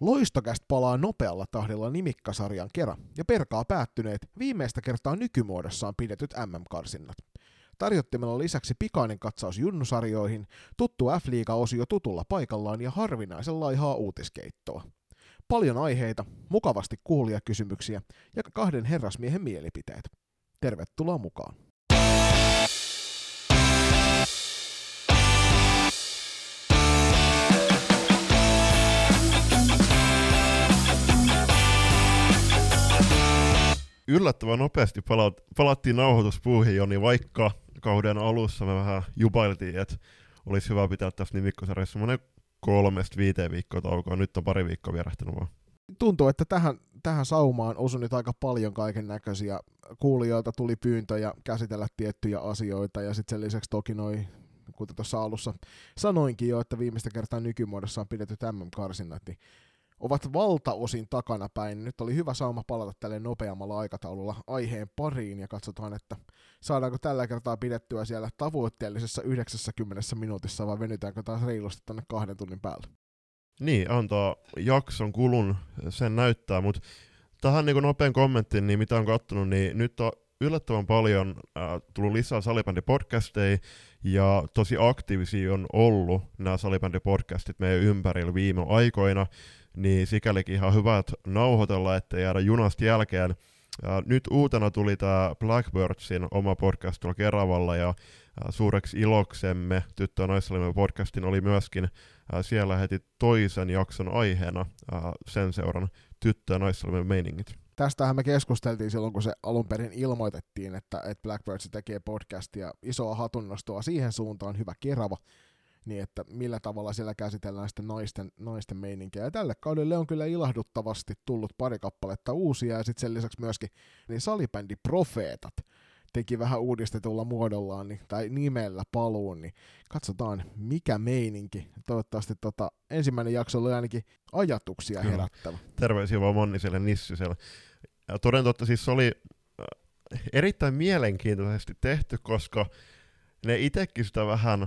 Loistokäst palaa nopealla tahdilla nimikkasarjan kerran ja perkaa päättyneet viimeistä kertaa nykymuodossaan pidetyt MM-karsinnat. Tarjottimella lisäksi pikainen katsaus junnusarjoihin, tuttu F-liiga-osio tutulla paikallaan ja harvinaisen laihaa uutiskeittoa. Paljon aiheita, mukavasti kuulia kysymyksiä ja kahden herrasmiehen mielipiteet. Tervetuloa mukaan. Yllättävän nopeasti palat, palattiin nauhoituspuuhin jo, niin vaikka kauden alussa me vähän jupailtiin, että olisi hyvä pitää tässä nimikkosarjassa semmoinen kolmesta viiteen viikkoa taukoa. Nyt on pari viikkoa vierähtänyt vaan. Tuntuu, että tähän, tähän saumaan osui nyt aika paljon kaiken näköisiä. Kuulijoilta tuli pyyntöjä käsitellä tiettyjä asioita ja sitten sen lisäksi toki noin kuten tuossa alussa sanoinkin jo, että viimeistä kertaa nykymuodossa on pidetty MM-karsinnat, niin ovat valtaosin takanapäin. Nyt oli hyvä sauma palata tälle nopeammalla aikataululla aiheen pariin ja katsotaan, että saadaanko tällä kertaa pidettyä siellä tavoitteellisessa 90 minuutissa vai venytäänkö taas reilusti tänne kahden tunnin päälle. Niin, antaa jakson kulun sen näyttää, mutta tähän niin nopean kommentin, niin mitä on kattonut, niin nyt on yllättävän paljon äh, tullut lisää salibändipodcasteja, ja tosi aktiivisia on ollut nämä salibändipodcastit meidän ympärillä viime aikoina, niin sikälikin ihan hyvät nauhoitella, ettei jäädä junasta jälkeen. Ja nyt uutena tuli tämä Blackbirdsin oma podcast tuolla Keravalla, ja suureksi iloksemme Tyttö- ja podcastin oli myöskin siellä heti toisen jakson aiheena sen seuran Tyttö- ja meiningit. Tästähän me keskusteltiin silloin, kun se alun perin ilmoitettiin, että, että Blackbirds tekee podcastia, isoa hatunnostoa siihen suuntaan, hyvä Kerava, niin että millä tavalla siellä käsitellään sitten naisten, naisten meininkiä. Ja tälle kaudelle on kyllä ilahduttavasti tullut pari kappaletta uusia, ja sitten sen lisäksi myöskin niin salibändi Profeetat teki vähän uudistetulla muodollaan niin, tai nimellä paluun, niin katsotaan mikä meininki. Toivottavasti tota, ensimmäinen jakso oli ainakin ajatuksia Kyllä. herättävä. Terveisiä vaan Monniselle Nissiselle. Ja toden totta siis oli äh, erittäin mielenkiintoisesti tehty, koska ne itsekin sitä vähän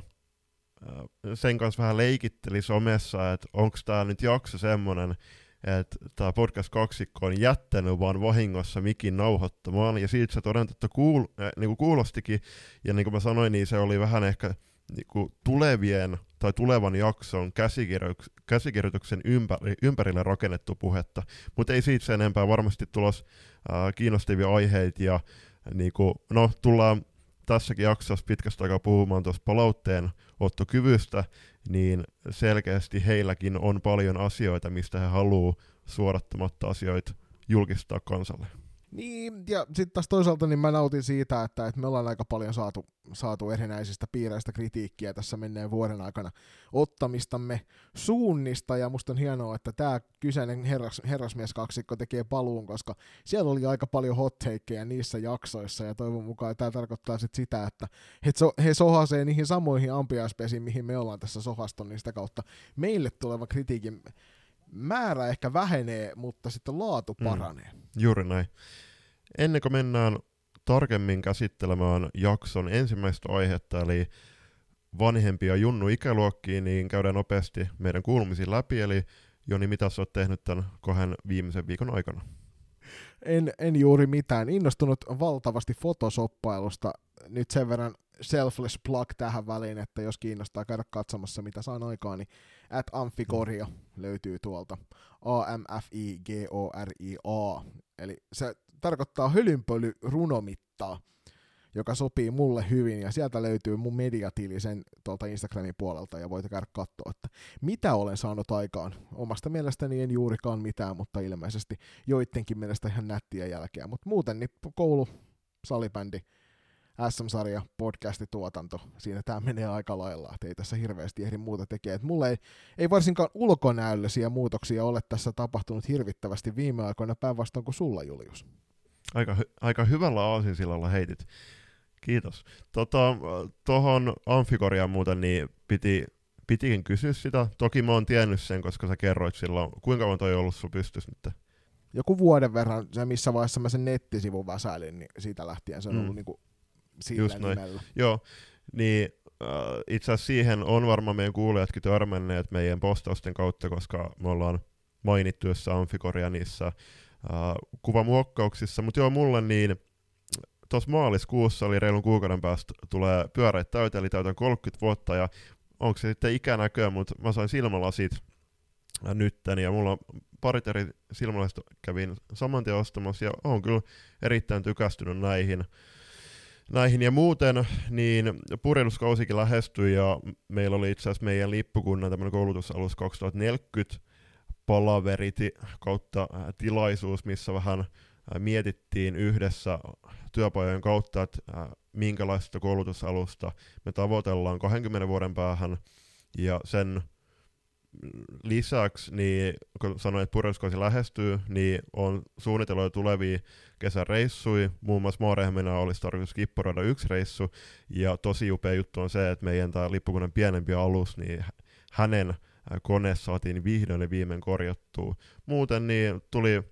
sen kanssa vähän leikitteli somessa, että onko tämä nyt jakso semmonen, että tämä podcast kaksikko on jättänyt vaan vahingossa mikin nauhoittamaan, ja siitä se toden kuul, äh, niin kuulostikin, ja niin kuin mä sanoin, niin se oli vähän ehkä niin kuin tulevien tai tulevan jakson käsikirjoituksen, käsikirjoituksen ympäri, ympärille rakennettu puhetta, mutta ei siitä sen enempää varmasti tulos äh, kiinnostavia aiheita, ja niin kuin, no, tullaan tässäkin jaksossa pitkästä aikaa puhumaan tuosta palautteen ottokyvystä, niin selkeästi heilläkin on paljon asioita, mistä he haluaa suorattamatta asioita julkistaa kansalle. Niin, ja sitten taas toisaalta niin mä nautin siitä, että, että me ollaan aika paljon saatu, saatu erinäisistä piireistä kritiikkiä tässä menneen vuoden aikana ottamistamme suunnista, ja musta on hienoa, että tämä kyseinen herras, herrasmieskaksikko tekee paluun, koska siellä oli aika paljon hot niissä jaksoissa, ja toivon mukaan tämä tarkoittaa sit sitä, että he, so, he sohasee niihin samoihin ampiaispesiin, mihin me ollaan tässä sohaston, niin sitä kautta meille tuleva kritiikin määrä ehkä vähenee, mutta sitten laatu mm. paranee. Mm, juuri näin. Ennen kuin mennään tarkemmin käsittelemään jakson ensimmäistä aihetta, eli vanhempia Junnu ikäluokkiin, niin käydään nopeasti meidän kuulumisiin läpi, eli Joni, mitä sä oot tehnyt tämän kohden viimeisen viikon aikana? En, en juuri mitään. Innostunut valtavasti fotosoppailusta. Nyt sen verran selfless plug tähän väliin, että jos kiinnostaa käydä katsomassa mitä saan aikaa, niin at Amfigoria löytyy tuolta. A-M-F-I-G-O-R-I-A. Eli se tarkoittaa hölynpöly runomittaa, joka sopii mulle hyvin, ja sieltä löytyy mun mediatili sen tuolta Instagramin puolelta, ja voit käydä katsoa, että mitä olen saanut aikaan. Omasta mielestäni en juurikaan mitään, mutta ilmeisesti joidenkin mielestä ihan nättiä jälkeä. Mutta muuten niin koulu, salibändi, SM-sarja, podcasti-tuotanto, siinä tämä menee aika lailla, että ei tässä hirveästi ehdi muuta tekee. Et mulle ei, ei varsinkaan ulkonäöllisiä muutoksia ole tässä tapahtunut hirvittävästi viime aikoina päinvastoin kuin sulla, Julius. Aika, hy- aika hyvällä aasinsilalla heitit. Kiitos. Tota, tuohon Amfigoriaan muuten niin piti, pitikin kysyä sitä. Toki mä oon tiennyt sen, koska sä kerroit silloin, kuinka kauan toi on ollut sun pystys nyt? Joku vuoden verran, se missä vaiheessa mä sen nettisivun väsäilin, niin siitä lähtien se on mm. ollut niinku sillä Just nimellä. Noin. Joo, niin äh, itse asiassa siihen on varmaan meidän kuulijatkin törmänneet meidän postausten kautta, koska me ollaan mainittuissa Amfikoria niissä äh, kuvamuokkauksissa, mutta joo, mulle niin tuossa maaliskuussa, eli reilun kuukauden päästä, tulee pyöreät täyteen, eli täytän 30 vuotta, ja onko se sitten ikänäköä, mutta mä sain silmälasit nytten, ja mulla parit eri silmälasit kävin saman tien ostamassa, ja on kyllä erittäin tykästynyt näihin. Näihin ja muuten, niin purjehduskausikin lähestyi, ja meillä oli itse asiassa meidän lippukunnan tämmöinen koulutusalus 2040 palaveriti kautta tilaisuus, missä vähän mietittiin yhdessä työpajojen kautta, että minkälaista koulutusalusta me tavoitellaan 20 vuoden päähän, ja sen lisäksi, niin kun sanoin, että purjehduskausi lähestyy, niin on suunniteltu tulevia kesäreissui. Muun muassa Maarehmina olisi tarkoitus kipporoida yksi reissu. Ja tosi upea juttu on se, että meidän tämä lippukunnan pienempi alus, niin hänen kone saatiin vihdoin ja viimein korjattua. Muuten niin tuli,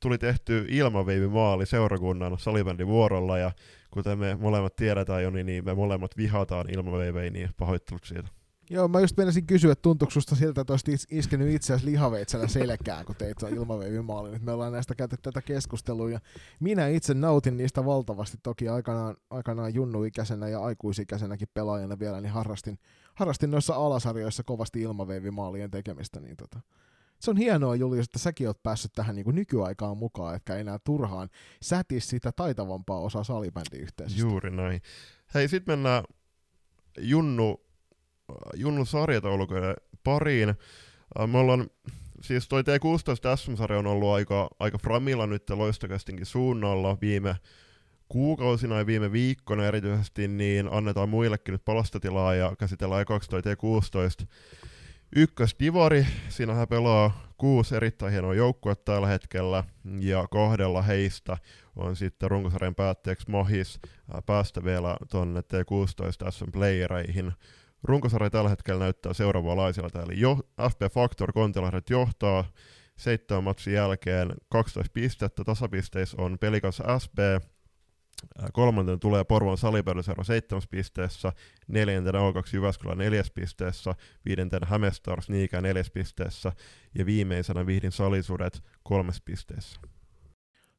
tuli tehty ilmaveivimaali seurakunnan salibändin vuorolla, ja kuten me molemmat tiedetään jo, niin me molemmat vihataan ilmaveiveihin, niin pahoittelut siitä. Joo, mä just menisin kysyä, että tuntuuko susta siltä, että olisit iskenyt itseäsi lihaveitsellä selkään, kun teit ilmaveivimaali. Nyt me ollaan näistä käyty tätä keskustelua, ja minä itse nautin niistä valtavasti. Toki aikanaan, aikanaan junnuikäisenä ja aikuisikäisenäkin pelaajana vielä, niin harrastin, harrastin noissa alasarjoissa kovasti ilmaveivimaalien tekemistä. Niin tota, se on hienoa, Julius, että säkin oot päässyt tähän niin kuin nykyaikaan mukaan, etkä enää turhaan sätis sitä taitavampaa osaa salibändiyhteisöstä. Juuri näin. Hei, sitten mennään Junnu Junnu sarjataulukoiden pariin. Äh, me ollaan, siis toi T16 SM-sarja on ollut aika, aika framilla nyt loistokästinkin suunnalla viime kuukausina ja viime viikkoina erityisesti, niin annetaan muillekin nyt palastotilaa ja käsitellään ekaksi toi T16 ykkösdivari. Siinähän pelaa kuusi erittäin hienoa joukkuetta tällä hetkellä, ja kahdella heistä on sitten runkosarjan päätteeksi mahis äh, päästä vielä tonne T16 SM-playereihin. Runkosarja tällä hetkellä näyttää seuraavanlaiselta, eli jo, FP Factor Kontilahdet johtaa seitsemän matsin jälkeen 12 pistettä, tasapisteissä on Pelikas SB, kolmanten tulee Porvon Salipelysero seitsemäs pisteessä, neljäntenä O2 Jyväskylä neljäs pisteessä, viidentenä Hämestars Niikä neljäs pisteessä ja viimeisenä Vihdin Salisudet kolmes pisteessä.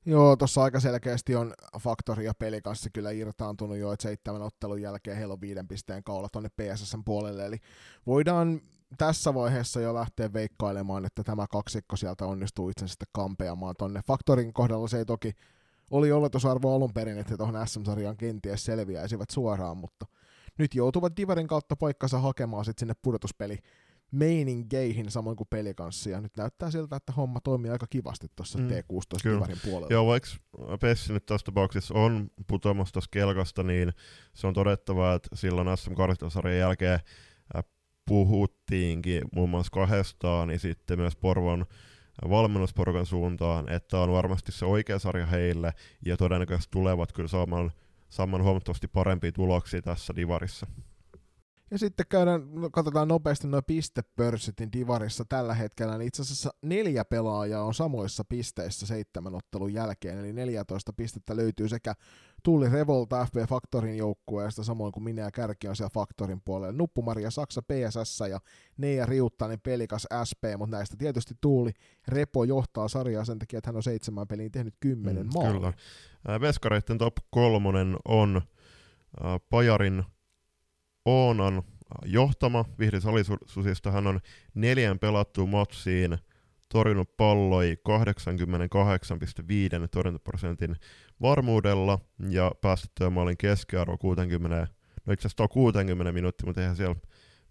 Joo, tuossa aika selkeästi on Faktori ja peli kanssa kyllä irtaantunut jo, että seitsemän ottelun jälkeen heillä on viiden pisteen kaula tuonne PSSn puolelle, eli voidaan tässä vaiheessa jo lähteä veikkailemaan, että tämä kaksikko sieltä onnistuu itse sitten kampeamaan tonne. Faktorin kohdalla se ei toki oli oletusarvo alun perin, että tuohon SM-sarjaan kenties selviäisivät suoraan, mutta nyt joutuvat Divarin kautta paikkansa hakemaan sitten sinne pudotuspeli meininkeihin samoin kuin pelikanssi, ja nyt näyttää siltä, että homma toimii aika kivasti tuossa mm. T16-divarin puolella. Joo, vaikka Pessi nyt tässä tapauksessa on putoamassa tuossa kelkasta, niin se on todettava, että silloin sm sarjan jälkeen äh, puhuttiinkin muun muassa kahdestaan, niin sitten myös Porvon valmennusporukan suuntaan, että on varmasti se oikea sarja heille, ja todennäköisesti tulevat kyllä saamaan, saamaan huomattavasti parempia tuloksia tässä divarissa. Ja sitten käydään, no, katsotaan nopeasti nuo pistepörssytin divarissa tällä hetkellä, niin itse asiassa neljä pelaajaa on samoissa pisteissä seitsemän ottelun jälkeen, eli 14 pistettä löytyy sekä Tulli Revolta FB Faktorin joukkueesta, samoin kuin minä ja Kärki on siellä Faktorin puolella. Nuppumaria Saksa PSS ja Neija Riuttainen Pelikas SP, mutta näistä tietysti Tuuli Repo johtaa sarjaa sen takia, että hän on seitsemän peliin tehnyt kymmenen mm, maalia. Kyllä. Veskareiden top kolmonen on äh, Pajarin Oonan johtama. Vihri Salisusista hän on neljän pelattuun matsiin torjunut palloi 88,5 torjuntaprosentin varmuudella ja päästettyä maalin keskiarvo 60, no itse asiassa 60 minuuttia, mutta eihän siellä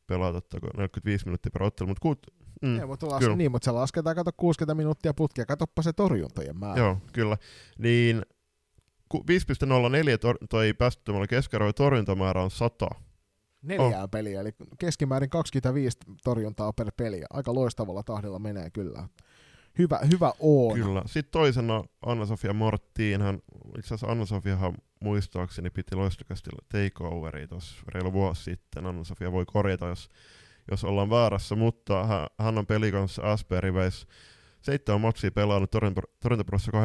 pelata 45 minuuttia per ottelu, mutta kuut, mm, Ei, mutta las- niin, mutta se lasketaan, kato 60 minuuttia putkea, katoppa se torjuntojen määrä. Joo, kyllä. Niin 5.04 tor- toi päästettyä keskiarvo torjuntamäärä on 100 neljää oh. peliä, eli keskimäärin 25 torjuntaa per peli. Aika loistavalla tahdilla menee kyllä. Hyvä, hyvä on. Kyllä. Sitten toisena Anna-Sofia Morttiin. Hän, itse asiassa Anna-Sofiahan muistaakseni piti loistokästi takeoveria tuossa reilu vuosi sitten. Anna-Sofia voi korjata, jos, jos ollaan väärässä, mutta hän, hän on pelikanssa SP-riveissä seitsemän matsia pelannut, torjuntaprossa 85,61,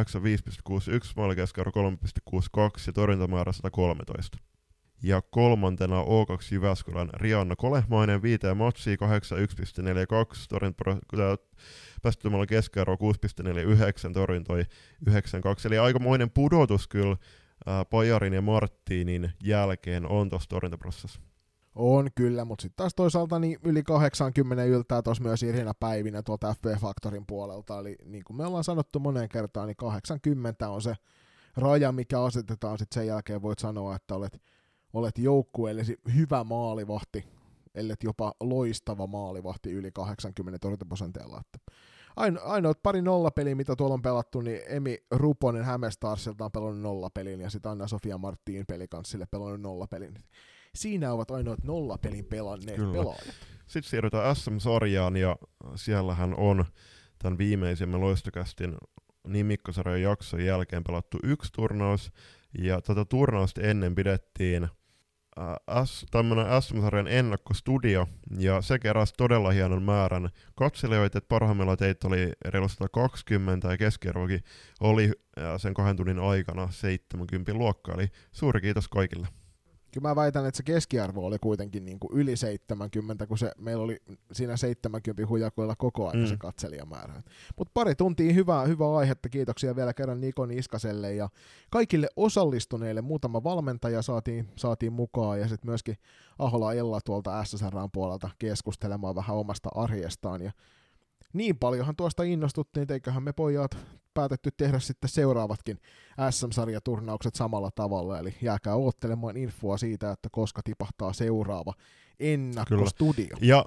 maalikeskeuro 3,62 ja torjuntamäärä 113. ja kolmantena O2 Jyväskylän Rianna Kolehmainen, viiteen matsia 81,42, torjunta päästömällä keskiarvo 6,49, torjuntoi 9,2, eli aikamoinen pudotus kyllä ää, Pajarin ja Marttiinin jälkeen on tuossa torjuntaprosessissa. On kyllä, mutta sitten taas toisaalta niin yli 80 yltää tuossa myös Irina Päivinä tuolta FB Factorin puolelta, eli niin kuin me ollaan sanottu moneen kertaan, niin 80 on se raja, mikä asetetaan, sitten sen jälkeen voit sanoa, että olet, olet joukkueellesi hyvä maalivahti, ellet jopa loistava maalivahti yli 80 torjuntaprosentilla. Aino, ainoat pari nollapeliä, mitä tuolla on pelattu, niin Emi Ruponen Hämestarsilta on pelannut nollapelin, ja sitten Anna-Sofia Martin pelikanssille pelannut nollapelin. Siinä ovat ainoat nollapelin pelanneet Kyllä. pelaajat. Sitten siirrytään SM-sarjaan, ja siellähän on tämän viimeisimmän loistokästin nimikkosarjan jakson jälkeen pelattu yksi turnaus, ja tätä turnausta ennen pidettiin S, tämmönen SM-sarjan ennakkostudio, ja se keräsi todella hienon määrän. Katselijoita, että parhaimmillaan teitä oli reilu 120, ja keskiarvokin oli sen kahden tunnin aikana 70 luokkaa, eli suuri kiitos kaikille kyllä mä väitän, että se keskiarvo oli kuitenkin niin kuin yli 70, kun se, meillä oli siinä 70 hujakoilla koko ajan mm. se katselijamäärä. Mutta pari tuntia hyvää, hyvää aihetta, kiitoksia vielä kerran Nikon Iskaselle ja kaikille osallistuneille. Muutama valmentaja saatiin, saatiin mukaan ja sitten myöskin Ahola Ella tuolta SSRn puolelta keskustelemaan vähän omasta arjestaan. Ja niin paljonhan tuosta innostuttiin, että eiköhän me pojat päätetty tehdä sitten seuraavatkin SM-sarjaturnaukset samalla tavalla, eli jääkää oottelemaan infoa siitä, että koska tipahtaa seuraava ennakkostudio. Ja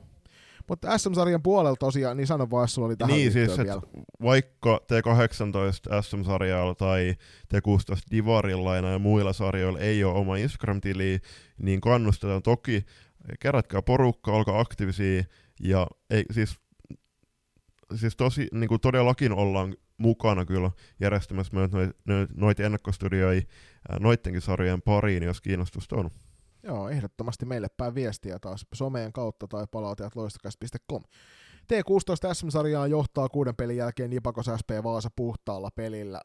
mutta SM-sarjan puolella tosiaan, niin sano vaan, jos sulla oli tähän niin, siis, vielä. vaikka T18 SM-sarjalla tai T16 Divarilla ja muilla sarjoilla ei ole oma Instagram-tiliä, niin kannustetaan toki, kerätkää porukka, olkaa aktiivisia, ja ei, siis siis tosi, niin kuin todellakin ollaan mukana kyllä järjestämässä myös noita noit ennakkostudioita noittenkin sarjojen pariin, jos kiinnostusta on. Joo, ehdottomasti meille päin viestiä taas someen kautta tai palautajat loistokäs.com. T16 SM-sarjaa johtaa kuuden pelin jälkeen Nipakos SP Vaasa puhtaalla pelillä.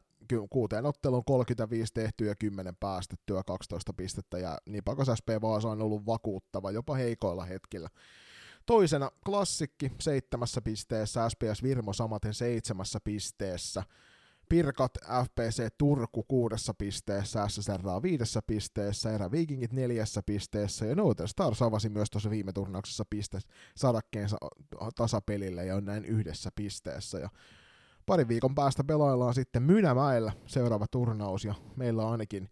Kuuteen otteluun 35 tehtyä ja 10 päästettyä 12 pistettä ja Nipakos SP Vaasa on ollut vakuuttava jopa heikoilla hetkillä. Toisena klassikki seitsemässä pisteessä, SPS Virmo samaten seitsemässä pisteessä. Pirkat FPC Turku kuudessa pisteessä, SSR viidessä pisteessä, Erä Vikingit neljässä pisteessä ja Noten Stars avasi myös tuossa viime turnauksessa piste sadakkeensa tasapelille ja on näin yhdessä pisteessä. Ja parin viikon päästä pelaillaan sitten Mynämäellä seuraava turnaus ja meillä on ainakin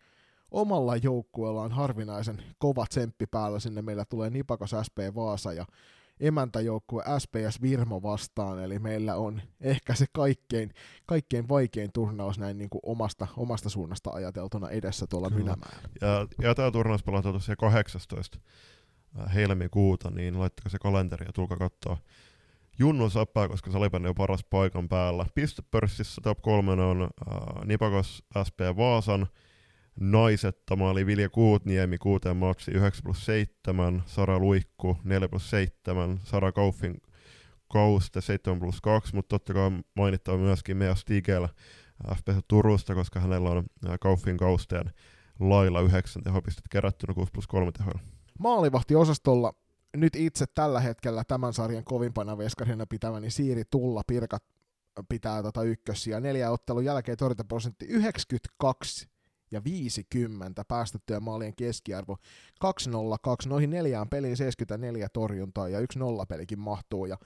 omalla joukkueellaan harvinaisen kova tsemppi päällä sinne. Meillä tulee Nipakos SP Vaasa ja emäntäjoukkue SPS Virmo vastaan, eli meillä on ehkä se kaikkein, kaikkein vaikein turnaus näin niin kuin omasta, omasta suunnasta ajateltuna edessä tuolla Kyllä. Mynämäellä. Ja, ja tämä turnaus pelataan tosiaan 18 äh, helmikuuta, niin laittakaa se kalenteri ja tulkaa katsoa Junnu Sappaa, koska Salipäinen on paras paikan päällä. Pistepörssissä top 3 on äh, Nipakos SP Vaasan, naiset, tämä oli Vilja Kuutniemi kuuteen matsi 9 plus 7, Sara Luikku 4 plus 7, Sara Kauffin Kauste 7 plus 2, mutta totta kai mainittava myöskin Mea Stigel FPS Turusta, koska hänellä on Kauffin Kausteen lailla 9 tehopistet kerättynä 6 plus 3 tehoilla. Maalivahtiosastolla nyt itse tällä hetkellä tämän sarjan kovimpana veskarina pitäväni Siiri Tulla Pirkat pitää tota ykkössiä. Neljä ottelun jälkeen torjuntaprosentti 92 ja 50 päästettyä maalien keskiarvo 202, noihin neljään peliin 74 torjuntaa ja yksi nollapelikin mahtuu ja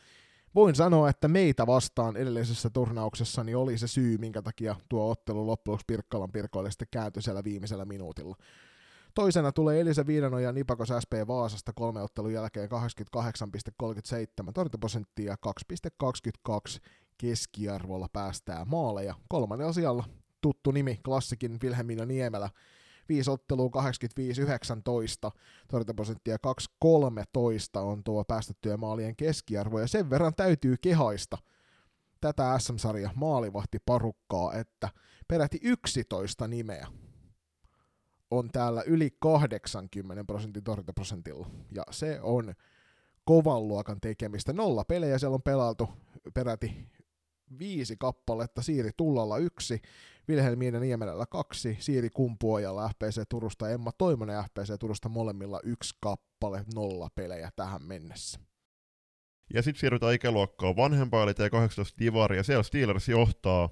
voin sanoa, että meitä vastaan edellisessä turnauksessa niin oli se syy, minkä takia tuo ottelu loppujen Pirkkalan Pirkoille sitten kääntyi siellä viimeisellä minuutilla. Toisena tulee Elisa Viidano ja Nipakos SP Vaasasta kolme ottelun jälkeen 88,37 torjuntaprosenttia 2,22 keskiarvolla päästää maaleja. Kolmannella sijalla tuttu nimi, klassikin Wilhelmina Niemelä. Viisi ottelua 85-19, torjuntaprosenttia 2-13 on tuo päästettyjen maalien keskiarvo, ja sen verran täytyy kehaista tätä SM-sarja maalivahti parukkaa, että peräti 11 nimeä on täällä yli 80 prosentin torjuntaprosentilla, ja se on kovan luokan tekemistä. Nolla pelejä siellä on pelailtu peräti viisi kappaletta, Siiri Tullalla yksi, Vilhelmiina Niemelällä kaksi, Siiri Kumpuojalla FPC Turusta, Emma Toimonen FPC Turusta molemmilla yksi kappale, nolla pelejä tähän mennessä. Ja sitten siirrytään ikäluokkaan vanhempaa, eli T18 Divari, ja siellä Steelers johtaa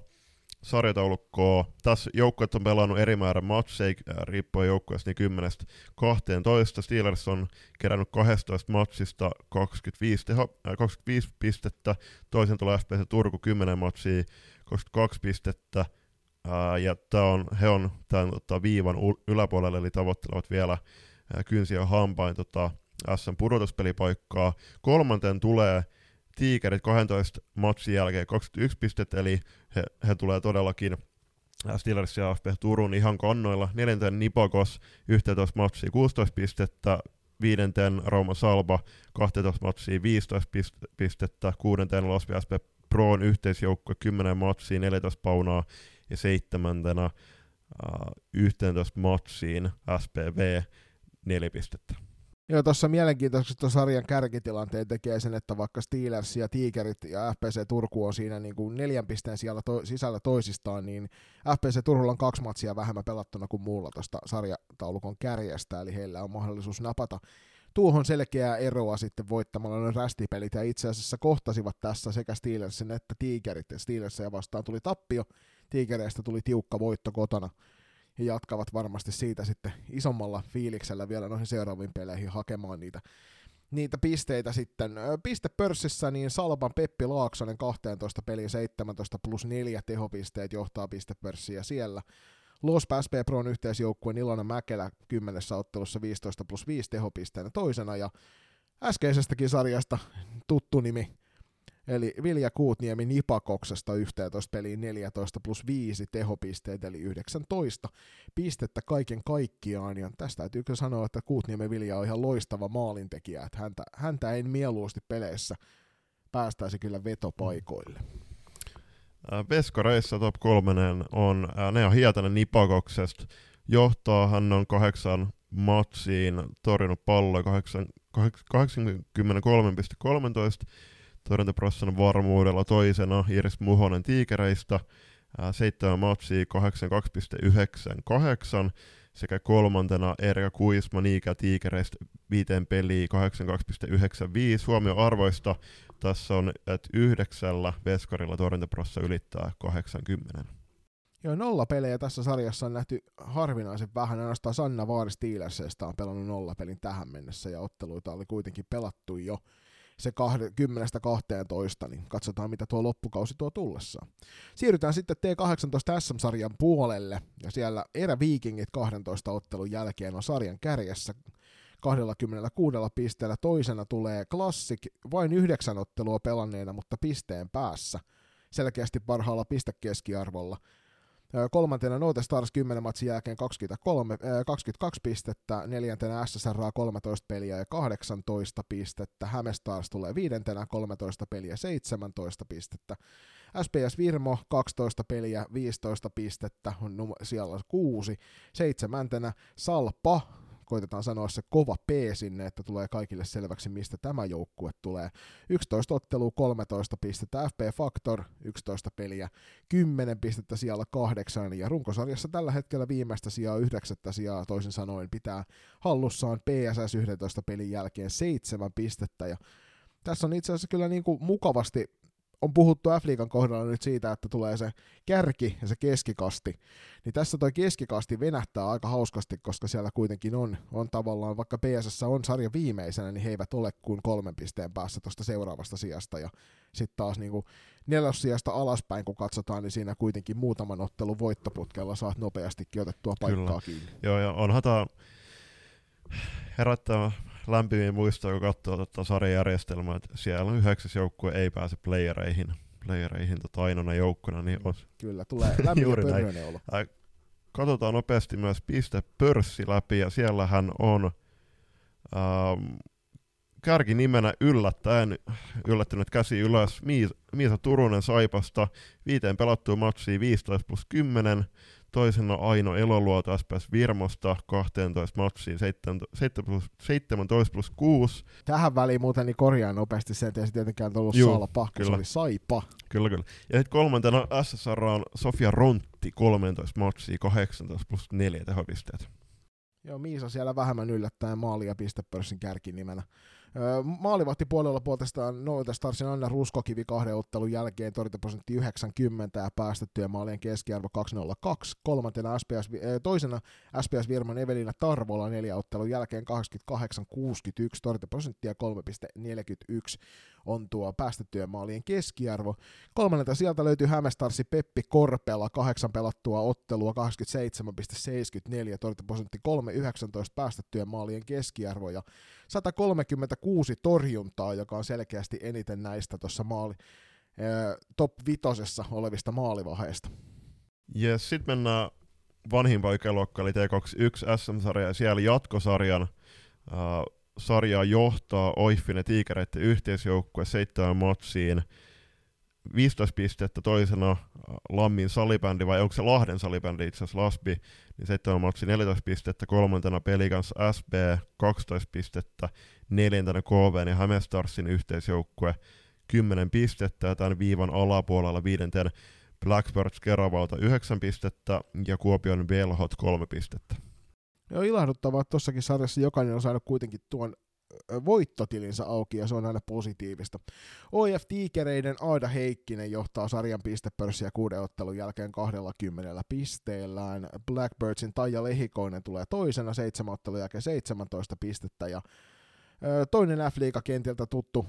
sarjataulukkoa. Tässä joukkueet on pelannut eri määrän matseja, äh, riippuen joukkueesta niin 10 12. Steelers on kerännyt 12 matsista 25, teho, äh, 25 pistettä, toisen tulee FPC Turku 10 matsia, 22 pistettä, äh, ja tää on, he on tämän tota, viivan yläpuolella, eli tavoittelevat vielä äh, kynsiä hampain tota, SM pudotuspelipaikkaa. Kolmanten tulee Tiikerit 12 matsin jälkeen 21 pistettä, eli he, he tulee todellakin Steelers ja AFP Turun ihan kannoilla. Neljänten Nipokos 11 matsia 16 pistettä, viidenten Rauma Salba 12 matsia 15 pistettä, kuudenten Lasvi SP Proon yhteisjoukko 10 matsia 14 paunaa ja seitsemäntenä uh, 11 matsiin SPV 4 pistettä. Joo, tuossa mielenkiintoisesti sarjan kärkitilanteen tekee sen, että vaikka Steelers ja Tigerit ja FPC Turku on siinä niin kuin neljän pisteen siellä to- sisällä toisistaan, niin FPC Turhulla on kaksi matsia vähemmän pelattuna kuin muulla tuosta sarjataulukon kärjestä, eli heillä on mahdollisuus napata tuohon selkeää eroa sitten voittamalla noin rästipelit, ja itse asiassa kohtasivat tässä sekä Steelersin että Tigerit, ja Steelersia vastaan tuli tappio, Tigereistä tuli tiukka voitto kotona, ja jatkavat varmasti siitä sitten isommalla fiiliksellä vielä noihin seuraaviin peleihin hakemaan niitä, niitä pisteitä sitten. Pistepörssissä niin Salpan Peppi Laaksonen 12 peliä 17 plus 4 tehopisteet johtaa pistepörssiä siellä. Los SP Proon yhteisjoukkueen Ilona Mäkelä 10 ottelussa 15 plus 5 tehopisteenä toisena ja äskeisestäkin sarjasta tuttu nimi Eli Vilja Kuutniemi Nipakoksesta 11 peliin 14 plus 5 tehopisteet, eli 19 pistettä kaiken kaikkiaan. Ja tästä täytyy kyllä sanoa, että Kuutniemen Vilja on ihan loistava maalintekijä, että häntä, häntä ei mieluusti peleissä päästäisi kyllä vetopaikoille. Veskareissa top 3 on Nea Hietanen Nipakoksesta. Johtaa hän on kahdeksan matsiin torjunut palloa 83,13 torjuntaprosessin varmuudella toisena Iris Muhonen Tiikereistä, 7 matsia 82,98 sekä kolmantena Erika Kuisma Niikä Tiikereistä viiteen peliä 82,95 huomio arvoista. Tässä on, että yhdeksällä veskarilla torjuntaprossa ylittää 80. Joo, nolla pelejä tässä sarjassa on nähty harvinaisen vähän. Ainoastaan Sanna Vaari on pelannut nollapelin tähän mennessä ja otteluita oli kuitenkin pelattu jo se 10-12, niin katsotaan mitä tuo loppukausi tuo tullessaan. Siirrytään sitten T18 SM-sarjan puolelle, ja siellä eräviikingit 12 ottelun jälkeen on sarjan kärjessä 26 pisteellä. Toisena tulee Classic vain yhdeksän ottelua pelanneena, mutta pisteen päässä selkeästi parhaalla pistekeskiarvolla. Kolmantena Note Stars 10 matsin jälkeen 23, äh, 22 pistettä, neljäntenä SSR 13 peliä ja 18 pistettä, Häme Stars tulee viidentenä 13 peliä 17 pistettä, SPS Virmo 12 peliä 15 pistettä, on siellä 6, seitsemäntenä Salpa koitetaan sanoa se kova P sinne, että tulee kaikille selväksi, mistä tämä joukkue tulee. 11 ottelua, 13 pistettä, FP Factor 11 peliä, 10 pistettä siellä kahdeksan, ja runkosarjassa tällä hetkellä viimeistä sijaa, yhdeksättä sijaa toisin sanoen pitää hallussaan PSS 11 pelin jälkeen seitsemän pistettä, ja tässä on itse asiassa kyllä niin kuin mukavasti on puhuttu F-liigan kohdalla nyt siitä, että tulee se kärki ja se keskikasti, niin tässä toi keskikasti venähtää aika hauskasti, koska siellä kuitenkin on, on tavallaan, vaikka PSS on sarja viimeisenä, niin he eivät ole kuin kolmen pisteen päässä tuosta seuraavasta sijasta, ja sitten taas niin nelossijasta alaspäin, kun katsotaan, niin siinä kuitenkin muutaman ottelun voittoputkella saat nopeastikin otettua paikkaa Kyllä. kiinni. Joo, ja onhan tämä herättää lämpimiä muistoja, kun katsoo tätä sarjajärjestelmää, että siellä on yhdeksäs joukkue ei pääse playereihin, playereihin tota ainoana joukkona, niin on... Kyllä, tulee lämmin olo. Katsotaan nopeasti myös piste pörssi läpi, ja siellähän on ähm, kärkinimenä yllättäen, yllättynyt käsi ylös, Miisa, Turunen Saipasta, viiteen pelattua matsia 15 plus 10, toisena Aino Eloluoto SPS Virmosta 12 matsiin 17 plus 6. Tähän väliin muuten niin korjaan nopeasti sen, että ei se tietenkään ollut Juu, Salpa, kyllä. se oli Saipa. Kyllä, kyllä. Ja sitten kolmantena SSR on Sofia Rontti 13 matsia 18 plus 4 tehopisteet. Joo, Miisa siellä vähemmän yllättäen maali- ja pistepörssin kärkinimenä. Maalivahtipuolella puolestaan Noita Starsin Anna Ruskokivi kahden ottelun jälkeen torjuntaprosentti 90 ja päästettyjen maalien keskiarvo 202. Kolmantena SPS, toisena SPS Virman Evelina Tarvola neljä ottelun jälkeen 88-61 torjuntaprosenttia 3,41 on tuo päästettyjen maalien keskiarvo. Kolmannelta sieltä löytyy Hämestarsi Peppi Korpela, kahdeksan pelattua ottelua, 87,74, torjuntaprosentti 3,19 päästettyjen maalien keskiarvo ja 136 torjuntaa, joka on selkeästi eniten näistä tuossa maali, top vitosessa olevista maalivaheista. Yes, sitten mennään vanhimpaan ikäluokkaan, eli T21 SM-sarja, ja siellä jatkosarjan uh, sarjaa johtaa Oiffin ja Tiikereiden yhteisjoukkue seitsemän matsiin. 15 pistettä toisena äh, Lammin salibändi, vai onko se Lahden salibändi itse asiassa Lasbi, niin seitsemän matsi 14 pistettä, kolmantena Pelikans SB 12 pistettä, neljäntenä KV ja Hämestarsin yhteisjoukkue 10 pistettä, ja tämän viivan alapuolella viidenten Blackbirds Keravalta 9 pistettä ja Kuopion Velhot 3 pistettä. Ja on ilahduttavaa, että tuossakin sarjassa jokainen on saanut kuitenkin tuon voittotilinsä auki ja se on aina positiivista. OIF Tiikereiden Aada Heikkinen johtaa sarjan pistepörssiä kuuden ottelun jälkeen 20 pisteellään. Blackbirdsin Taija Lehikoinen tulee toisena seitsemän ottelun jälkeen 17 pistettä ja Toinen F-liiga kentiltä tuttu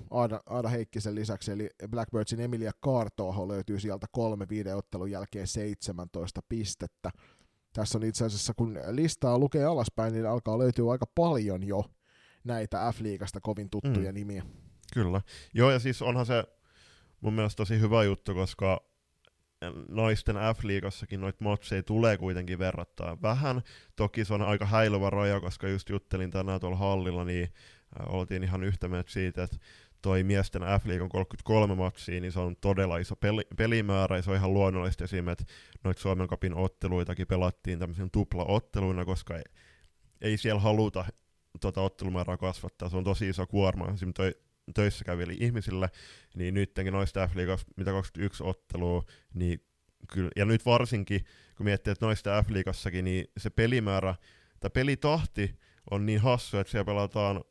Aada, Heikkisen lisäksi, eli Blackbirdsin Emilia Kartoaho löytyy sieltä kolme viiden ottelun jälkeen 17 pistettä tässä on itse asiassa, kun listaa lukee alaspäin, niin alkaa löytyä aika paljon jo näitä F-liigasta kovin tuttuja mm. nimiä. Kyllä. Joo, ja siis onhan se mun mielestä tosi hyvä juttu, koska naisten F-liigassakin noita matseja tulee kuitenkin verrattaa vähän. Toki se on aika häilyvä raja, koska just juttelin tänään tuolla hallilla, niin äh, oltiin ihan yhtä mieltä siitä, että toi miesten F-liigan 33 matsia, niin se on todella iso peli, pelimäärä, ja se on ihan luonnollista esimerkiksi, että noita Suomen Cupin otteluitakin pelattiin tämmöisen tuplaotteluina, koska ei, ei siellä haluta tuota ottelumäärää kasvattaa, se on tosi iso kuorma, esimerkiksi toi, töissä kävili ihmisille, niin nyttenkin noista F-liigassa, mitä 21 ottelua, niin kyllä, ja nyt varsinkin, kun miettii, että noista F-liigassakin, niin se pelimäärä, tai pelitahti on niin hassu, että siellä pelataan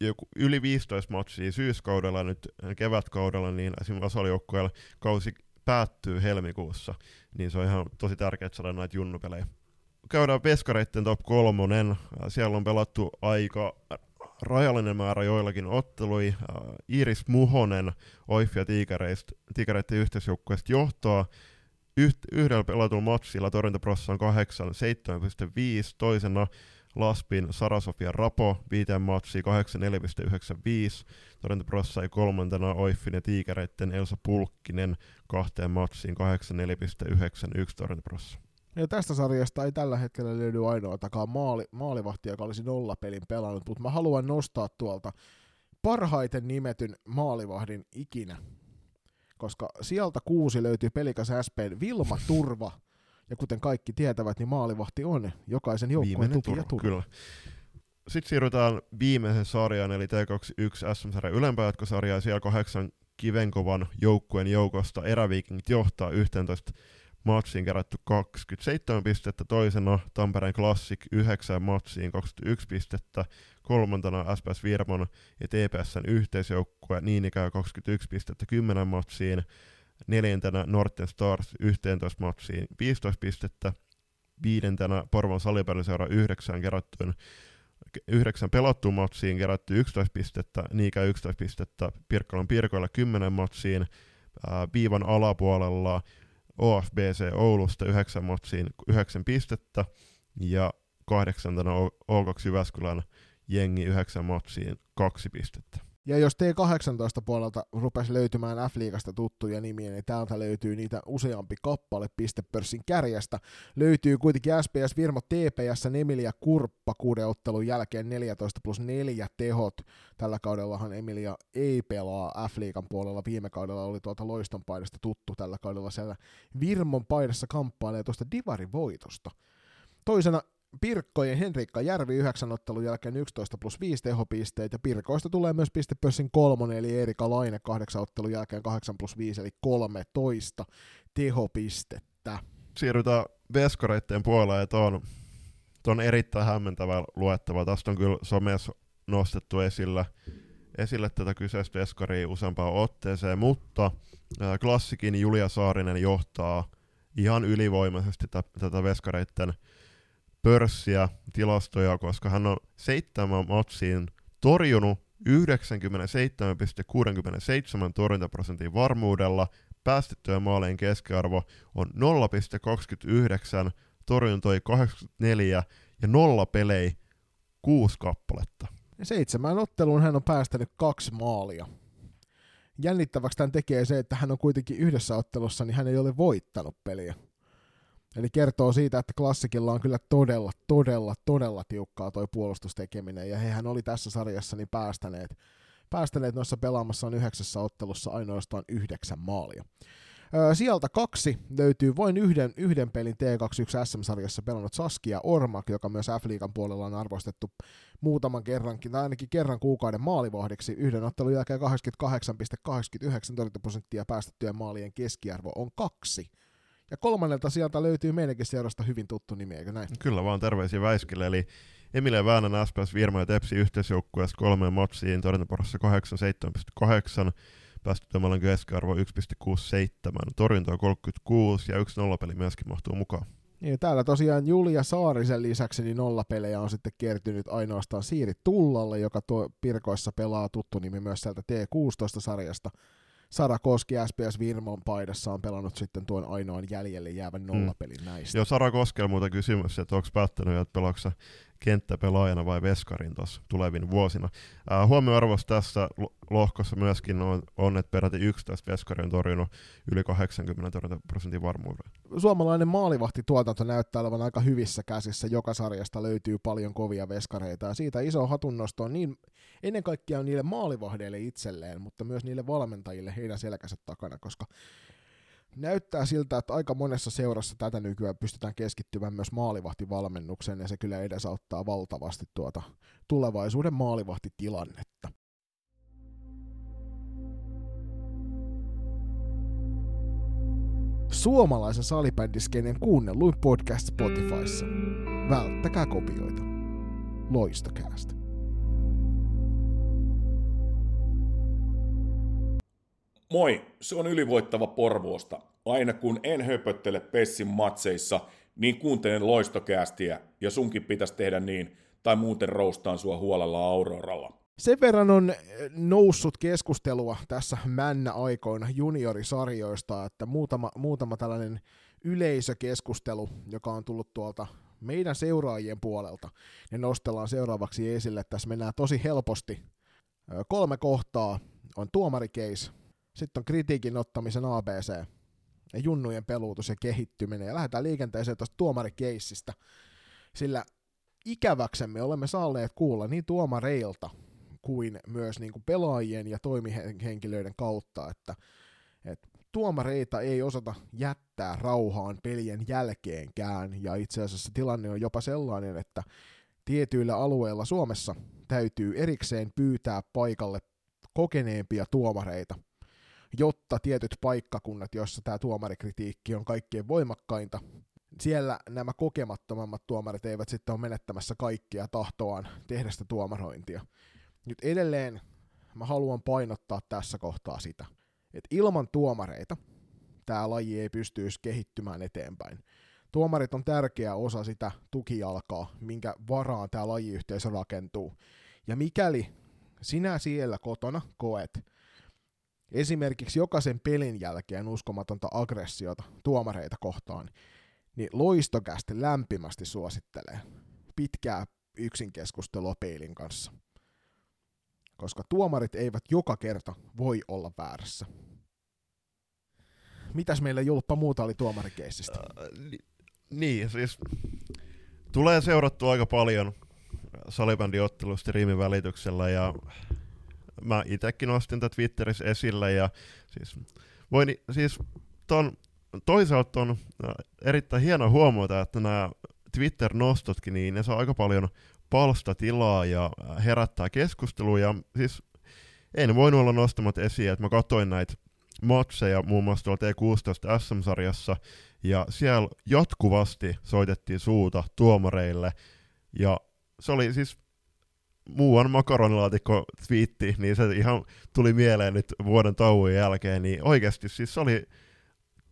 joku yli 15 matsia syyskaudella nyt kevätkaudella, niin esimerkiksi Asolijoukkueella kausi päättyy helmikuussa, niin se on ihan tosi tärkeää saada näitä junnupelejä. Käydään peskareitten top kolmonen. Siellä on pelattu aika rajallinen määrä joillakin ottelui. Iris Muhonen Oiffia Tiikereiden yhteisjoukkueesta johtaa Yht, yhdellä pelatulla matsilla torjuntaprossa on 8, 7,5, toisena Laspin Sarasofia Rapo, viiteen matsia 84,95, torjuntaprossa ei kolmantena Oiffin ja Tiikereitten Elsa Pulkkinen kahteen matsiin 84,91 torjuntaprossa. Ja tästä sarjasta ei tällä hetkellä löydy ainoatakaan maali, maalivahtia, joka olisi nollapelin pelannut, mutta mä haluan nostaa tuolta parhaiten nimetyn maalivahdin ikinä, koska sieltä kuusi löytyy pelikas SPn Vilma Turva, ja kuten kaikki tietävät, niin maalivahti on jokaisen joukkueen tuki ja turva. Kyllä. Sitten siirrytään viimeisen sarjaan, eli T21 SM-sarjan ylempääjatkosarjaa, ja siellä kahdeksan kivenkovan joukkueen joukosta eräviikingit johtaa 11 matsiin kerätty 27 pistettä, toisena Tampereen Classic 9 matsiin 21 pistettä, kolmantena SPS Virmon ja TPSn yhteisjoukkue niin ikään 21 pistettä 10 matsiin, neljäntenä Norten Stars 11 matsiin 15 pistettä, viidentenä Porvon salipalloseura 9 kerättyyn yhdeksän pelattuun matsiin kerätty 11 pistettä, Niikä 11 pistettä, Pirkkalan Pirkoilla 10 matsiin, viivan alapuolella OFBC Oulusta 9 matsiin 9 pistettä, ja kahdeksantena O2 Jyväskylän jengi 9 matsiin 2 pistettä. Ja jos T18 puolelta rupesi löytymään F-liigasta tuttuja nimiä, niin täältä löytyy niitä useampi kappale pistepörssin kärjestä. Löytyy kuitenkin SPS Virmo TPS Emilia Kurppa kuuden ottelun jälkeen 14 plus 4 tehot. Tällä kaudellahan Emilia ei pelaa F-liigan puolella. Viime kaudella oli tuolta Loiston paidasta tuttu. Tällä kaudella siellä Virmon paidassa kamppailee tuosta Divarin voitosta. Toisena Pirkkojen Henrikka Järvi yhdeksän ottelun jälkeen 11 plus 5 tehopisteet, ja Pirkoista tulee myös pistepössin kolmonen, eli Erika Laine kahdeksan ottelun jälkeen 8 plus 5, eli 13 tehopistettä. Siirrytään veskareitteen puolelle, ja tuon, tuon erittäin hämmentävä luettava. Tästä on kyllä somessa nostettu esillä, esille tätä kyseistä veskaria useampaan otteeseen, mutta klassikin Julia Saarinen johtaa ihan ylivoimaisesti tätä veskareitten pörssiä, tilastoja, koska hän on seitsemän matsiin torjunut 97,67 torjuntaprosentin varmuudella, päästettyjen maalien keskiarvo on 0,29, torjuntoi 84 ja nolla pelei kuusi kappaletta. Seitsemän otteluun hän on päästänyt kaksi maalia. Jännittäväksi tämän tekee se, että hän on kuitenkin yhdessä ottelussa, niin hän ei ole voittanut peliä. Eli kertoo siitä, että klassikilla on kyllä todella, todella, todella tiukkaa toi puolustustekeminen, ja hehän oli tässä sarjassa niin päästäneet, päästäneet noissa pelaamassa on yhdeksässä ottelussa ainoastaan yhdeksän maalia. Sieltä kaksi löytyy vain yhden, yhden pelin T21 SM-sarjassa pelannut Saskia Ormak, joka myös F-liigan puolella on arvostettu muutaman kerrankin, tai ainakin kerran kuukauden maalivahdiksi. Yhden ottelun jälkeen 88,89 prosenttia päästettyjen maalien keskiarvo on kaksi. Ja kolmannelta sieltä löytyy meidänkin seurasta hyvin tuttu nimi, eikö näin? Kyllä vaan terveisiä Väiskille, eli Emilia Väänän SPS Virma ja Tepsi yhteisjoukkueessa kolmeen matsiin, torjuntaporossa 87,8, päästöttömälän keskiarvo 1,67, torjunta on 36 ja yksi nollapeli myöskin mahtuu mukaan. Niin, täällä tosiaan Julia Saarisen lisäksi niin nollapelejä on sitten kertynyt ainoastaan Siiri Tullalle, joka tuo Pirkoissa pelaa tuttu nimi myös sieltä T16-sarjasta. Sara Koski SPS Virmon paidassa on pelannut sitten tuon ainoan jäljelle jäävän nollapelin näistä. Joo, Sara Koskella muuta kysymys, että onko päättänyt, että pelaako kenttäpelaajana vai veskarin tuossa tulevin vuosina. Äh, huomioarvos tässä lohkossa myöskin on, on, että peräti 11 veskari on torjunut yli 80 prosentin varmuudella. Suomalainen maalivahtituotanto näyttää olevan aika hyvissä käsissä. Joka sarjasta löytyy paljon kovia veskareita ja siitä iso hatunnosto on niin ennen kaikkea niille maalivahdeille itselleen, mutta myös niille valmentajille heidän selkänsä takana, koska näyttää siltä, että aika monessa seurassa tätä nykyään pystytään keskittymään myös maalivahtivalmennukseen, ja se kyllä edesauttaa valtavasti tuota tulevaisuuden maalivahtitilannetta. Suomalaisen salibändiskenen kuunnelluin podcast Spotifyssa. Välttäkää kopioita. Loistokäästä. Moi, se on ylivoittava Porvoosta. Aina kun en höpöttele Pessin matseissa, niin kuuntelen loistokäästiä ja sunkin pitäisi tehdä niin, tai muuten roustaan sua huolella Auroralla. Sen verran on noussut keskustelua tässä männä-aikoina juniorisarjoista, että muutama, muutama tällainen yleisökeskustelu, joka on tullut tuolta meidän seuraajien puolelta, ne nostellaan seuraavaksi esille. Tässä mennään tosi helposti. Kolme kohtaa on tuomarikeis, sitten on kritiikin ottamisen ABC ja junnujen peluutus ja kehittyminen. Ja lähdetään liikenteeseen tuosta tuomarikeissistä, sillä ikäväksemme olemme saaneet kuulla niin tuomareilta kuin myös niin kuin pelaajien ja toimihenkilöiden kautta, että, että tuomareita ei osata jättää rauhaan pelien jälkeenkään, ja itse asiassa tilanne on jopa sellainen, että tietyillä alueilla Suomessa täytyy erikseen pyytää paikalle kokeneempia tuomareita, jotta tietyt paikkakunnat, joissa tämä tuomarikritiikki on kaikkein voimakkainta, siellä nämä kokemattomammat tuomarit eivät sitten ole menettämässä kaikkia tahtoaan tehdä sitä tuomarointia. Nyt edelleen mä haluan painottaa tässä kohtaa sitä, että ilman tuomareita tämä laji ei pystyisi kehittymään eteenpäin. Tuomarit on tärkeä osa sitä tukijalkaa, minkä varaan tämä lajiyhteisö rakentuu. Ja mikäli sinä siellä kotona koet, esimerkiksi jokaisen pelin jälkeen uskomatonta aggressiota tuomareita kohtaan, niin loistokästi lämpimästi suosittelee pitkää yksinkeskustelua peilin kanssa. koska tuomarit eivät joka kerta voi olla väärässä. Mitäs meillä Julppa muuta oli tuomarikeissistä? Äh, ni- niin, siis tulee seurattua aika paljon salibändiottelusta streamin välityksellä ja mä itekin nostin tätä Twitterissä esille ja siis, voin, siis ton, toisaalta on erittäin hieno huomata, että nämä Twitter-nostotkin, niin ne saa aika paljon palstatilaa ja herättää keskustelua ja siis en voinut olla nostamatta esiin, että mä katsoin näitä matseja muun muassa tuolla T16 SM-sarjassa, ja siellä jatkuvasti soitettiin suuta tuomareille, ja se oli siis muuan makaronilaatikko twiitti, niin se ihan tuli mieleen nyt vuoden tauon jälkeen, niin oikeasti siis se oli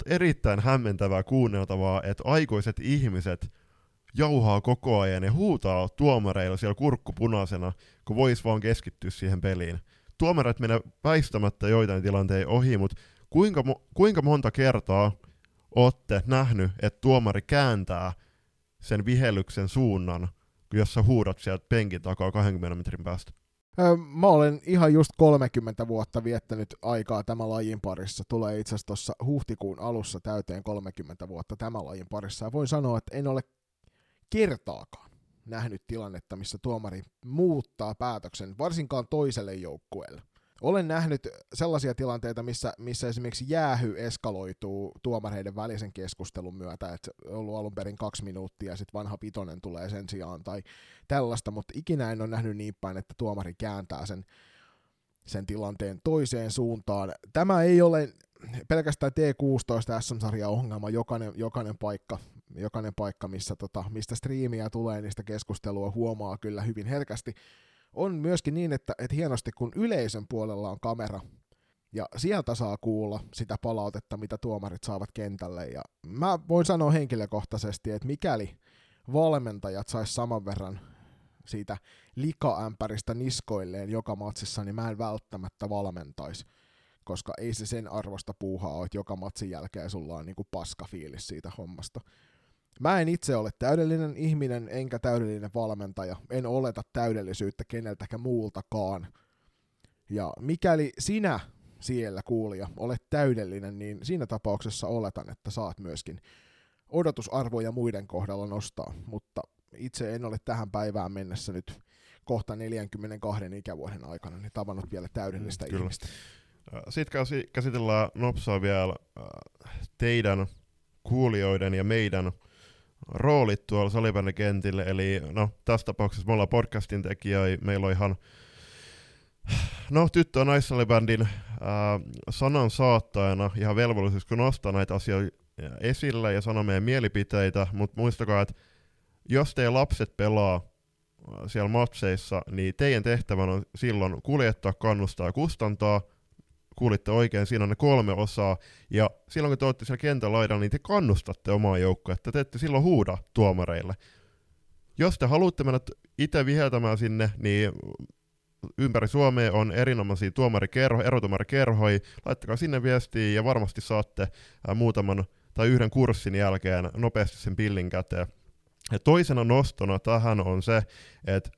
erittäin hämmentävää kuunneltavaa, että aikuiset ihmiset jauhaa koko ajan ja huutaa tuomareilla siellä kurkkupunaisena, kun vois vaan keskittyä siihen peliin. Tuomarit menee väistämättä joitain tilanteita ohi, mutta kuinka, kuinka monta kertaa olette nähnyt, että tuomari kääntää sen vihellyksen suunnan, jos sä huudat sieltä penkin takaa 20 metrin päästä? Mä olen ihan just 30 vuotta viettänyt aikaa tämän lajin parissa. Tulee itse asiassa tuossa huhtikuun alussa täyteen 30 vuotta tämän lajin parissa. Ja voin sanoa, että en ole kertaakaan nähnyt tilannetta, missä tuomari muuttaa päätöksen, varsinkaan toiselle joukkueelle. Olen nähnyt sellaisia tilanteita, missä, missä esimerkiksi jäähy eskaloituu tuomareiden välisen keskustelun myötä, että on ollut alun perin kaksi minuuttia ja sitten vanha pitonen tulee sen sijaan tai tällaista, mutta ikinä en ole nähnyt niin päin, että tuomari kääntää sen, sen tilanteen toiseen suuntaan. Tämä ei ole pelkästään T16 SM-sarjan ongelma, jokainen, jokainen paikka, jokainen paikka missä, tota, mistä striimiä tulee, niistä keskustelua huomaa kyllä hyvin herkästi. On myöskin niin, että, että hienosti kun yleisön puolella on kamera, ja sieltä saa kuulla sitä palautetta, mitä tuomarit saavat kentälle. Ja mä voin sanoa henkilökohtaisesti, että mikäli valmentajat sais saman verran siitä likaämpäristä niskoilleen joka matsissa, niin mä en välttämättä valmentaisi koska ei se sen arvosta puuhaa että joka matsin jälkeen sulla on niinku paska fiilis siitä hommasta. Mä en itse ole täydellinen ihminen enkä täydellinen valmentaja. En oleta täydellisyyttä keneltäkään muultakaan. Ja mikäli sinä siellä kuulija olet täydellinen, niin siinä tapauksessa oletan, että saat myöskin odotusarvoja muiden kohdalla nostaa, mutta itse en ole tähän päivään mennessä nyt kohta 42 ikävuoden aikana niin tavannut vielä täydellistä Kyllä. ihmistä. Sitten käsitellään nopsaa vielä teidän kuulijoiden ja meidän roolit tuolla salibändikentille, eli no tässä tapauksessa me ollaan podcastin tekijöitä, meillä on ihan no tyttö- ja naissalibändin äh, sanan saattajana ihan velvollisuus, kun nostaa näitä asioita esille ja sanoo meidän mielipiteitä, mutta muistakaa, että jos teidän lapset pelaa äh, siellä matseissa, niin teidän tehtävänä on silloin kuljettaa, kannustaa ja kustantaa, kuulitte oikein, siinä on ne kolme osaa, ja silloin kun te olette siellä kentän laidalla, niin te kannustatte omaa joukkoa, te ette silloin huuda tuomareille. Jos te haluatte mennä itse viheltämään sinne, niin ympäri Suomea on erinomaisia tuomarikerho, erotuomarikerhoja, laittakaa sinne viestiä ja varmasti saatte ää, muutaman tai yhden kurssin jälkeen nopeasti sen pillin käteen. Ja toisena nostona tähän on se, että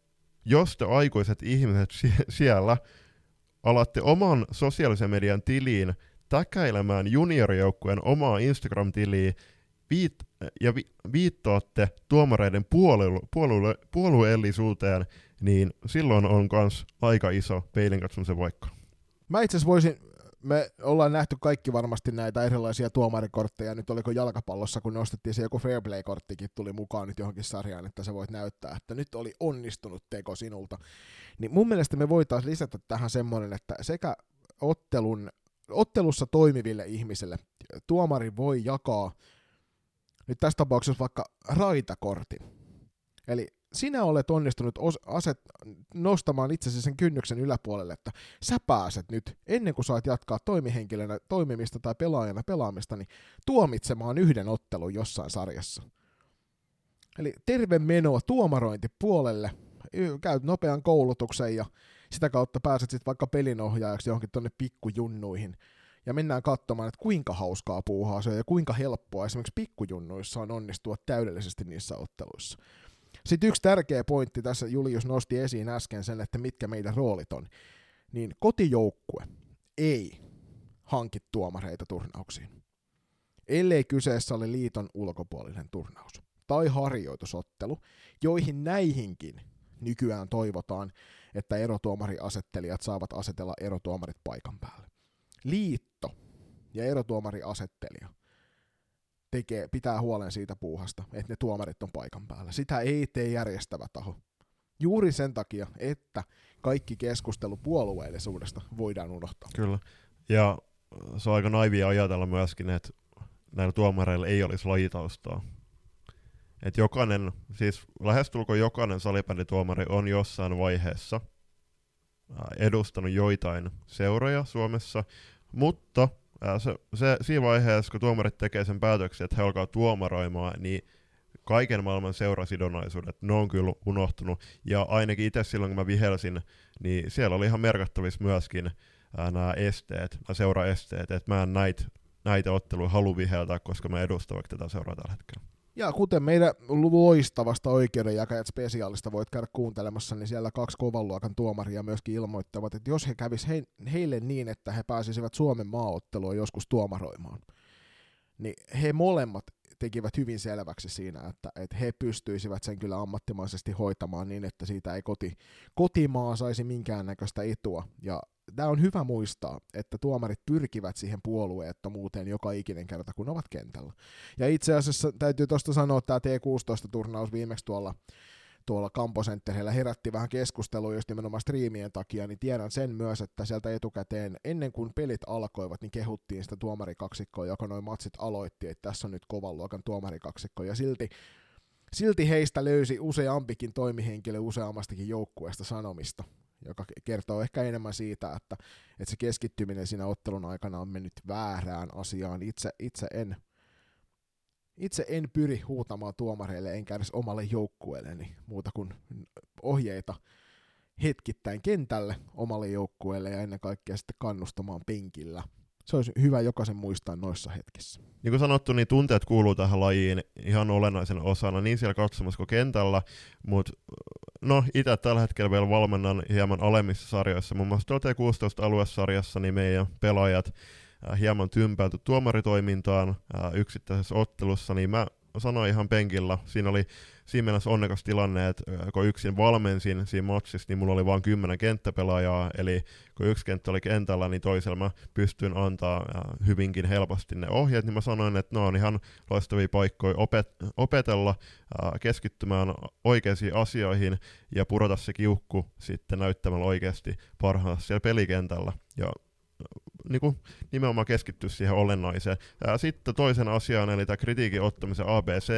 jos te aikuiset ihmiset sie- siellä alatte oman sosiaalisen median tiliin täkäilemään juniorijoukkueen omaa Instagram-tiliä viit- ja vi- viittaatte tuomareiden puolue- puolue- puolueellisuuteen, niin silloin on kans aika iso peilin katsomisen vaikka. Mä itse voisin, me ollaan nähty kaikki varmasti näitä erilaisia tuomarikortteja, nyt oliko jalkapallossa, kun nostettiin se joku Fairplay-korttikin tuli mukaan nyt johonkin sarjaan, että sä voit näyttää, että nyt oli onnistunut teko sinulta. Niin mun mielestä me voitaisiin lisätä tähän semmoinen, että sekä ottelun, ottelussa toimiville ihmisille tuomari voi jakaa nyt tässä tapauksessa vaikka raitakortin. Eli sinä olet onnistunut os- aset, nostamaan itsesi sen kynnyksen yläpuolelle, että sä pääset nyt, ennen kuin saat jatkaa toimihenkilönä toimimista tai pelaajana pelaamista, niin tuomitsemaan yhden ottelun jossain sarjassa. Eli terve menoa tuomarointipuolelle, käyt nopean koulutuksen ja sitä kautta pääset sitten vaikka pelinohjaajaksi johonkin tonne pikkujunnuihin. Ja mennään katsomaan, että kuinka hauskaa puuhaa se on ja kuinka helppoa esimerkiksi pikkujunnuissa on onnistua täydellisesti niissä otteluissa. Sitten yksi tärkeä pointti tässä Julius nosti esiin äsken sen, että mitkä meidän roolit on. niin kotijoukkue ei hanki tuomareita turnauksiin, ellei kyseessä ole liiton ulkopuolinen turnaus tai harjoitusottelu, joihin näihinkin nykyään toivotaan, että erotuomariasettelijat saavat asetella erotuomarit paikan päälle. Liitto ja erotuomariasettelija tekee, pitää huolen siitä puuhasta, että ne tuomarit on paikan päällä. Sitä ei tee järjestävä taho. Juuri sen takia, että kaikki keskustelu puolueellisuudesta voidaan unohtaa. Kyllä. Ja se on aika naivia ajatella myöskin, että näillä tuomareilla ei olisi lajitaustaa. Et jokainen, siis lähestulkoon jokainen salibändituomari on jossain vaiheessa edustanut joitain seuroja Suomessa, mutta se, se, siinä vaiheessa, kun tuomarit tekee sen päätöksen, että he alkaa tuomaroimaan, niin kaiken maailman seurasidonnaisuudet, ne on kyllä unohtunut. Ja ainakin itse silloin, kun mä vihelsin, niin siellä oli ihan merkittävissä myöskin nämä esteet, nämä seuraesteet, että mä en näitä, näitä otteluja halu viheltää, koska mä edustan vaikka tätä seuraa tällä hetkellä. Ja kuten meidän loistavasta oikeudenjakajat spesiaalista voit käydä kuuntelemassa, niin siellä kaksi kovan luokan tuomaria myöskin ilmoittavat, että jos he kävis he, heille niin, että he pääsisivät Suomen maaottelua joskus tuomaroimaan, niin he molemmat tekivät hyvin selväksi siinä, että, että he pystyisivät sen kyllä ammattimaisesti hoitamaan niin, että siitä ei koti, kotimaa saisi minkäännäköistä etua. Ja tämä on hyvä muistaa, että tuomarit pyrkivät siihen puolueettomuuteen joka ikinen kerta, kun ovat kentällä. Ja itse asiassa täytyy tuosta sanoa, että tämä T16-turnaus viimeksi tuolla tuolla Kampocentterillä herätti vähän keskustelua just nimenomaan striimien takia, niin tiedän sen myös, että sieltä etukäteen, ennen kuin pelit alkoivat, niin kehuttiin sitä tuomarikaksikkoa, joka noin matsit aloitti, että tässä on nyt kovan luokan tuomarikaksikko, ja silti, silti heistä löysi useampikin toimihenkilö useammastakin joukkueesta sanomista, joka kertoo ehkä enemmän siitä, että, että se keskittyminen siinä ottelun aikana on mennyt väärään asiaan. Itse, itse en itse en pyri huutamaan tuomareille enkä edes omalle joukkueelleni muuta kuin ohjeita hetkittäin kentälle omalle joukkueelle ja ennen kaikkea sitten kannustamaan penkillä. Se olisi hyvä jokaisen muistaa noissa hetkissä. Niin kuin sanottu, niin tunteet kuuluu tähän lajiin ihan olennaisen osana niin siellä katsomassa kuin kentällä, mutta no itse tällä hetkellä vielä valmennan hieman alemmissa sarjoissa, muun muassa T16-aluesarjassa, niin meidän pelaajat hieman tympäyty tuomaritoimintaan äh, yksittäisessä ottelussa, niin mä sanoin ihan penkillä, siinä oli siinä mielessä onnekas tilanne, että äh, kun yksin valmensin siinä matsissa, niin mulla oli vain kymmenen kenttäpelaajaa, eli kun yksi kenttä oli kentällä, niin toisella mä pystyin antaa hyvinkin helposti ne ohjeet, niin mä sanoin, että ne on ihan loistavia paikkoja opet- opetella, keskittymään oikeisiin asioihin ja purata se kiukku sitten näyttämällä oikeasti parhaassa siellä pelikentällä. Ja niin kuin nimenomaan keskittyä siihen olennaiseen. Ja sitten toisen asian, eli tämä kritiikin ottamisen abc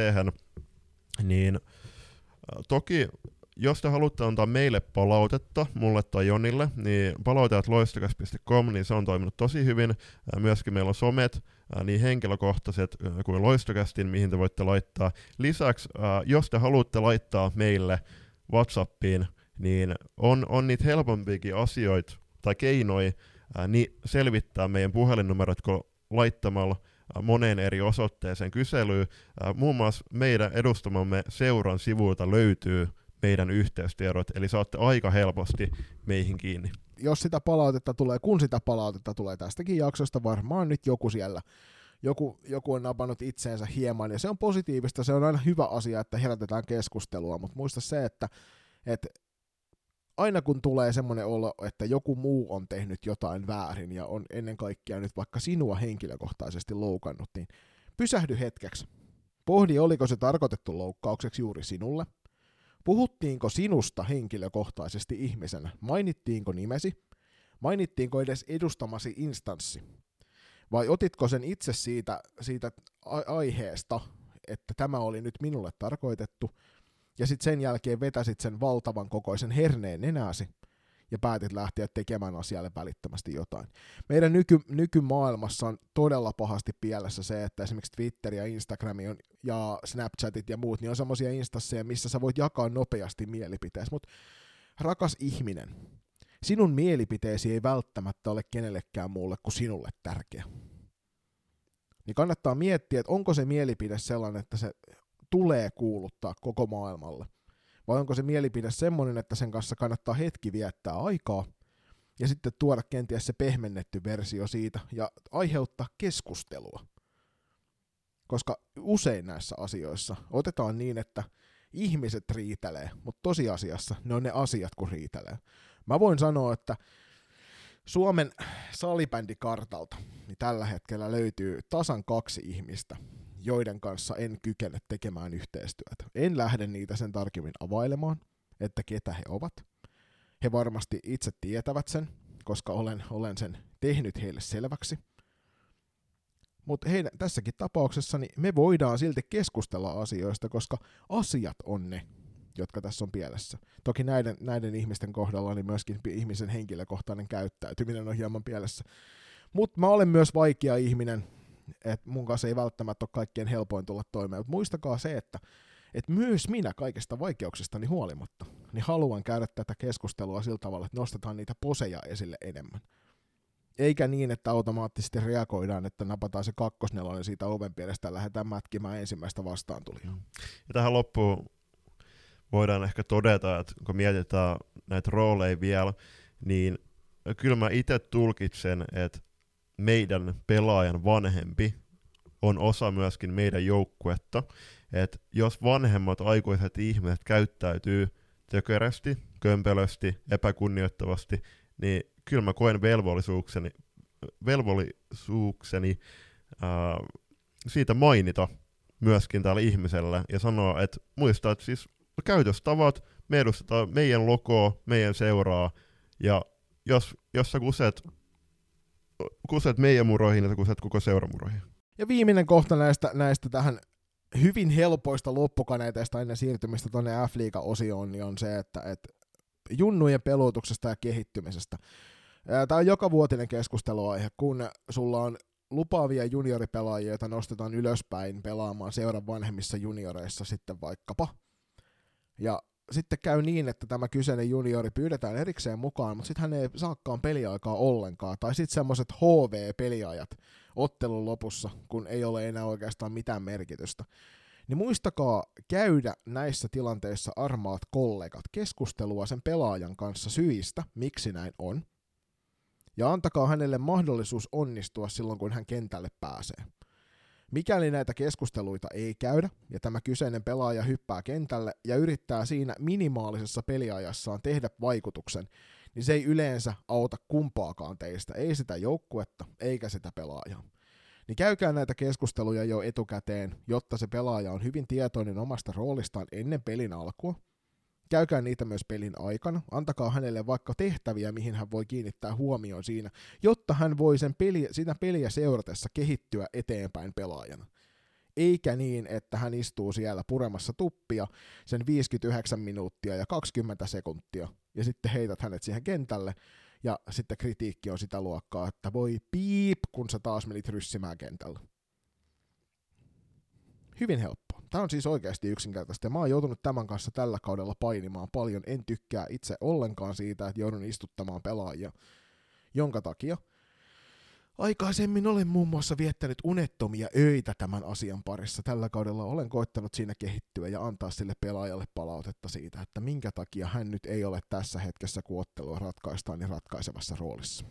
niin toki jos te haluatte antaa meille palautetta, mulle tai Jonille, niin palautajat loistokas.com, niin se on toiminut tosi hyvin. Myöskin meillä on somet, niin henkilökohtaiset kuin loistokästin, mihin te voitte laittaa. Lisäksi, jos te haluatte laittaa meille WhatsAppiin, niin on, on niitä helpompiakin asioita tai keinoja, ää, niin selvittää meidän puhelinnumerot laittamalla moneen eri osoitteeseen kyselyyn. Ää, muun muassa meidän edustamamme seuran sivuilta löytyy meidän yhteystiedot, eli saatte aika helposti meihin kiinni. Jos sitä palautetta tulee, kun sitä palautetta tulee tästäkin jaksosta, varmaan nyt joku siellä joku, joku on napannut itseensä hieman, ja se on positiivista, se on aina hyvä asia, että herätetään keskustelua, mutta muista se, että, että aina kun tulee semmoinen olo, että joku muu on tehnyt jotain väärin ja on ennen kaikkea nyt vaikka sinua henkilökohtaisesti loukannut, niin pysähdy hetkeksi. Pohdi, oliko se tarkoitettu loukkaukseksi juuri sinulle. Puhuttiinko sinusta henkilökohtaisesti ihmisenä? Mainittiinko nimesi? Mainittiinko edes edustamasi instanssi? Vai otitko sen itse siitä, siitä aiheesta, että tämä oli nyt minulle tarkoitettu, ja sitten sen jälkeen vetäsit sen valtavan kokoisen herneen nenäsi ja päätit lähteä tekemään asialle välittömästi jotain. Meidän nyky, nykymaailmassa on todella pahasti pielessä se, että esimerkiksi Twitter ja Instagram on, ja Snapchatit ja muut, niin on semmoisia instasseja, missä sä voit jakaa nopeasti mielipiteesi, mutta rakas ihminen, sinun mielipiteesi ei välttämättä ole kenellekään muulle kuin sinulle tärkeä. Niin kannattaa miettiä, että onko se mielipide sellainen, että se tulee kuuluttaa koko maailmalle? Vai onko se mielipide semmoinen, että sen kanssa kannattaa hetki viettää aikaa ja sitten tuoda kenties se pehmennetty versio siitä ja aiheuttaa keskustelua. Koska usein näissä asioissa otetaan niin, että ihmiset riitelee, mutta tosiasiassa ne on ne asiat, kun riitelee. Mä voin sanoa, että Suomen salibändikartalta niin tällä hetkellä löytyy tasan kaksi ihmistä, joiden kanssa en kykene tekemään yhteistyötä. En lähde niitä sen tarkemmin availemaan, että ketä he ovat. He varmasti itse tietävät sen, koska olen, olen sen tehnyt heille selväksi. Mutta tässäkin tapauksessa niin me voidaan silti keskustella asioista, koska asiat on ne, jotka tässä on pielessä. Toki näiden, näiden ihmisten kohdalla niin myöskin ihmisen henkilökohtainen käyttäytyminen on hieman pielessä. Mutta mä olen myös vaikea ihminen, että mun kanssa ei välttämättä ole kaikkien helpoin tulla toimeen. Mutta muistakaa se, että, että myös minä kaikista vaikeuksistani huolimatta, niin haluan käydä tätä keskustelua sillä tavalla, että nostetaan niitä poseja esille enemmän. Eikä niin, että automaattisesti reagoidaan, että napataan se kakkosnelonen siitä oven pielestä ja lähdetään mätkimään ensimmäistä vastaantulijaa. Ja tähän loppuun voidaan ehkä todeta, että kun mietitään näitä rooleja vielä, niin kyllä mä itse tulkitsen, että meidän pelaajan vanhempi on osa myöskin meidän joukkuetta. Että jos vanhemmat aikuiset ihmiset käyttäytyy tökerästi, kömpelösti, epäkunnioittavasti, niin kyllä mä koen velvollisuukseni, velvollisuukseni ää, siitä mainita myöskin tällä ihmisellä ja sanoa, että muista, että siis käytöstavat, me edustetaan meidän logoa, meidän seuraa, ja jos, jos sä kuset, kuset meidän muroihin, sä kuset koko seuramuroihin. Ja viimeinen kohta näistä, näistä tähän hyvin helpoista loppukaneeteista ennen siirtymistä tuonne f osioon niin on se, että, että junnujen pelutuksesta ja kehittymisestä. Tämä on joka vuotinen keskusteluaihe, kun sulla on lupaavia junioripelaajia, joita nostetaan ylöspäin pelaamaan seuran vanhemmissa junioreissa sitten vaikkapa – ja sitten käy niin, että tämä kyseinen juniori pyydetään erikseen mukaan, mutta sitten hän ei saakaan peliaikaa ollenkaan. Tai sitten semmoiset HV-peliajat ottelun lopussa, kun ei ole enää oikeastaan mitään merkitystä. Niin muistakaa käydä näissä tilanteissa armaat kollegat keskustelua sen pelaajan kanssa syistä, miksi näin on. Ja antakaa hänelle mahdollisuus onnistua silloin, kun hän kentälle pääsee. Mikäli näitä keskusteluita ei käydä, ja tämä kyseinen pelaaja hyppää kentälle ja yrittää siinä minimaalisessa peliajassaan tehdä vaikutuksen, niin se ei yleensä auta kumpaakaan teistä, ei sitä joukkuetta eikä sitä pelaajaa. Niin käykää näitä keskusteluja jo etukäteen, jotta se pelaaja on hyvin tietoinen omasta roolistaan ennen pelin alkua, käykää niitä myös pelin aikana, antakaa hänelle vaikka tehtäviä, mihin hän voi kiinnittää huomioon siinä, jotta hän voi sen peli, sitä peliä seuratessa kehittyä eteenpäin pelaajana. Eikä niin, että hän istuu siellä puremassa tuppia sen 59 minuuttia ja 20 sekuntia, ja sitten heität hänet siihen kentälle, ja sitten kritiikki on sitä luokkaa, että voi piip, kun sä taas menit ryssimään kentällä. Hyvin helppo. Tämä on siis oikeasti yksinkertaista. Ja mä oon joutunut tämän kanssa tällä kaudella painimaan paljon. En tykkää itse ollenkaan siitä, että joudun istuttamaan pelaajia. Jonka takia Aikaisemmin olen muun muassa viettänyt unettomia öitä tämän asian parissa. Tällä kaudella olen koittanut siinä kehittyä ja antaa sille pelaajalle palautetta siitä, että minkä takia hän nyt ei ole tässä hetkessä, kun ottelua ratkaistaan, niin ratkaisevassa roolissa.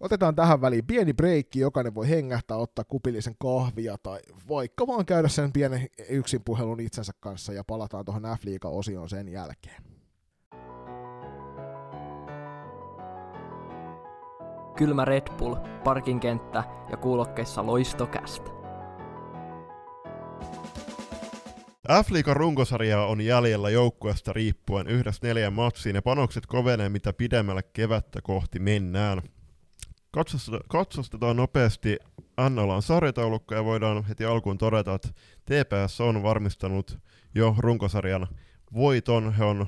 Otetaan tähän väliin pieni breikki, jokainen voi hengähtää, ottaa kupillisen kahvia tai vaikka vaan käydä sen pienen yksin puhelun itsensä kanssa ja palataan tuohon f osioon sen jälkeen. Kylmä Red Bull, parkinkenttä ja kuulokkeissa loistokästä. F-liigan runkosarja on jäljellä joukkueesta riippuen yhdessä neljän matsiin ja panokset kovenee mitä pidemmälle kevättä kohti mennään. Katsostetaan nopeasti Annalan sarjataulukko ja voidaan heti alkuun todeta, että TPS on varmistanut jo runkosarjan voiton. He on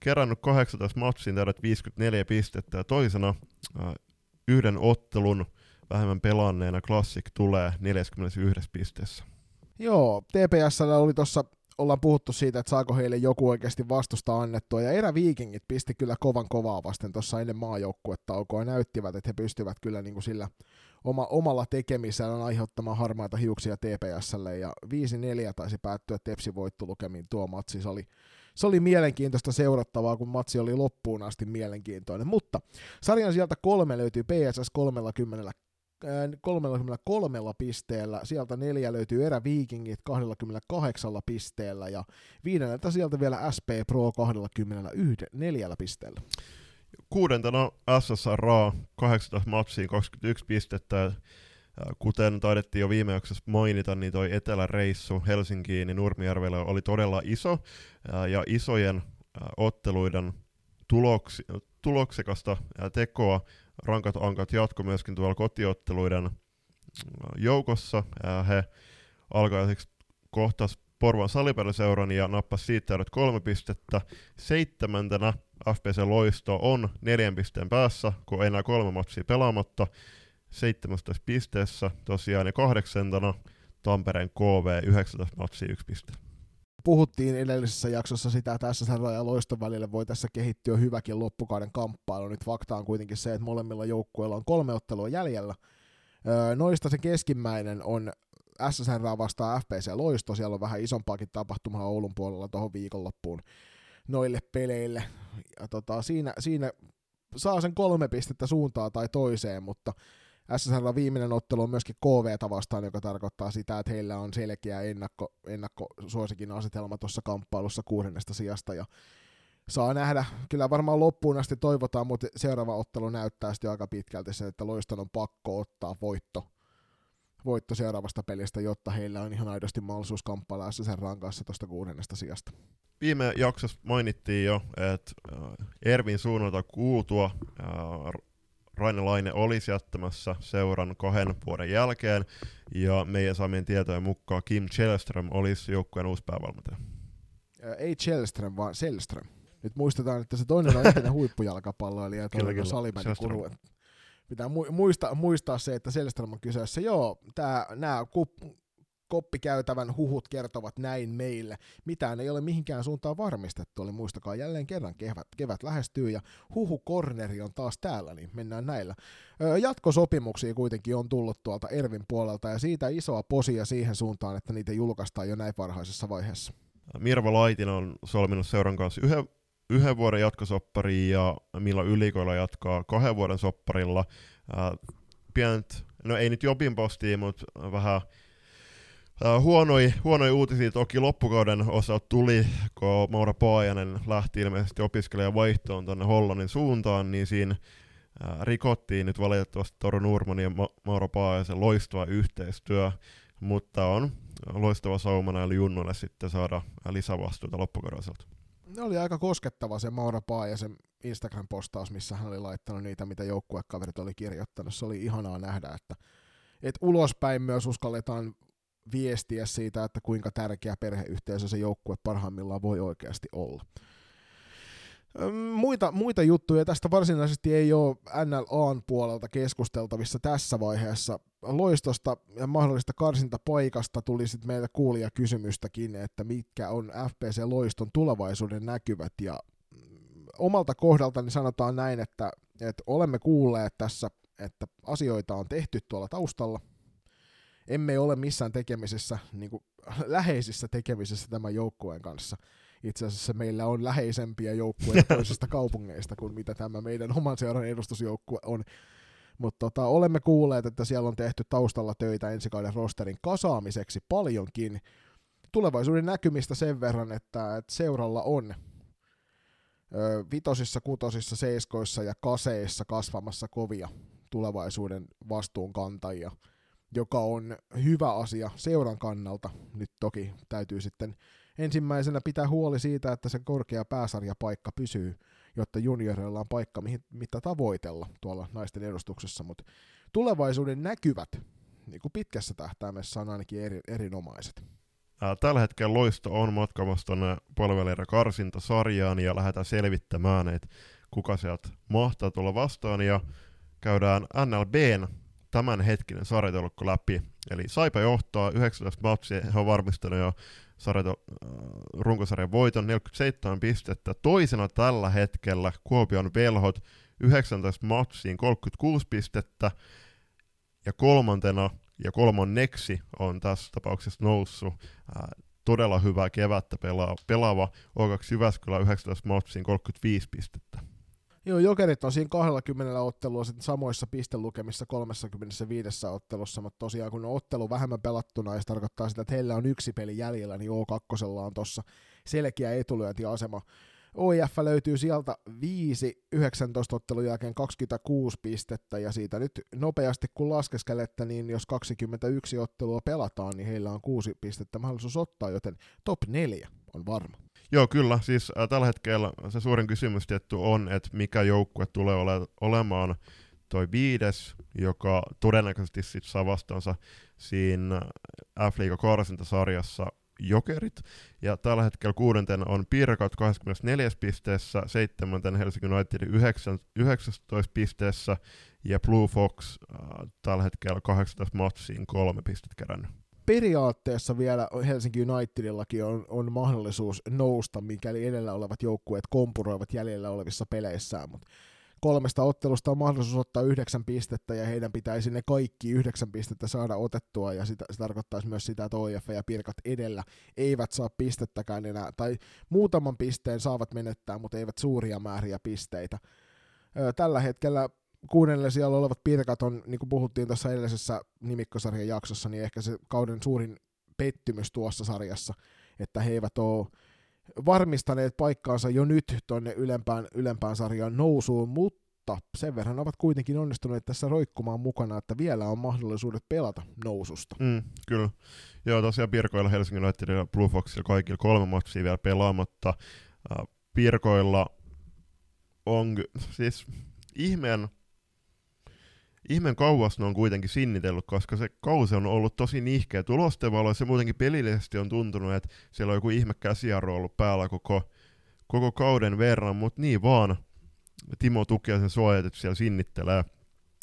kerännyt 18 matsiin täydet 54 pistettä ja toisena äh, yhden ottelun vähemmän pelanneena Classic tulee 41 pisteessä. Joo, TPS oli tuossa ollaan puhuttu siitä, että saako heille joku oikeasti vastusta annettua, ja eräviikingit pisti kyllä kovan kovaa vasten tuossa ennen maajoukkuetta ja näyttivät, että he pystyvät kyllä niin kuin sillä oma, omalla tekemisellä aiheuttamaan harmaita hiuksia TPSlle, ja 5-4 taisi päättyä Tepsi voittolukemiin tuo matsi, se oli, se oli mielenkiintoista seurattavaa, kun matsi oli loppuun asti mielenkiintoinen, mutta sarjan sieltä kolme löytyy PSS 30 33 pisteellä, sieltä neljä löytyy eräviikingit 28 pisteellä ja viidenneltä sieltä vielä SP Pro 24 pisteellä. Kuudentena SSR 18 matsiin 21 pistettä. Kuten taidettiin jo viime jaksossa mainita, niin toi eteläreissu Helsinkiin niin Nurmijärvellä oli todella iso, ja isojen otteluiden tuloksi, tuloksekasta tekoa rankat ankat jatko myöskin tuolla kotiotteluiden äh, joukossa. He alkaisiksi kohtas Porvan salipääseuran ja nappasi siitä kolme pistettä. Seitsemäntenä FPC Loisto on neljän pisteen päässä, kun enää kolme matsia pelaamatta. 17 pisteessä tosiaan ja kahdeksantena Tampereen KV 19 matsia yksi piste puhuttiin edellisessä jaksossa sitä, että SSR ja Loiston välille voi tässä kehittyä hyväkin loppukauden kamppailu. Nyt fakta on kuitenkin se, että molemmilla joukkueilla on kolme ottelua jäljellä. noista se keskimmäinen on SSR vastaan FPC Loisto, siellä on vähän isompaakin tapahtumaa Oulun puolella tuohon viikonloppuun noille peleille. Ja tota, siinä, siinä saa sen kolme pistettä suuntaan tai toiseen, mutta SSR viimeinen ottelu on myöskin KV vastaan, joka tarkoittaa sitä, että heillä on selkeä ennakko, ennakkosuosikin asetelma tuossa kamppailussa kuudennesta sijasta, ja saa nähdä, kyllä varmaan loppuun asti toivotaan, mutta seuraava ottelu näyttää sitten aika pitkälti se, että Loiston on pakko ottaa voitto, voitto seuraavasta pelistä, jotta heillä on ihan aidosti mahdollisuus kamppailla SSR kanssa tuosta kuudennesta sijasta. Viime jaksossa mainittiin jo, että äh, Ervin suunnalta kuultua äh, Raine Laine olisi jättämässä seuran kahden vuoden jälkeen, ja meidän saamien tietojen mukaan Kim Chelström olisi joukkueen uusi päävalmentaja. Ei Chelström, vaan Selström. Nyt muistetaan, että se toinen on entinen huippujalkapalloilija ja toinen on Kuru. Pitää muistaa, muistaa se, että Selström on kyseessä. Joo, nämä koppikäytävän huhut kertovat näin meille. Mitään ei ole mihinkään suuntaan varmistettu, eli muistakaa jälleen kerran kevät, kevät lähestyy ja huhu corneri on taas täällä, niin mennään näillä. Öö, jatkosopimuksia kuitenkin on tullut tuolta Ervin puolelta ja siitä isoa posia siihen suuntaan, että niitä julkaistaan jo näin varhaisessa vaiheessa. Mirva Laitin on solminut seuran kanssa yhden, yhden vuoden jatkosoppariin ja Milla Ylikoilla jatkaa kahden vuoden sopparilla. Äh, pient, no ei nyt jobin postiin, mutta vähän Huonoi, huonoi uutisia toki loppukauden osalta tuli, kun Maura Paajanen lähti ilmeisesti opiskelemaan vaihtoon tuonne Hollannin suuntaan, niin siinä rikottiin nyt valitettavasti Toru Nurman ja Ma- Maura Paajasen loistava yhteistyö, mutta on loistava sauma näille junnuille sitten saada lisävastuuta loppukauden osalta. Ne oli aika koskettava se Maura Paajasen Instagram-postaus, missä hän oli laittanut niitä, mitä joukkuekaverit oli kirjoittanut. Se oli ihanaa nähdä, että, että ulospäin myös uskalletaan viestiä siitä, että kuinka tärkeä perheyhteisö se joukkue parhaimmillaan voi oikeasti olla. Muita, muita juttuja tästä varsinaisesti ei ole NLAn puolelta keskusteltavissa tässä vaiheessa. Loistosta ja mahdollista karsintapaikasta tuli sitten meiltä kuulia kysymystäkin, että mitkä on FPC Loiston tulevaisuuden näkyvät. Ja mm, omalta kohdaltani sanotaan näin, että, että olemme kuulleet tässä, että asioita on tehty tuolla taustalla – emme ole missään tekemisessä, niin kuin, läheisissä tekemisessä tämän joukkueen kanssa. Itse asiassa meillä on läheisempiä joukkueita toisista kaupungeista kuin mitä tämä meidän oman seuran edustusjoukkue on. Mutta tota, olemme kuulleet, että siellä on tehty taustalla töitä ensi kauden rosterin kasaamiseksi paljonkin. Tulevaisuuden näkymistä sen verran, että, että seuralla on ö, vitosissa, kutosissa, seiskoissa ja kaseissa kasvamassa kovia tulevaisuuden vastuunkantajia – joka on hyvä asia seuran kannalta. Nyt toki täytyy sitten ensimmäisenä pitää huoli siitä, että se korkea pääsarjapaikka pysyy, jotta juniorilla on paikka, mihin, mitä tavoitella tuolla naisten edustuksessa, mutta tulevaisuuden näkyvät niin kuin pitkässä tähtäimessä on ainakin eri, erinomaiset. Tällä hetkellä Loisto on matkamassa tuonne karsintasarjaan ja lähdetään selvittämään, että kuka sieltä mahtaa tulla vastaan ja käydään NLBn tämänhetkinen sarjataulukko läpi. Eli Saipa johtaa 19 matsia, he on varmistanut jo sarjata, äh, runkosarjan voiton 47 pistettä. Toisena tällä hetkellä Kuopion Velhot 19 matsiin 36 pistettä. Ja kolmantena ja kolmanneksi on tässä tapauksessa noussut äh, todella hyvää kevättä pelaa, pelaava O2 Jyväskylä 19 matsiin 35 pistettä. Joo, Jokerit on siinä 20 ottelua sitten samoissa pistelukemissa 35 ottelussa, mutta tosiaan kun on ottelu vähemmän pelattuna, ja se tarkoittaa sitä, että heillä on yksi peli jäljellä, niin O2 on tuossa selkeä etulyöntiasema. OIF löytyy sieltä 5 19 ottelun jälkeen 26 pistettä ja siitä nyt nopeasti kun laskeskelette, niin jos 21 ottelua pelataan, niin heillä on 6 pistettä mahdollisuus ottaa, joten top 4 on varma. Joo, kyllä. Siis äh, tällä hetkellä se suurin kysymys tietty on, että mikä joukkue tulee ole, olemaan toi viides, joka todennäköisesti sit saa vastaansa siinä F-liiga karsintasarjassa Jokerit. Ja tällä hetkellä kuudenten on Pirkat 24 pisteessä, seitsemänten Helsinki United 9, 19 pisteessä ja Blue Fox äh, tällä hetkellä 18 matsiin kolme pistettä kerännyt periaatteessa vielä Helsinki Unitedillakin on, on mahdollisuus nousta, mikäli edellä olevat joukkueet kompuroivat jäljellä olevissa peleissään, mutta kolmesta ottelusta on mahdollisuus ottaa yhdeksän pistettä ja heidän pitäisi ne kaikki yhdeksän pistettä saada otettua ja sitä, se tarkoittaisi myös sitä, että OIF ja Pirkat edellä eivät saa pistettäkään enää, tai muutaman pisteen saavat menettää, mutta eivät suuria määriä pisteitä. Tällä hetkellä kuudennelle siellä olevat Pirkat on, niin kuin puhuttiin tuossa edellisessä nimikkosarjan jaksossa, niin ehkä se kauden suurin pettymys tuossa sarjassa, että he eivät ole varmistaneet paikkaansa jo nyt tuonne ylempään, ylempään sarjaan nousuun, mutta sen verran ovat kuitenkin onnistuneet tässä roikkumaan mukana, että vielä on mahdollisuudet pelata noususta. Mm, kyllä. Joo, tosiaan Pirkoilla, Helsingin ja Blue Foxilla kaikilla kolme matsia vielä pelaamatta. Uh, Pirkoilla on siis ihmeen ihmeen kauas ne on kuitenkin sinnitellyt, koska se kausi on ollut tosi nihkeä. Tulosten valoissa muutenkin pelillisesti on tuntunut, että siellä on joku ihme käsijarru ollut päällä koko, koko kauden verran, mutta niin vaan. Timo Tukiasen suojat, että siellä sinnittelee.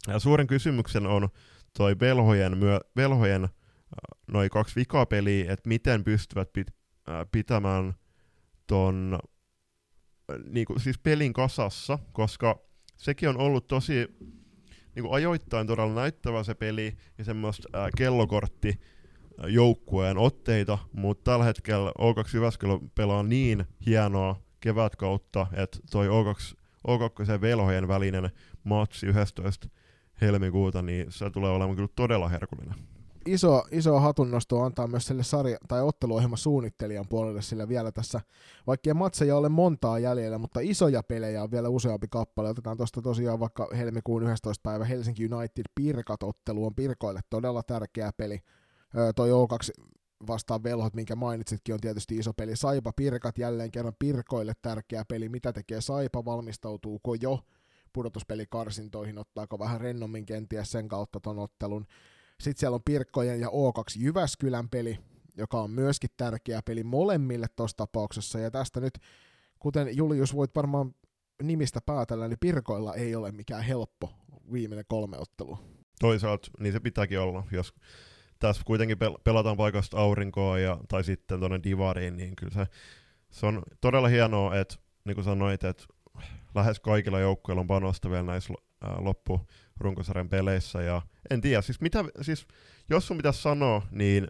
Ja suurin kysymyksen on toi velhojen, myö, velhojen äh, noin kaksi vikapeliä, että miten pystyvät pit, äh, pitämään ton äh, niinku, siis pelin kasassa, koska sekin on ollut tosi niin ajoittain todella näyttävä se peli ja semmoista ää, kellokortti joukkueen otteita, mutta tällä hetkellä O2 Jyväskylä pelaa niin hienoa kevätkautta, että toi O2, O2 velhojen välinen matsi 11 helmikuuta, niin se tulee olemaan kyllä todella herkullinen iso, iso hatunnosto antaa myös sille sarja- tai otteluohjelman suunnittelijan puolelle, sillä vielä tässä, vaikka matseja ole montaa jäljellä, mutta isoja pelejä on vielä useampi kappale. Otetaan tuosta tosiaan vaikka helmikuun 11. päivä Helsinki United Pirkat-ottelu on Pirkoille todella tärkeä peli. Öö, toi O2 vastaan velhot, minkä mainitsitkin, on tietysti iso peli. Saipa Pirkat jälleen kerran Pirkoille tärkeä peli. Mitä tekee Saipa? Valmistautuuko jo pudotuspelikarsintoihin? Ottaako vähän rennommin kenties sen kautta ton ottelun? Sitten siellä on Pirkkojen ja O2 Jyväskylän peli, joka on myöskin tärkeä peli molemmille tuossa tapauksessa. Ja tästä nyt, kuten Julius voit varmaan nimistä päätellä, niin Pirkoilla ei ole mikään helppo viimeinen kolme ottelua. Toisaalta niin se pitääkin olla, jos tässä kuitenkin pel- pelataan paikasta aurinkoa ja, tai sitten tuonne divariin, niin kyllä se, se on todella hienoa, että niin kuin sanoit, että lähes kaikilla joukkueilla on panosta vielä näissä loppu runkosarjan peleissä. Ja en tiedä, siis, mitä, siis jos sun pitäisi sanoa, niin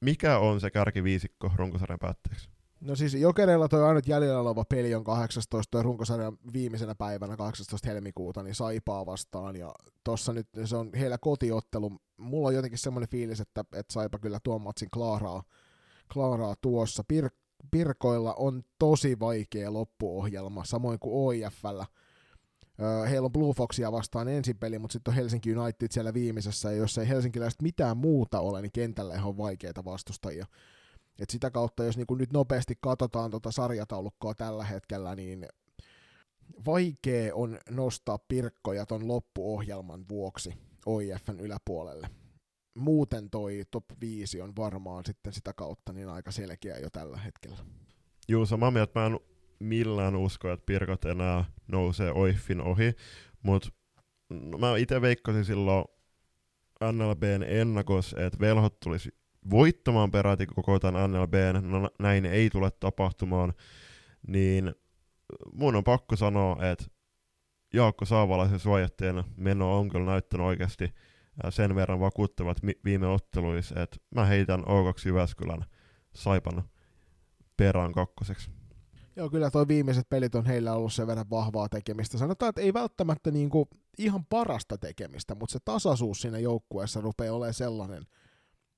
mikä on se kärkiviisikko runkosarjan päätteeksi? No siis Jokereilla toi ainut jäljellä oleva peli on 18 toi runkosarjan viimeisenä päivänä 18 helmikuuta, niin Saipaa vastaan, ja tossa nyt se on heillä kotiottelu. Mulla on jotenkin semmoinen fiilis, että, että Saipa kyllä tuon matsin klaaraa, klaaraa tuossa. Pir- Pirkoilla on tosi vaikea loppuohjelma, samoin kuin OIFllä – heillä on Blue Foxia vastaan ensin peli, mutta sitten on Helsinki United siellä viimeisessä, ja jos ei helsinkiläiset mitään muuta ole, niin kentällä on vaikeita vastustajia. Et sitä kautta, jos niinku nyt nopeasti katsotaan tuota sarjataulukkoa tällä hetkellä, niin vaikea on nostaa pirkkoja ton loppuohjelman vuoksi OIFn yläpuolelle. Muuten toi top 5 on varmaan sitten sitä kautta niin aika selkeä jo tällä hetkellä. Juu, samaa mieltä. Mä en millään usko, että Pirkot enää nousee Oiffin ohi, mutta no, mä itse veikkasin silloin NLBn ennakos, että velhot tulisi voittamaan peräti koko tämän NLBn, no näin ei tule tapahtumaan, niin mun on pakko sanoa, että Jaakko Saavalaisen suojatteen meno on kyllä näyttänyt oikeasti sen verran vakuuttavat viime otteluissa, että mä heitän O2 Jyväskylän Saipan perään kakkoseksi. Joo, kyllä toi viimeiset pelit on heillä ollut sen verran vahvaa tekemistä. Sanotaan, että ei välttämättä niinku ihan parasta tekemistä, mutta se tasaisuus siinä joukkueessa rupeaa olemaan sellainen,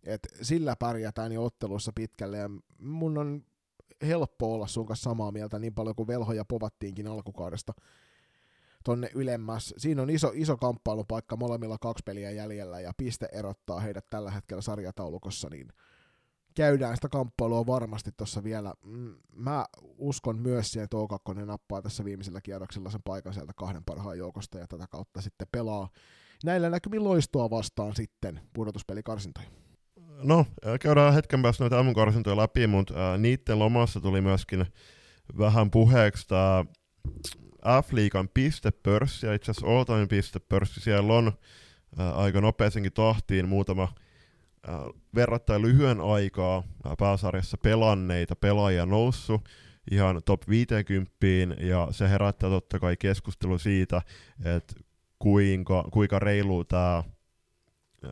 että sillä pärjätään jo otteluissa pitkälle. Ja mun on helppo olla sun kanssa samaa mieltä niin paljon kuin velhoja povattiinkin alkukaudesta tonne ylemmäs. Siinä on iso, iso kamppailupaikka molemmilla kaksi peliä jäljellä ja piste erottaa heidät tällä hetkellä sarjataulukossa, niin käydään sitä kamppailua varmasti tuossa vielä. Mm, mä uskon myös siihen, että O2 nappaa tässä viimeisellä kierroksella sen paikan sieltä kahden parhaan joukosta ja tätä kautta sitten pelaa näillä näkymin loistua vastaan sitten pudotuspelikarsintoja. No, käydään hetken päästä noita aamukarsintoja läpi, mutta äh, niiden lomassa tuli myöskin vähän puheeksi tämä F-liigan pistepörssi, ja itse asiassa all pistepörssi, siellä on äh, aika nopeasenkin tahtiin muutama verrattain lyhyen aikaa äh, pääsarjassa pelanneita pelaajia noussut ihan top 50, ja se herättää totta kai keskustelu siitä, että kuinka, kuinka reilu tämä äh,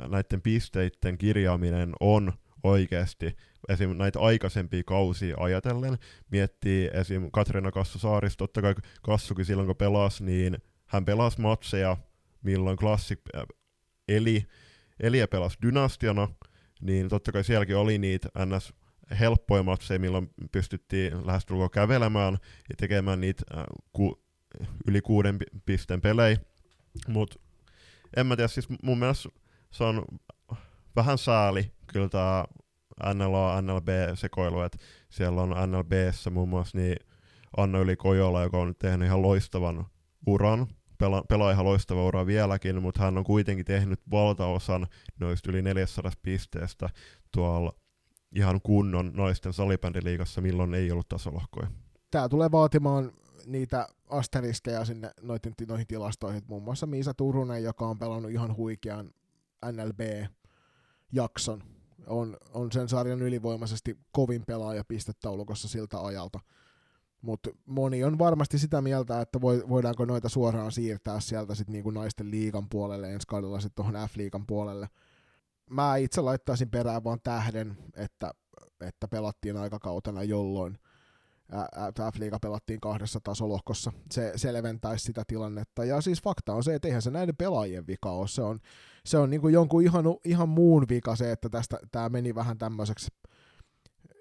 näiden pisteiden kirjaaminen on oikeasti esim. näitä aikaisempia kausia ajatellen, miettii esim. Katriina Kassu Saaris, totta kai Kassukin silloin kun pelasi, niin hän pelasi matseja, milloin Classic äh, eli, eli ja pelasi Dynastiana, niin totta kai sielläkin oli niitä ns helppoja matseja, milloin pystyttiin lähestulkoon kävelemään ja tekemään niitä äh, ku, yli kuuden pisteen pelejä. Mutta en mä tiedä, siis mun mielestä se on vähän sääli kyllä tämä NLA-NLB-sekoilu, että siellä on NLBssä muun muassa niin Anna Yli Kojola, joka on tehnyt ihan loistavan uran, pela, pelaa ihan loistava ura vieläkin, mutta hän on kuitenkin tehnyt valtaosan noista yli 400 pisteestä tuolla ihan kunnon naisten salibändiliigassa, milloin ei ollut tasolohkoja. Tämä tulee vaatimaan niitä asteriskejä sinne noihin, noihin tilastoihin. Muun muassa Miisa Turunen, joka on pelannut ihan huikean NLB-jakson on, on sen sarjan ylivoimaisesti kovin pelaaja pistetaulukossa siltä ajalta. Mutta moni on varmasti sitä mieltä, että voidaanko noita suoraan siirtää sieltä sitten niinku naisten liigan puolelle, ensi kaudella sitten tuohon F-liigan puolelle. Mä itse laittaisin perään vaan tähden, että, että pelattiin aikakautena, jolloin F-liiga pelattiin kahdessa tasolohkossa. Se selventäisi sitä tilannetta. Ja siis fakta on se, että eihän se näiden pelaajien vika ole. Se on, se on niin kuin jonkun ihan, ihan muun vika se, että tästä tämä meni vähän tämmöiseksi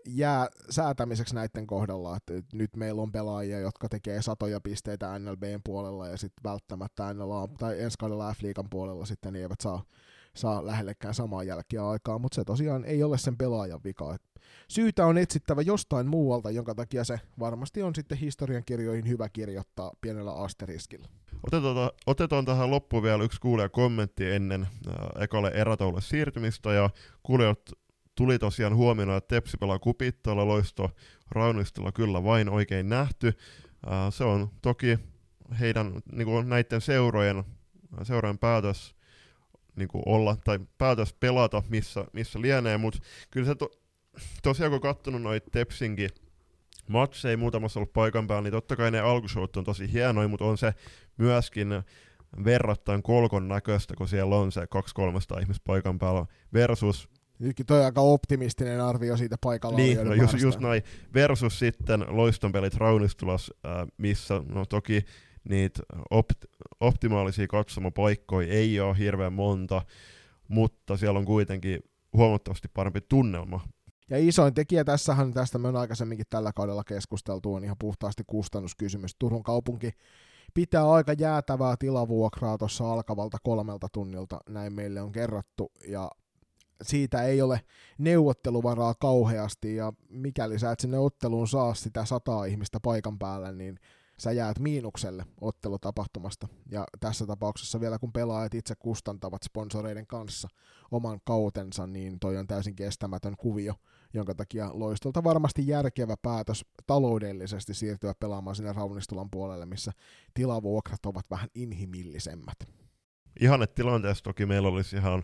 jää säätämiseksi näiden kohdalla, että nyt meillä on pelaajia, jotka tekee satoja pisteitä NLBn puolella ja sitten välttämättä NLA tai ensi kaudella F-liigan puolella sitten niin eivät saa, saa lähellekään samaa jälkeä aikaa, mutta se tosiaan ei ole sen pelaajan vika. Syytä on etsittävä jostain muualta, jonka takia se varmasti on sitten historiankirjoihin hyvä kirjoittaa pienellä asteriskillä. Otetaan, otetaan tähän loppuun vielä yksi kuulija kommentti ennen äh, ekalle erätaulle siirtymistä, ja kuulijat tuli tosiaan huomioon, että Tepsi pelaa kupittoilla, loisto Raunistilla kyllä vain oikein nähty. Äh, se on toki heidän niin kuin näiden seurojen, seurojen päätös niin kuin olla, tai päätös pelata missä, missä lienee, mutta kyllä se to, tosiaan kun katsonut noita Tepsinkin matseja muutamassa ollut paikan päällä, niin totta kai ne alkushowt on tosi hienoja, mutta on se myöskin verrattain kolkon näköistä, kun siellä on se 200-300 ihmistä paikan päällä versus Nytkin toi aika optimistinen arvio siitä paikalla Niin, no just, just näin. Versus sitten loistonpelit Raunistulas, äh, missä no toki niitä opt- optimaalisia katsomapaikkoja ei ole hirveän monta, mutta siellä on kuitenkin huomattavasti parempi tunnelma ja isoin tekijä tässähän, tästä me on aikaisemminkin tällä kaudella keskusteltu, on ihan puhtaasti kustannuskysymys. Turun kaupunki pitää aika jäätävää tilavuokraa tuossa alkavalta kolmelta tunnilta, näin meille on kerrottu, ja siitä ei ole neuvotteluvaraa kauheasti, ja mikäli sä et sinne otteluun saa sitä sataa ihmistä paikan päälle, niin sä jäät miinukselle ottelutapahtumasta. Ja tässä tapauksessa vielä kun pelaajat itse kustantavat sponsoreiden kanssa oman kautensa, niin toi on täysin kestämätön kuvio, jonka takia loistolta varmasti järkevä päätös taloudellisesti siirtyä pelaamaan sinne Raunistulan puolelle, missä tilavuokrat ovat vähän inhimillisemmät. Ihanne tilanteessa toki meillä olisi ihan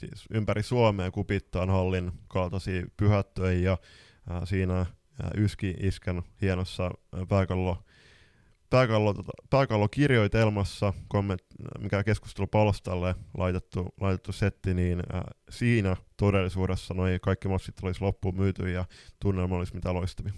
siis ympäri Suomea kupittaan hallin kaltaisia pyhättöjä ja ää, siinä ää, Yski Iskän hienossa pääkallo, pääkallo, tota, pääkallokirjoitelmassa, komment, mikä keskustelupalstalle laitettu, laitettu setti, niin ää, siinä todellisuudessa noi kaikki matsit olisi loppuun myyty ja tunnelma olisi mitä loistavia.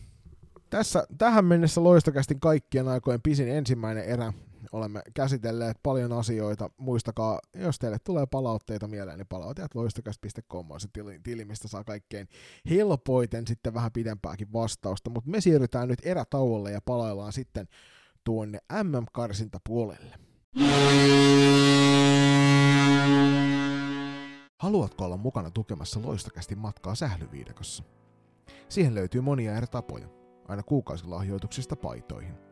Tässä, tähän mennessä loistokästin kaikkien aikojen pisin ensimmäinen erä. Olemme käsitelleet paljon asioita. Muistakaa, jos teille tulee palautteita mieleen, niin palautteet loistokäst.com on se tili, tili, mistä saa kaikkein helpoiten sitten vähän pidempääkin vastausta. Mutta me siirrytään nyt erätauolle ja palaillaan sitten tuonne MM-karsintapuolelle. Haluatko olla mukana tukemassa loistokästin matkaa sählyviidakossa? Siihen löytyy monia eri tapoja aina kuukausilahjoituksista paitoihin.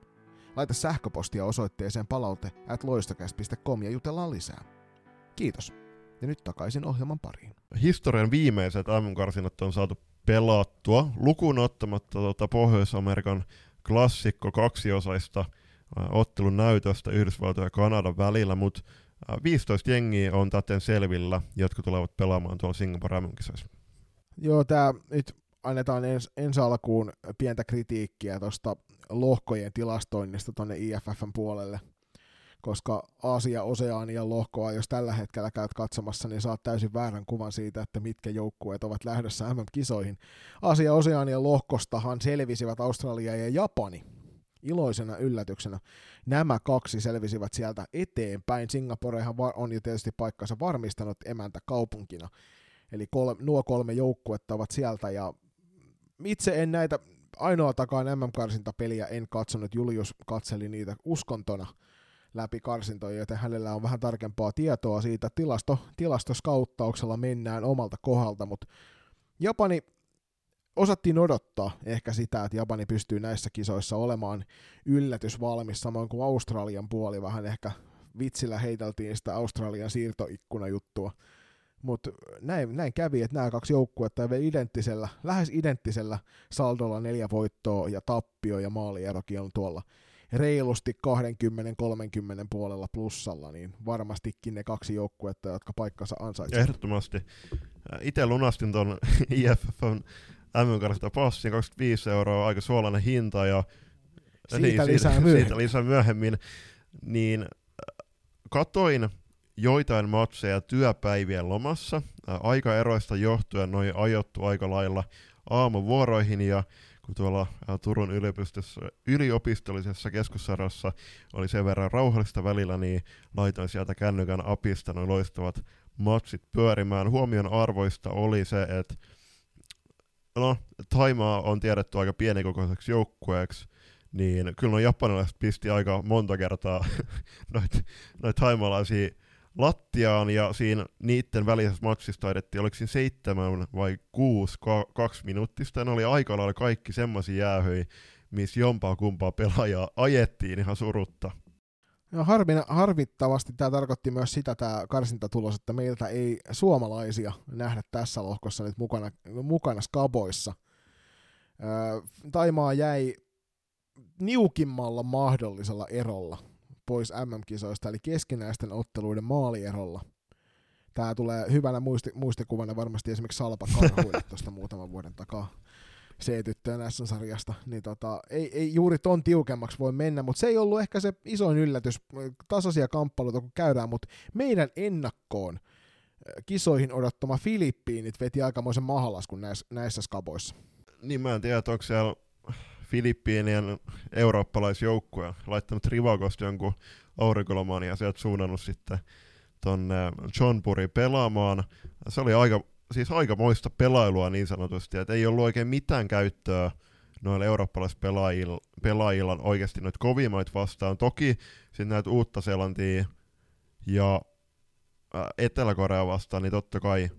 Laita sähköpostia osoitteeseen palaute at ja jutellaan lisää. Kiitos. Ja nyt takaisin ohjelman pariin. Historian viimeiset MM-karsinat on saatu pelattua, lukuun ottamatta tuota Pohjois-Amerikan klassikko kaksiosaista ottelun näytöstä Yhdysvaltojen ja Kanadan välillä, mutta 15 jengiä on täten selvillä, jotka tulevat pelaamaan tuolla Singapore mm Joo, tämä nyt annetaan ens, ensi alkuun pientä kritiikkiä tuosta lohkojen tilastoinnista tuonne IFFn puolelle, koska Aasia-Oseanian lohkoa, jos tällä hetkellä käyt katsomassa, niin saat täysin väärän kuvan siitä, että mitkä joukkueet ovat lähdössä MM-kisoihin. Aasia-Oseanian lohkostahan selvisivät Australia ja Japani, iloisena yllätyksenä. Nämä kaksi selvisivät sieltä eteenpäin. Singaporehan on jo tietysti paikkansa varmistanut emäntä kaupunkina Eli kolme, nuo kolme joukkuetta ovat sieltä ja itse en näitä ainoatakaan MM-karsintapeliä en katsonut, Julius katseli niitä uskontona läpi karsintoja, joten hänellä on vähän tarkempaa tietoa siitä. Tilasto, tilastoskauttauksella mennään omalta kohdalta, mutta Japani osattiin odottaa ehkä sitä, että Japani pystyy näissä kisoissa olemaan yllätysvalmis, samoin kuin Australian puoli vähän ehkä vitsillä heiteltiin sitä Australian siirtoikkuna-juttua mutta näin, näin kävi, että nämä kaksi joukkuetta identtisellä, lähes identtisellä saldolla neljä voittoa ja tappio ja maalierokin on tuolla reilusti 20-30 puolella plussalla, niin varmastikin ne kaksi joukkuetta, jotka paikkansa ansaitsevat. Ehdottomasti. Itse lunastin tuon IFFn mm passin, 25 euroa, aika suolainen hinta, ja siitä, niin, lisää, siitä, myöhemmin. siitä lisää myöhemmin. Niin katoin joitain matseja työpäivien lomassa. Aikaeroista johtuen noin ajottu aika lailla aamuvuoroihin ja kun tuolla Turun yliopistollisessa keskussarassa oli sen verran rauhallista välillä, niin laitoin sieltä kännykän apista noin loistavat matsit pyörimään. Huomion arvoista oli se, että no, Taimaa on tiedetty aika pienikokoiseksi joukkueeksi, niin kyllä nuo japanilaiset pisti aika monta kertaa noita noit taimalaisia lattiaan ja siinä niiden välisessä matsissa taidettiin, oliko siinä seitsemän vai kuusi ka- kaksi minuuttista, ne oli aika lailla kaikki semmoisia jäähyjä, missä jompaa kumpaa pelaajaa ajettiin ihan surutta. No harvina, harvittavasti tämä tarkoitti myös sitä tämä karsintatulos, että meiltä ei suomalaisia nähdä tässä lohkossa nyt mukana, mukana skaboissa. Öö, Taimaa jäi niukimmalla mahdollisella erolla pois MM-kisoista, eli keskinäisten otteluiden maalierolla. Tämä tulee hyvänä muisti, muistikuvana varmasti esimerkiksi Salpa Karhuille tuosta muutaman vuoden takaa C-tyttöjen S-sarjasta, niin tota, ei, ei juuri ton tiukemmaksi voi mennä, mutta se ei ollut ehkä se isoin yllätys, tasaisia kamppailuita kun käydään, mutta meidän ennakkoon kisoihin odottama Filippiinit veti aikamoisen mahalaskun näissä, näissä skaboissa. Niin mä en tiedä, onko siellä Filippiinien eurooppalaisjoukkue laittanut Rivakosta jonkun aurinkolomaan ja sieltä suunnannut sitten tonne Johnpuri pelaamaan. Se oli aika, siis aika moista pelailua niin sanotusti, että ei ollut oikein mitään käyttöä noilla eurooppalaispelaajilla pelaajilla oikeasti noita kovimmat vastaan. Toki sitten näitä uutta Seelantia ja Etelä-Korea vastaan, niin totta kai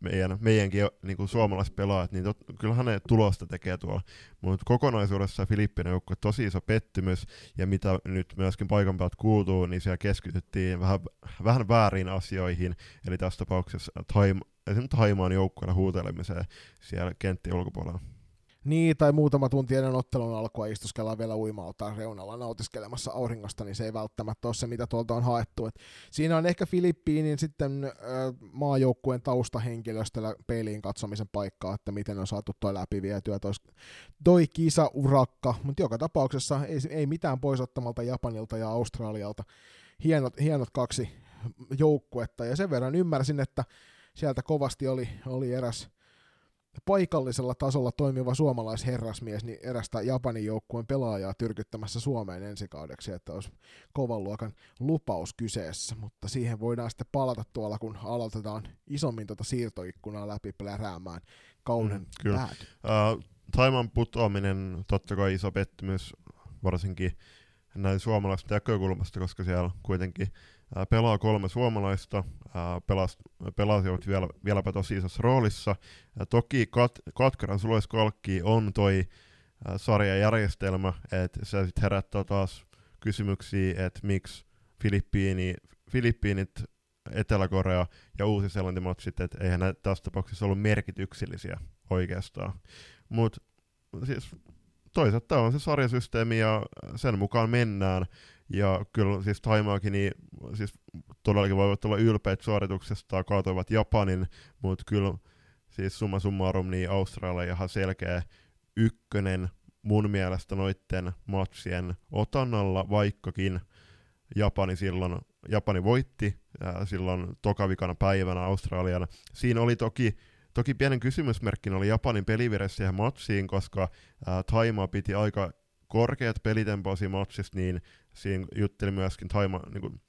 meidän, meidänkin niin kuin suomalaispelaajat, niin tot, kyllähän ne tulosta tekee tuolla. Mutta kokonaisuudessa Filippinen joukko tosi iso pettymys, ja mitä nyt myöskin paikan päältä kuuluu, niin siellä keskityttiin vähän, vähän väärin asioihin, eli tässä tapauksessa Taim, esimerkiksi Taimaan joukkueella huutelemiseen siellä kenttien ulkopuolella. Niin, tai muutama tunti ennen ottelun alkua istuskellaan vielä uimaltaan reunalla nautiskelemassa auringosta, niin se ei välttämättä ole se, mitä tuolta on haettu. Et siinä on ehkä Filippiinin sitten äh, maajoukkueen taustahenkilöstöllä peiliin katsomisen paikkaa, että miten on saatu toi läpi vietyä toi, toi kisa-urakka, mutta joka tapauksessa ei, ei mitään poisottamalta Japanilta ja Australialta. Hienot, hienot kaksi joukkuetta, ja sen verran ymmärsin, että sieltä kovasti oli, oli eräs paikallisella tasolla toimiva suomalaisherrasmies niin erästä Japanin joukkueen pelaajaa tyrkyttämässä Suomeen ensi kaudeksi, että olisi kovan luokan lupaus kyseessä, mutta siihen voidaan sitten palata tuolla, kun aloitetaan isommin tuota siirtoikkunaa läpi pläräämään kauden mm, kyllä. Uh, Taiman putoaminen totta kai iso pettymys, varsinkin näin suomalaisten näkökulmasta, koska siellä kuitenkin pelaa kolme suomalaista, pelas, pelasivat vielä, vieläpä tosi isossa roolissa. Ja toki kat, katkeran suloiskalkki on toi sarjajärjestelmä, että se sitten herättää taas kysymyksiä, että miksi Filippiini, Filippiinit, Etelä-Korea ja Uusi-Seelanti että eihän näitä tässä tapauksessa ollut merkityksellisiä oikeastaan. Mutta siis toisaalta on se sarjasysteemi ja sen mukaan mennään. Ja kyllä siis Taimaakin, niin siis todellakin voivat olla ylpeät suorituksesta, kaatoivat Japanin, mutta kyllä siis summa summarum, niin Australia ihan selkeä ykkönen mun mielestä noitten matsien otannalla, vaikkakin Japani silloin, Japani voitti ää, silloin tokavikana päivänä Australian. Siinä oli toki Toki pienen kysymysmerkkin oli Japanin pelivire siihen matsiin, koska ää, Taima piti aika korkeat pelitempoisia matsissa, niin siinä jutteli myöskin Taima, niin kuin,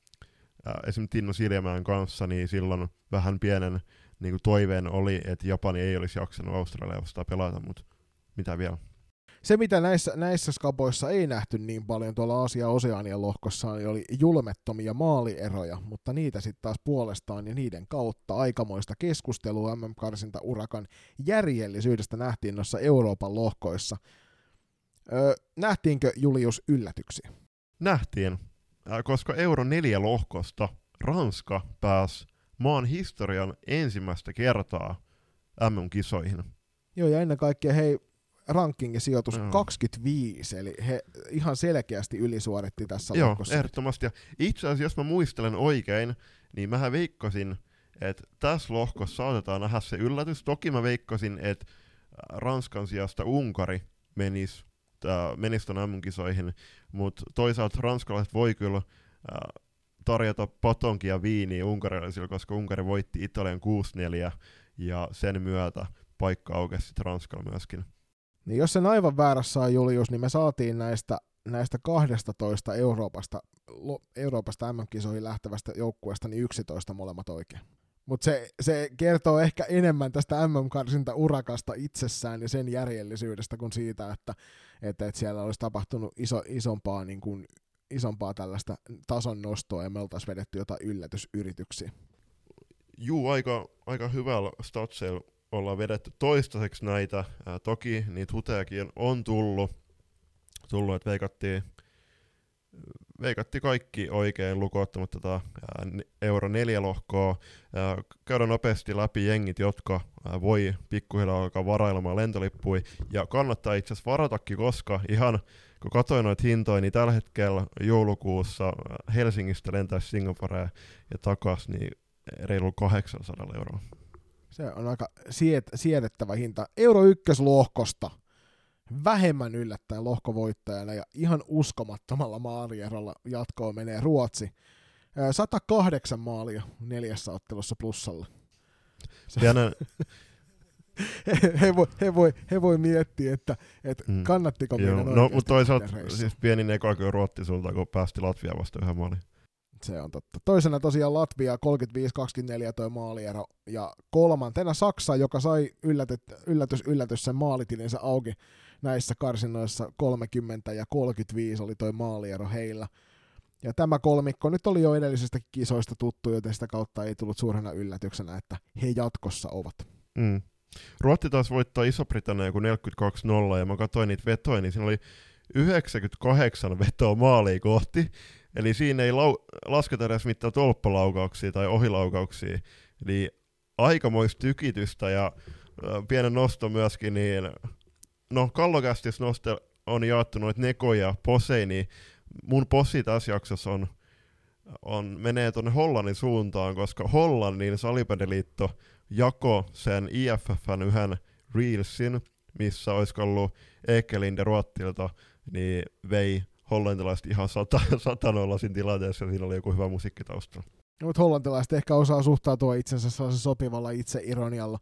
ää, esimerkiksi Tinno Siljamäen kanssa, niin silloin vähän pienen niin kuin toiveen oli, että Japani ei olisi jaksanut Australia vastaan pelata, mutta mitä vielä? Se, mitä näissä, näissä skaboissa ei nähty niin paljon tuolla Aasia Oseanian lohkossa, niin oli julmettomia maalieroja, mutta niitä sitten taas puolestaan ja niiden kautta aikamoista keskustelua MM-karsinta urakan järjellisyydestä nähtiin noissa Euroopan lohkoissa. Öö, nähtiinkö Julius yllätyksiä? Nähtiin, koska Euro 4 lohkosta Ranska pääsi maan historian ensimmäistä kertaa MM-kisoihin. Joo, ja ennen kaikkea hei, rankingin sijoitus mm. 25, eli he ihan selkeästi ylisuoritti tässä Joo, lohkossa. ehdottomasti. Ja itse asiassa, jos mä muistelen oikein, niin mä veikkasin, että tässä lohkossa saatetaan nähdä se yllätys. Toki mä veikkasin, että Ranskan sijasta Unkari menisi menis tuon MM-kisoihin, mutta toisaalta ranskalaiset voi kyllä äh, tarjota patonkia viiniä unkarilaisille, koska Unkari voitti Italian 6-4 ja sen myötä paikka aukesi sitten Ranskalla myöskin. Niin jos sen aivan väärässä on Julius, niin me saatiin näistä, näistä 12 Euroopasta, Euroopasta MM-kisoihin lähtevästä joukkueesta niin 11 molemmat oikein. Mutta se, se kertoo ehkä enemmän tästä MM-karsinta urakasta itsessään ja sen järjellisyydestä kuin siitä, että, että, että siellä olisi tapahtunut iso, isompaa, niin kuin, isompaa tällaista tason nostoa ja me oltaisiin vedetty jotain yllätysyrityksiä. Juu, aika, aika hyvällä statseilla ollaan vedetty toistaiseksi näitä. Ää, toki niitä huteakin on tullut, tullut että veikattiin, veikatti kaikki oikein lukuottamatta tätä euro neljä lohkoa. Ää, käydään nopeasti läpi jengit, jotka voi pikkuhiljaa alkaa varailemaan lentolippui. Ja kannattaa itse asiassa varatakin, koska ihan kun katsoin noita hintoja, niin tällä hetkellä joulukuussa Helsingistä lentäisi Singaporeen ja takas, niin reilu 800 euroa. Se on aika siet, siedettävä hinta. Euro ykköslohkosta vähemmän yllättäen lohkovoittajana ja ihan uskomattomalla maalierolla jatkoon menee Ruotsi. 108 maalia neljässä ottelussa plussalla. Pienen... he, he, voi, he, voi, he voi miettiä, että, että mm. kannattiko meidän No, mutta toisaalta siis pieni eka Ruotti sulta, kun päästi Latvia vasta yhden maalin. Se on totta. Toisena tosiaan Latvia 35-24 toi maaliero ja kolmantena Saksa, joka sai yllätys, yllätys, yllätys sen maalitilinsä auki näissä karsinoissa 30 ja 35 oli toi maaliero heillä. Ja tämä kolmikko nyt oli jo edellisestä kisoista tuttu, joten sitä kautta ei tullut suurena yllätyksenä, että he jatkossa ovat. Mm. Ruotti taas voittaa Iso-Britannia kuin 42-0, ja mä katsoin niitä vetoja, niin siinä oli 98 vetoa maaliin kohti, eli siinä ei lau- lasketa edes mitään tolppalaukauksia tai ohilaukauksia, eli aikamoista tykitystä ja pienen nosto myöskin, niin no kallokästis noste on jaettu noita Neko ja Posei, niin mun possi tässä jaksossa on, on menee tuonne Hollannin suuntaan, koska Hollannin salibändiliitto jako sen IFFn yhden Reelsin, missä olisi ollut Ekelinde Ruottilta, niin vei hollantilaiset ihan sata, satanollasin tilanteessa, ja siinä oli joku hyvä musiikkitausta. No, mutta hollantilaiset ehkä osaa suhtautua itsensä sellaisen sopivalla itseironialla.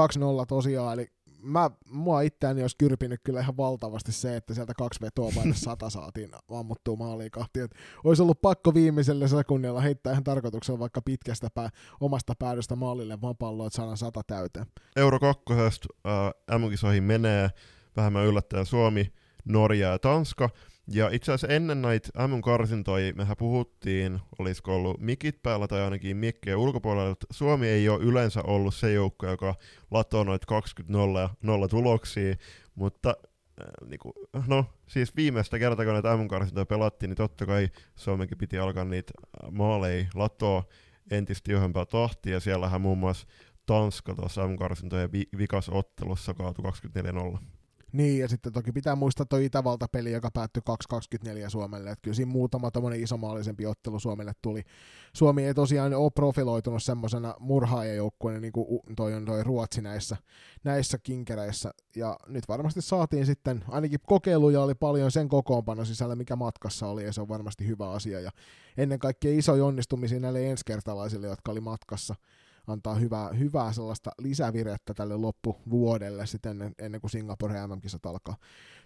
42-0 tosiaan, eli mä, mua itseäni olisi kyrpinyt kyllä ihan valtavasti se, että sieltä kaksi vetoa vain sata saatiin ammuttua maaliin kahti. Et olisi ollut pakko viimeisellä sekunnilla heittää ihan tarkoituksella vaikka pitkästä pää, omasta päädystä maalille vaan palloa, että saadaan sata täyteen. Euro 2 äh, menee vähemmän yllättäen Suomi, Norja ja Tanska. Ja itse asiassa ennen näitä MM-karsintoja mehän puhuttiin, olisiko ollut mikit päällä tai ainakin mikkejä ulkopuolella, että Suomi ei ole yleensä ollut se joukko, joka latoo noita 20 0 nolla tuloksia, mutta äh, niinku, no siis viimeistä kertaa, kun näitä MM-karsintoja pelattiin, niin totta kai Suomenkin piti alkaa niitä maaleja latoa entistä tiuhempaa tahtia, ja siellähän muun muassa Tanska tuossa MM-karsintojen vi- vikasottelussa kaatui 24-0. Niin, ja sitten toki pitää muistaa tuo Itävalta-peli, joka päättyi 2-24 Suomelle. Että kyllä siinä muutama tommonen isomaallisempi ottelu Suomelle tuli. Suomi ei tosiaan ole profiloitunut semmoisena murhaajajoukkueena, niin kuin toi on toi Ruotsi näissä, näissä kinkereissä. Ja nyt varmasti saatiin sitten, ainakin kokeiluja oli paljon sen kokoonpano sisällä, mikä matkassa oli, ja se on varmasti hyvä asia. Ja ennen kaikkea iso onnistumisia näille ensikertalaisille, jotka oli matkassa antaa hyvää, hyvää sellaista lisävirettä tälle loppuvuodelle sitten ennen, ennen kuin Singapore MM-kisat alkaa.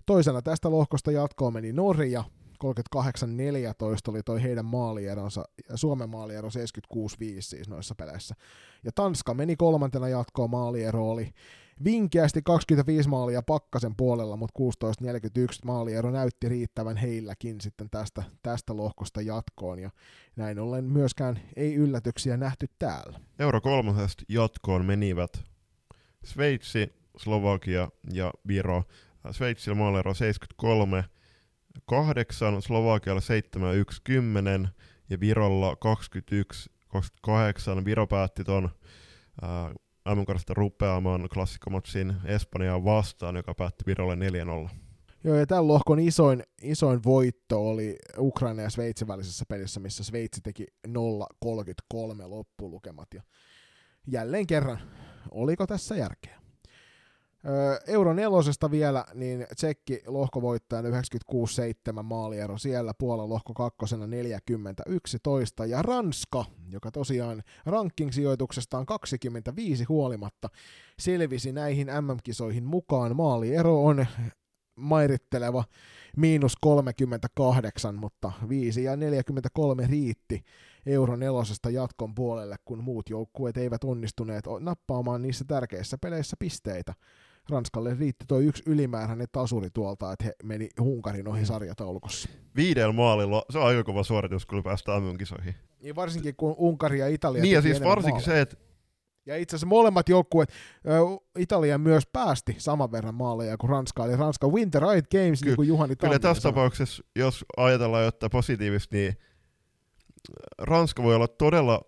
Toisena tästä lohkosta jatkoon meni Norja, 38-14 oli toi heidän maalieronsa, Suomen maaliero 76-5 siis noissa peleissä. Ja Tanska meni kolmantena jatkoon, maaliero oli vinkeästi 25 maalia Pakkasen puolella, mutta 16-41 maaliero näytti riittävän heilläkin sitten tästä, tästä lohkosta jatkoon, ja näin ollen myöskään ei yllätyksiä nähty täällä. Euro kolmosesta jatkoon menivät Sveitsi, Slovakia ja Viro. Sveitsillä maaliero 73, 8, Slovakialla 7, 1, 10 ja Virolla 21, 28. Viro päätti äh, MM-karsta rupeamaan klassikkomotsin Espanjaa vastaan, joka päätti Virolle 4-0. Joo, ja tämän lohkon isoin, isoin voitto oli Ukraina ja Sveitsin välisessä pelissä, missä Sveitsi teki 0-33 loppulukemat. Ja jälleen kerran, oliko tässä järkeä? Euro nelosesta vielä, niin Tsekki lohkovoittajan 96-7 maaliero siellä, Puola lohko kakkosena 40-11 ja Ranska, joka tosiaan ranking-sijoituksestaan 25 huolimatta selvisi näihin MM-kisoihin mukaan. Maaliero on mairitteleva miinus 38, mutta 5 ja 43 riitti euro nelosesta jatkon puolelle, kun muut joukkueet eivät onnistuneet nappaamaan niissä tärkeissä peleissä pisteitä. Ranskalle riitti tuo yksi ylimääräinen tasuri tuolta, että he meni Unkarin ohi mm. sarjataulukossa. Viidellä maalilla, se on aika kova suoritus, kun päästään MM-kisoihin. Niin varsinkin kun Unkari ja Italia Niin ja siis varsinkin maaleja. se, että ja itse asiassa molemmat joukkueet, Italia myös päästi saman verran maaleja kuin Ranska, eli Ranska Winter Riot Games, Ky- niin kuin Juhani Kyllä tässä tapauksessa, jos ajatellaan jotta positiivisesti, niin Ranska voi olla todella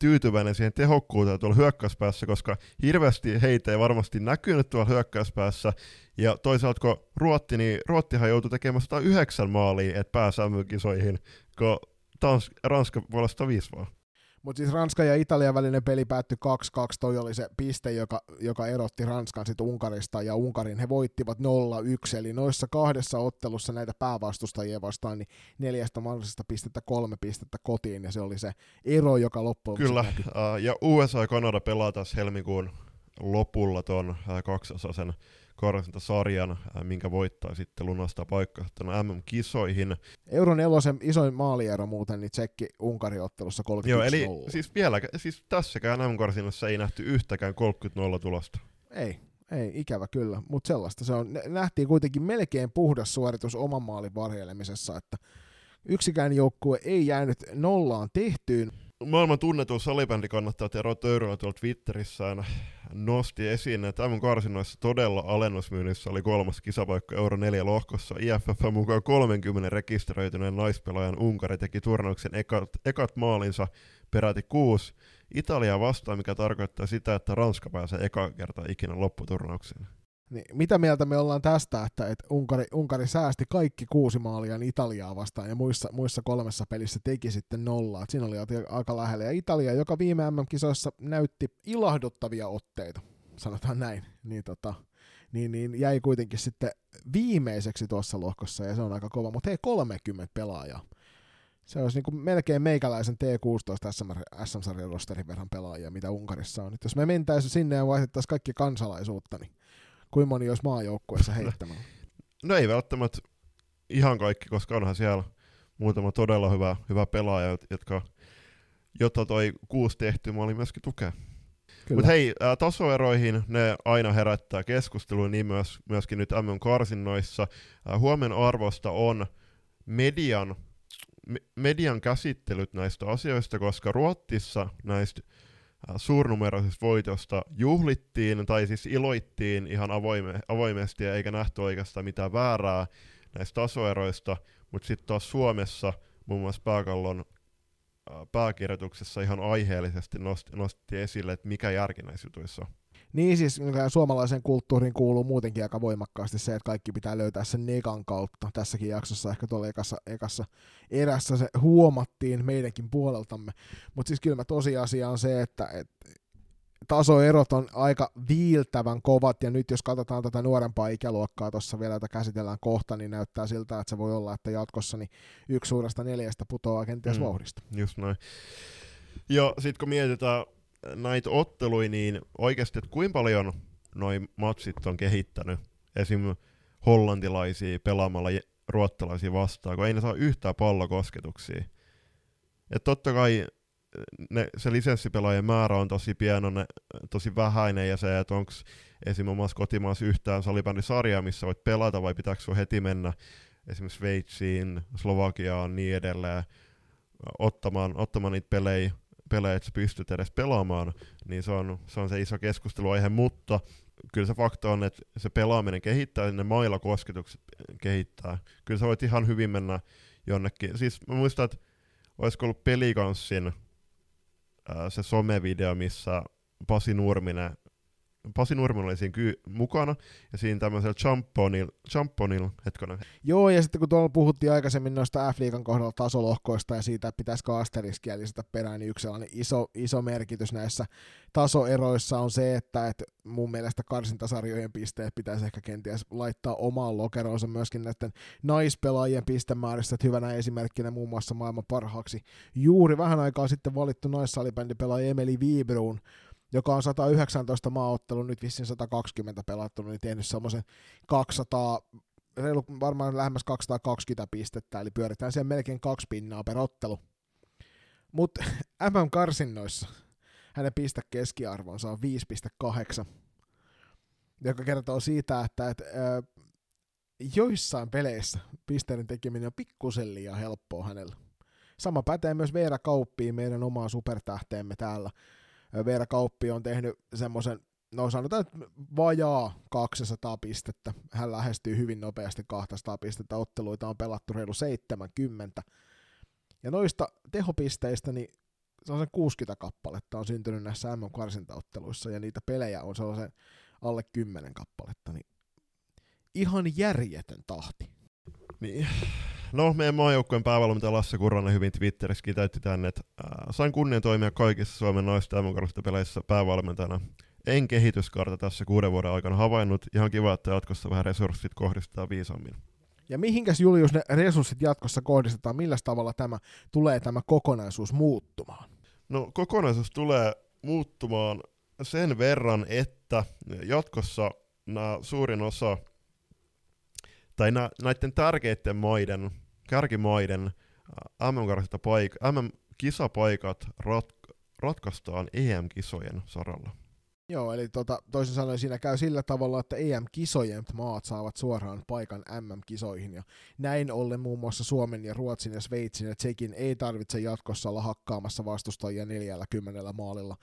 tyytyväinen siihen tehokkuuteen tuolla hyökkäyspäässä, koska hirveästi heitä ei varmasti näkynyt tuolla hyökkäyspäässä, ja toisaalta kun Ruotti, niin Ruottihan joutui tekemään 109 maalia, että pääsi kisoihin kun Tans- Ranska puolesta viisi vaan. Mutta siis Ranska ja Italia välinen peli päättyi 2-2, toi oli se piste, joka, joka erotti Ranskan sitten Unkarista, ja Unkarin. He voittivat 0-1, eli noissa kahdessa ottelussa näitä päävastustajia vastaan, niin neljästä mahdollisesta pistettä kolme pistettä kotiin, ja se oli se ero, joka loppujen Kyllä, ja USA ja Kanada pelaa tässä helmikuun lopulla tuon uh, kaksosasen sarjan, minkä voittaa sitten lunastaa paikkaa MM-kisoihin. Euro nelosen isoin maaliero muuten, niin Tsekki Unkari ottelussa 30 Joo, eli siis, vielä, siis tässäkään MM-karsinassa ei nähty yhtäkään 30-0 tulosta. Ei, ei, ikävä kyllä, mutta sellaista se on. Nähtiin kuitenkin melkein puhdas suoritus oman maalin varjelemisessa, että yksikään joukkue ei jäänyt nollaan tehtyyn. Maailman tunnetun salibändi kannattaa Tero Töyrylä tuolla Twitterissään nosti esiin, että tämän karsinnoissa todella alennusmyynnissä oli kolmas kisapaikka Euro 4 lohkossa. IFF mukaan 30 rekisteröityneen naispelaajan Unkari teki turnauksen ekat, ekat maalinsa peräti kuusi Italia vastaan, mikä tarkoittaa sitä, että Ranska pääsee eka kerta ikinä lopputurnaukseen. Niin, mitä mieltä me ollaan tästä, että, että Unkari, Unkari säästi kaikki kuusi maalia Italiaa vastaan ja muissa, muissa kolmessa pelissä teki sitten nollaa. Siinä oli aika lähellä. Ja Italia, joka viime MM-kisoissa näytti ilahduttavia otteita, sanotaan näin, niin, tota, niin, niin jäi kuitenkin sitten viimeiseksi tuossa lohkossa ja se on aika kova. Mutta hei, 30 pelaajaa. Se olisi niin kuin melkein meikäläisen T16 SM-sarjan rosterin verran pelaajia, mitä Unkarissa on. Et jos me mentäisiin sinne ja vaihdettaisiin kaikki kansalaisuutta, niin Kuinka moni olisi maajoukkueessa heittämällä? No ei välttämättä ihan kaikki, koska onhan siellä muutama todella hyvä, hyvä pelaaja, jotka, jotta toi kuusi tehty, mä olin myöskin tukea. Mutta hei, ää, tasoeroihin ne aina herättää keskustelua, niin myös, myöskin nyt MM-karsinnoissa. huomen arvosta on median, me, median käsittelyt näistä asioista, koska Ruotsissa näistä suurnumeroisesta voitosta juhlittiin, tai siis iloittiin ihan avoime, avoimesti, eikä nähty oikeastaan mitään väärää näistä tasoeroista, mutta sitten taas Suomessa muun muassa pääkallon äh, pääkirjoituksessa ihan aiheellisesti nosti, nosti esille, että mikä järki näissä jutuissa on. Niin siis suomalaisen kulttuuriin kuuluu muutenkin aika voimakkaasti se, että kaikki pitää löytää sen negan kautta. Tässäkin jaksossa ehkä tuolla ekassa, ekassa erässä se huomattiin meidänkin puoleltamme. Mutta siis kyllä tosiasia on se, että et, tasoerot on aika viiltävän kovat, ja nyt jos katsotaan tätä nuorempaa ikäluokkaa tuossa vielä, jota käsitellään kohta, niin näyttää siltä, että se voi olla, että jatkossa niin yksi suuresta neljästä putoaa kenties mm, vauhdista. Just noin. Ja sitten kun mietitään näitä otteluja, niin oikeasti, että kuinka paljon noin matsit on kehittänyt esim. hollantilaisia pelaamalla ruottalaisia vastaan, kun ei ne saa yhtään pallokosketuksia. Et totta kai ne, se lisenssipelaajien määrä on tosi pieni, ne, tosi vähäinen, ja se, että onko esimerkiksi kotimaassa yhtään salibändisarjaa, missä voit pelata, vai pitääkö sinua heti mennä esimerkiksi Sveitsiin, Slovakiaan, niin edelleen, ottamaan, ottamaan niitä pelejä pelejä, että sä pystyt edes pelaamaan, niin se on, se on se iso keskusteluaihe, mutta kyllä se fakta on, että se pelaaminen kehittää, ne mailla kosketukset kehittää. Kyllä sä voit ihan hyvin mennä jonnekin. Siis mä muistan, että olisiko ollut Pelikanssin se somevideo, missä Pasi Nurminen Pasi Nurminen oli siinä ky- mukana, ja siinä tämmöisellä champonil, champonil hetkonen. Joo, ja sitten kun tuolla puhuttiin aikaisemmin noista F-liigan kohdalla tasolohkoista ja siitä, että pitäisikö asteriskiä lisätä perään, niin yksi sellainen iso, iso merkitys näissä tasoeroissa on se, että et mun mielestä karsintasarjojen pisteet pitäisi ehkä kenties laittaa omaan lokeroonsa myöskin näiden naispelaajien pistemäärissä, että hyvänä esimerkkinä muun muassa maailman parhaaksi juuri vähän aikaa sitten valittu naissalibändipelaaja Emeli Viibruun, joka on 119 maaottelu, nyt vissiin 120 pelattu, niin tehnyt semmoisen 200, reilu varmaan lähemmäs 220 pistettä, eli pyöritään siellä melkein kaksi pinnaa per ottelu. Mutta MM-karsinnoissa hänen piste keskiarvonsa on 5,8, joka kertoo siitä, että et, ö, joissain peleissä pisteiden tekeminen on pikkusen liian helppoa hänellä. Sama pätee myös Veera Kauppiin, meidän omaan supertähteemme täällä. Veera Kauppi on tehnyt semmoisen, no sanotaan, että vajaa 200 pistettä. Hän lähestyy hyvin nopeasti 200 pistettä. Otteluita on pelattu reilu 70. Ja noista tehopisteistä, niin se on sen 60 kappaletta on syntynyt näissä MM-karsintaotteluissa, ja niitä pelejä on sellaisen alle 10 kappaletta, niin ihan järjetön tahti. Niin. No, meidän maajoukkueen päävalmentaja Lasse Kurranen hyvin Twitterissä kiteytti tänne, että äh, sain kunnian toimia kaikissa Suomen naisten peleissä päävalmentajana. En kehityskarta tässä kuuden vuoden aikana havainnut. Ihan kiva, että jatkossa vähän resurssit kohdistetaan viisaammin. Ja mihinkäs Julius ne resurssit jatkossa kohdistetaan? Millä tavalla tämä tulee tämä kokonaisuus muuttumaan? No kokonaisuus tulee muuttumaan sen verran, että jatkossa nämä suurin osa tai nä, näiden tärkeiden maiden kärkimaiden MM-kisapaikat rat, ratkaistaan EM-kisojen saralla. Joo, eli tota, toisin sanoen siinä käy sillä tavalla, että EM-kisojen maat saavat suoraan paikan MM-kisoihin, ja näin ollen muun muassa Suomen ja Ruotsin ja Sveitsin ja Tsekin ei tarvitse jatkossa olla hakkaamassa vastustajia 40 maalilla,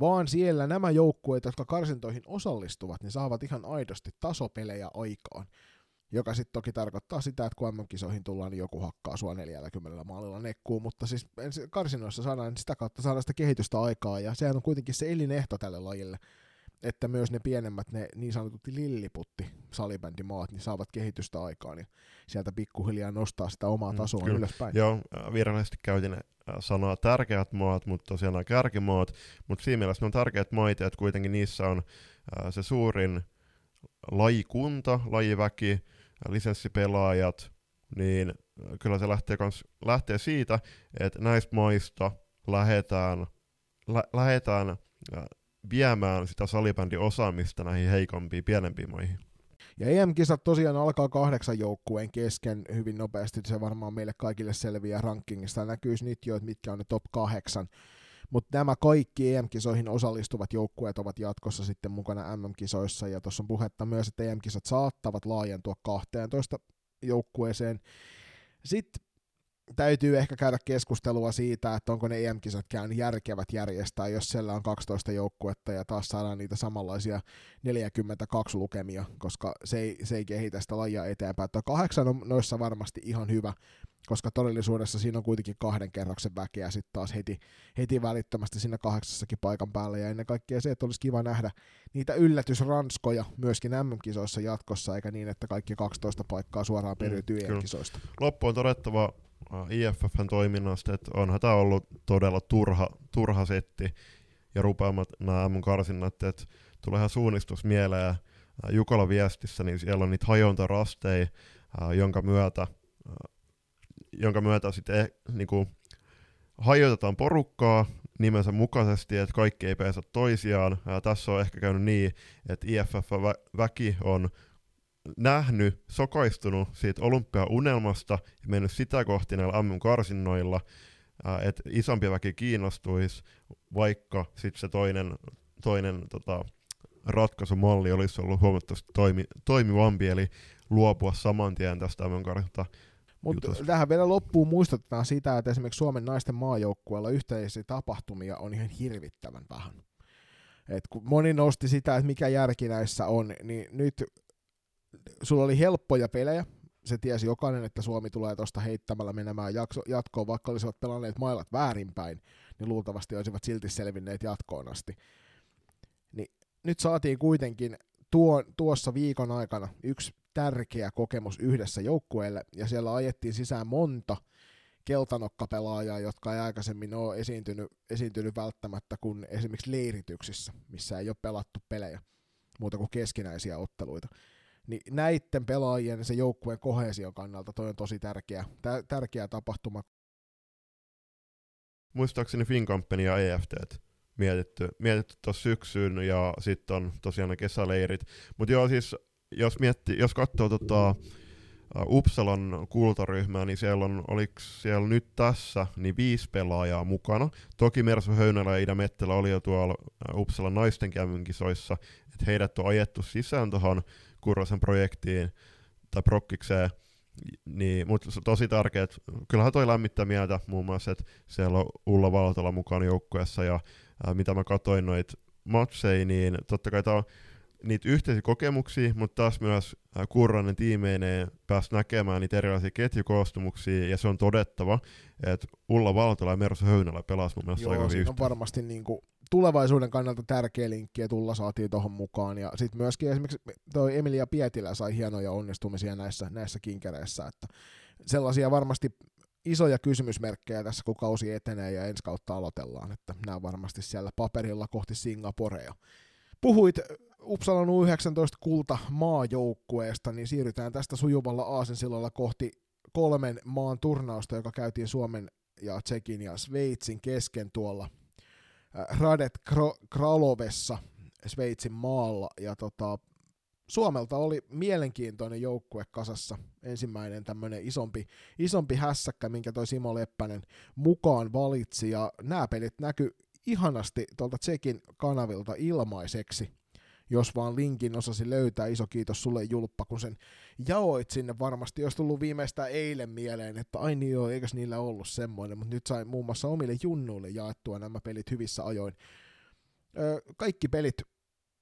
vaan siellä nämä joukkueet, jotka karsintoihin osallistuvat, niin saavat ihan aidosti tasopelejä aikaan joka sitten toki tarkoittaa sitä, että kun MM-kisoihin tullaan, niin joku hakkaa sua 40 maalilla nekkuun, mutta siis karsinoissa saadaan sitä kautta saada sitä kehitystä aikaa, ja sehän on kuitenkin se elinehto tälle lajille, että myös ne pienemmät, ne niin sanotut lilliputti salibändimaat, niin saavat kehitystä aikaan, niin sieltä pikkuhiljaa nostaa sitä omaa tasoa mm, ylöspäin. Joo, virallisesti käytin sanoa tärkeät maat, mutta tosiaan nämä kärkimaat, mutta siinä mielessä ne on tärkeät maita, että kuitenkin niissä on se suurin lajikunta, lajiväki, lisenssipelaajat, niin kyllä se lähtee, kans, lähtee siitä, että näistä maista lähdetään, lä, lähdetään viemään sitä salibändin osaamista näihin heikompiin, pienempiin maihin. Ja EM-kisat tosiaan alkaa kahdeksan joukkueen kesken hyvin nopeasti, se varmaan meille kaikille selviää rankingista. Näkyisi nyt jo, että mitkä on ne top kahdeksan. Mutta nämä kaikki EM-kisoihin osallistuvat joukkueet ovat jatkossa sitten mukana MM-kisoissa, ja tuossa on puhetta myös, että EM-kisat saattavat laajentua 12 joukkueeseen. Sitten täytyy ehkä käydä keskustelua siitä, että onko ne EM-kisatkään järkevät järjestää, jos siellä on 12 joukkuetta ja taas saadaan niitä samanlaisia 42 lukemia, koska se ei, se ei kehitä sitä lajia eteenpäin. Tuo kahdeksan on noissa varmasti ihan hyvä, koska todellisuudessa siinä on kuitenkin kahden kerroksen väkeä sitten taas heti, heti välittömästi siinä kahdeksassakin paikan päällä, ja ennen kaikkea se, että olisi kiva nähdä niitä yllätysranskoja myöskin MM-kisoissa jatkossa, eikä niin, että kaikki 12 paikkaa suoraan mm, periytyy mm, EM-kisoista. Loppu on todettava äh, IFFn toiminnasta, että onhan tämä ollut todella turha, turha setti, ja rupeamat nämä MM-karsinnat, että tulee ihan suunnistus mieleen, äh, Jukola viestissä, niin siellä on niitä hajontarasteja, äh, jonka myötä jonka myötä sitten eh, niinku, hajotetaan porukkaa nimensä mukaisesti, että kaikki ei peesa toisiaan. Ja tässä on ehkä käynyt niin, että IFF-väki on nähnyt, sokaistunut siitä olympiaunelmasta ja mennyt sitä kohti näillä MM-karsinnoilla, että isompi väki kiinnostuisi, vaikka sitten se toinen, toinen tota, ratkaisumalli olisi ollut huomattavasti toimi, toimivampi, eli luopua saman tien tästä MM-karsinta mutta tähän vielä loppuun muistutetaan sitä, että esimerkiksi Suomen naisten maajoukkueella yhteisiä tapahtumia on ihan hirvittävän vähän. Et kun moni nosti sitä, että mikä järki näissä on, niin nyt sulla oli helppoja pelejä, se tiesi jokainen, että Suomi tulee tuosta heittämällä menemään jakso, jatkoon, vaikka olisivat pelanneet mailat väärinpäin, niin luultavasti olisivat silti selvinneet jatkoon asti. Niin nyt saatiin kuitenkin tuo, tuossa viikon aikana yksi tärkeä kokemus yhdessä joukkueelle, ja siellä ajettiin sisään monta keltanokkapelaajaa, jotka ei aikaisemmin ole esiintynyt, esiintynyt välttämättä kuin esimerkiksi leirityksissä, missä ei ole pelattu pelejä muuta kuin keskinäisiä otteluita. Niin näiden pelaajien se joukkueen kohesion kannalta toi on tosi tärkeä, tä, tärkeä tapahtuma. Muistaakseni Fincampeni ja EFT mietitty, mietitty tuossa syksyyn ja sitten on tosiaan ne kesäleirit. Mutta joo, siis jos, mietti, jos katsoo tota, Uppsalan kultaryhmää, niin siellä on, oliko siellä nyt tässä, niin viisi pelaajaa mukana. Toki Mersu Höynälä ja Ida Mettelä oli jo tuolla Uppsalan naisten kisoissa, että heidät on ajettu sisään tuohon Kurrosen projektiin tai prokkikseen, niin, mutta tosi tärkeää, kyllähän toi lämmittää mieltä muun muassa, että siellä on Ulla Valtola mukana joukkueessa ja ää, mitä mä katsoin noita matseja, niin totta kai tämä on niitä yhteisiä kokemuksia, mutta taas myös äh, Kurranen tiimeineen pääsi näkemään niitä erilaisia ketjukoostumuksia, ja se on todettava, että Ulla Valtola ja Mersu Höynälä pelasi mun mielestä Joo, aika hyvin. on varmasti niin kuin tulevaisuuden kannalta tärkeä linkki, että Ulla saatiin tuohon mukaan, ja sitten myöskin esimerkiksi toi Emilia Pietilä sai hienoja onnistumisia näissä, näissä kinkereissä, että sellaisia varmasti isoja kysymysmerkkejä tässä, kun kausi etenee ja ensi kautta aloitellaan, että nämä varmasti siellä paperilla kohti Singaporea. Puhuit Uppsalan U19 kulta maajoukkueesta, niin siirrytään tästä sujuvalla aasensillalla kohti kolmen maan turnausta, joka käytiin Suomen ja Tsekin ja Sveitsin kesken tuolla Radet Kralovessa Sveitsin maalla. Ja tota, Suomelta oli mielenkiintoinen joukkue kasassa. Ensimmäinen tämmöinen isompi, isompi hässäkkä, minkä toi Simo Leppänen mukaan valitsi. Ja nämä pelit näky ihanasti tuolta Tsekin kanavilta ilmaiseksi, jos vaan linkin osasi löytää. Iso kiitos sulle Julppa, kun sen jaoit sinne varmasti. Jos tullut viimeistään eilen mieleen, että ai niin joo, eikös niillä ollut semmoinen, mutta nyt sain muun muassa omille junnuille jaettua nämä pelit hyvissä ajoin. Öö, kaikki pelit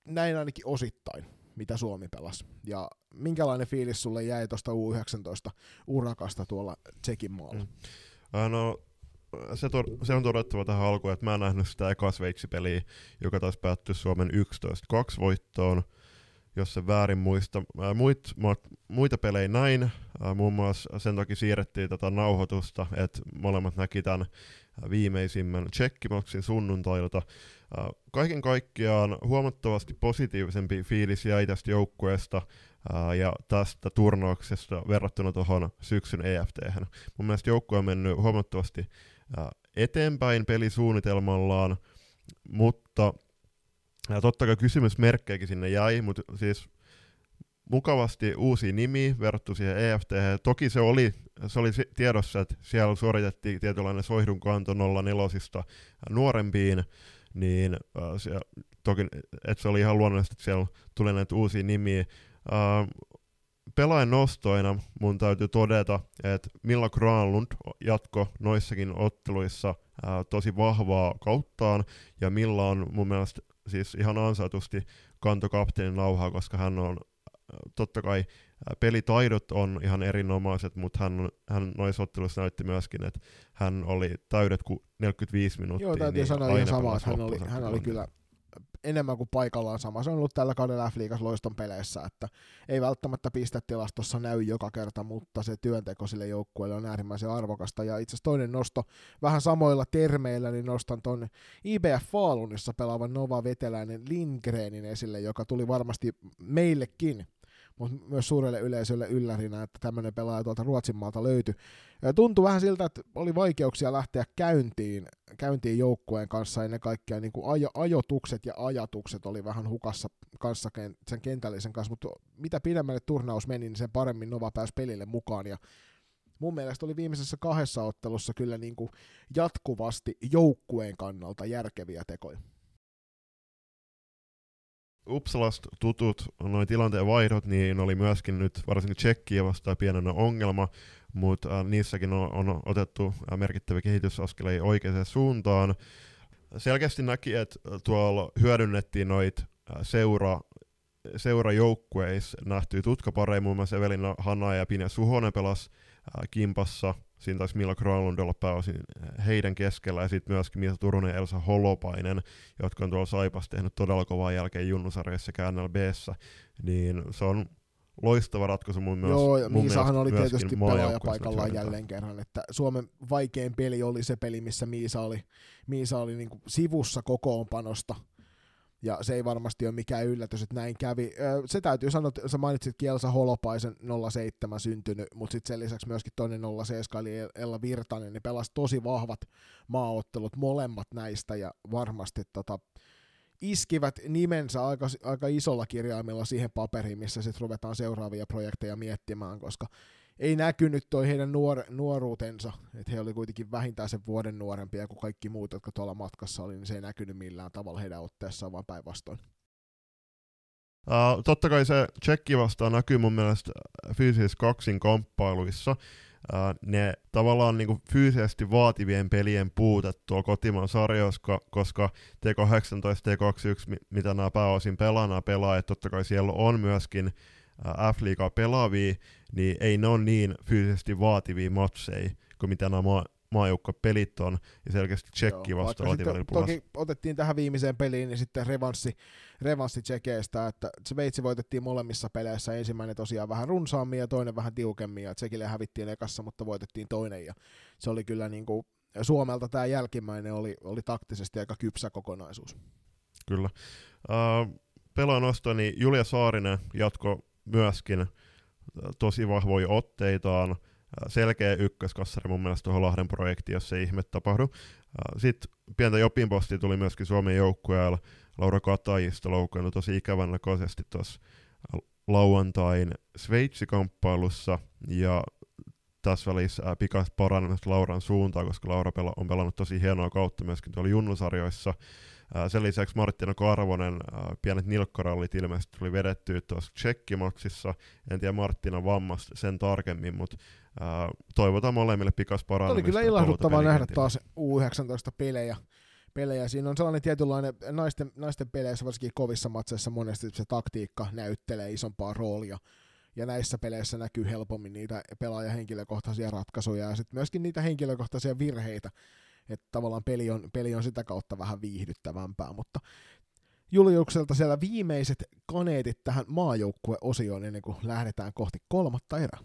näin ainakin osittain, mitä Suomi pelasi. Ja minkälainen fiilis sulle jäi tuosta U19 urakasta tuolla Tsekin maalla? Mm. No, se, to, se on todettava tähän alkuun, että mä en nähnyt sitä eka Sveitsi-peliä, joka taas päättyi Suomen 11-2 voittoon, jos se väärin muista. Ää, muit, muita pelejä näin, ää, muun muassa sen takia siirrettiin tätä nauhoitusta, että molemmat näki tämän viimeisimmän tsekkimaksin sunnuntailta. Ää, kaiken kaikkiaan huomattavasti positiivisempi fiilis jäi tästä joukkueesta, ja tästä turnauksesta verrattuna tuohon syksyn EFT. Mun mielestä joukkue on mennyt huomattavasti eteenpäin pelisuunnitelmallaan, mutta ja totta kai kysymysmerkkejäkin sinne jäi, mutta siis mukavasti uusi nimi verrattu siihen EFT. Toki se oli, se oli tiedossa, että siellä suoritettiin tietynlainen soihdunkanto 04 nuorempiin, niin äh, se, toki, että se oli ihan luonnollisesti, että siellä tuli näitä uusia nimiä. Äh, pelaajan nostoina mun täytyy todeta, että Milla Granlund jatko noissakin otteluissa ää, tosi vahvaa kauttaan, ja Milla on mun mielestä siis ihan ansaitusti kantokapteenin nauhaa, koska hän on totta kai pelitaidot on ihan erinomaiset, mutta hän, hän noissa otteluissa näytti myöskin, että hän oli täydet 45 minuuttia. Joo, täytyy niin sanoa ihan samaa, että hän oli, hän oli kyllä enemmän kuin paikallaan sama. Se on ollut tällä kaudella f loiston peleissä, että ei välttämättä pistetilastossa näy joka kerta, mutta se työnteko sille joukkueelle on äärimmäisen arvokasta. Ja itse asiassa toinen nosto vähän samoilla termeillä, niin nostan tuon IBF Falunissa pelaavan Nova Veteläinen Lindgrenin esille, joka tuli varmasti meillekin mutta myös suurelle yleisölle yllärinä, että tämmöinen pelaaja tuolta Ruotsin maalta löytyi. Tuntui vähän siltä, että oli vaikeuksia lähteä käyntiin, käyntiin joukkueen kanssa ennen kaikkea niin kuin ajo, ajotukset ja ajatukset oli vähän hukassa kanssa sen kentällisen kanssa, mutta mitä pidemmälle turnaus meni, niin sen paremmin Nova pääsi pelille mukaan ja mun mielestä oli viimeisessä kahdessa ottelussa kyllä niin kuin jatkuvasti joukkueen kannalta järkeviä tekoja. Uppsalasta tutut noin tilanteen vaihdot, niin oli myöskin nyt varsinkin Tsekkiä vastaan pienenä ongelma, mutta äh, niissäkin on, on otettu äh, merkittäviä kehitysaskeleja oikeaan suuntaan. Selkeästi näki, että tuolla hyödynnettiin noita äh, seura, seurajoukkueissa tutka paremmin, muun muassa Evelina Hanna ja Pinja Suhonen pelas äh, kimpassa – siinä taisi Mila Granlund olla pääosin heidän keskellä, ja sitten myöskin Misa Turunen ja Elsa Holopainen, jotka on tuolla Saipas tehnyt todella kovaa jälkeen junnusarjassa sekä NLBssä, niin se on loistava ratkaisu mun myös. Joo, ja Miisahan oli tietysti pelaaja paikallaan jälleen kerran, että Suomen vaikein peli oli se peli, missä Miisa oli, Miisa oli niin sivussa kokoonpanosta, ja se ei varmasti ole mikään yllätys, että näin kävi. Se täytyy sanoa, että sä mainitsit Kielsa Holopaisen 07 syntynyt, mutta sitten sen lisäksi myöskin toinen 07 eli Ella Virtanen, niin pelasi tosi vahvat maaottelut molemmat näistä, ja varmasti tota, iskivät nimensä aika, aika isolla kirjaimella siihen paperiin, missä sitten ruvetaan seuraavia projekteja miettimään, koska ei näkynyt toi heidän nuor- nuoruutensa, että he oli kuitenkin vähintään sen vuoden nuorempia kuin kaikki muut, jotka tuolla matkassa oli, niin se ei näkynyt millään tavalla heidän otteessaan, vaan päinvastoin. Uh, totta kai se tsekki vastaan näkyy mun mielestä fyysisissä kaksin kamppailuissa. Uh, ne tavallaan niinku fyysisesti vaativien pelien puute tuolla kotimaan sarjoissa, koska T18, T21, mitä nämä pääosin pelaa, nämä pelaajat, totta kai siellä on myöskin F-liigaa pelaavia, niin ei ne ole niin fyysisesti vaativia matseja kuin mitä nämä maa, maajoukkopelit on, ja selkeästi tsekki vasta Toki otettiin tähän viimeiseen peliin niin sitten revanssi, revanssi tsekeistä, että Sveitsi voitettiin molemmissa peleissä, ensimmäinen tosiaan vähän runsaammin ja toinen vähän tiukemmin, ja tsekille hävittiin ekassa, mutta voitettiin toinen, ja se oli kyllä niin kuin, Suomelta tämä jälkimmäinen oli, oli taktisesti aika kypsä kokonaisuus. Kyllä. Uh, pelaanostoni Julia Saarinen jatko myöskin äh, tosi vahvoja otteitaan. Äh, selkeä ykköskassari mun mielestä tuohon Lahden projektiin, jos ei ihme tapahdu. Äh, Sitten pientä jopinpostia tuli myöskin Suomen joukkueella. Laura Katajista loukkaantui tosi ikävän näköisesti tuossa lauantain Sveitsi-kamppailussa. Ja tässä välissä pikaista parannamista Lauran suuntaan, koska Laura on pelannut tosi hienoa kautta myöskin tuolla junnusarjoissa. Sen lisäksi Martina Karvonen, pienet nilkkarallit ilmeisesti tuli vedettyä tuossa tsekkimatsissa. En tiedä Martina vammasta sen tarkemmin, mutta toivotaan molemmille pikas parannamista. Oli kyllä ilahduttavaa nähdä taas U19-pelejä. Pelejä. Siinä on sellainen tietynlainen, naisten, naisten peleissä, varsinkin kovissa matseissa, monesti se taktiikka näyttelee isompaa roolia. Ja näissä peleissä näkyy helpommin niitä pelaajahenkilökohtaisia ratkaisuja ja sitten myöskin niitä henkilökohtaisia virheitä. Että tavallaan peli on, peli on sitä kautta vähän viihdyttävämpää, mutta Juliukselta siellä viimeiset kaneetit tähän maajoukkueosioon ennen kuin lähdetään kohti kolmatta erää.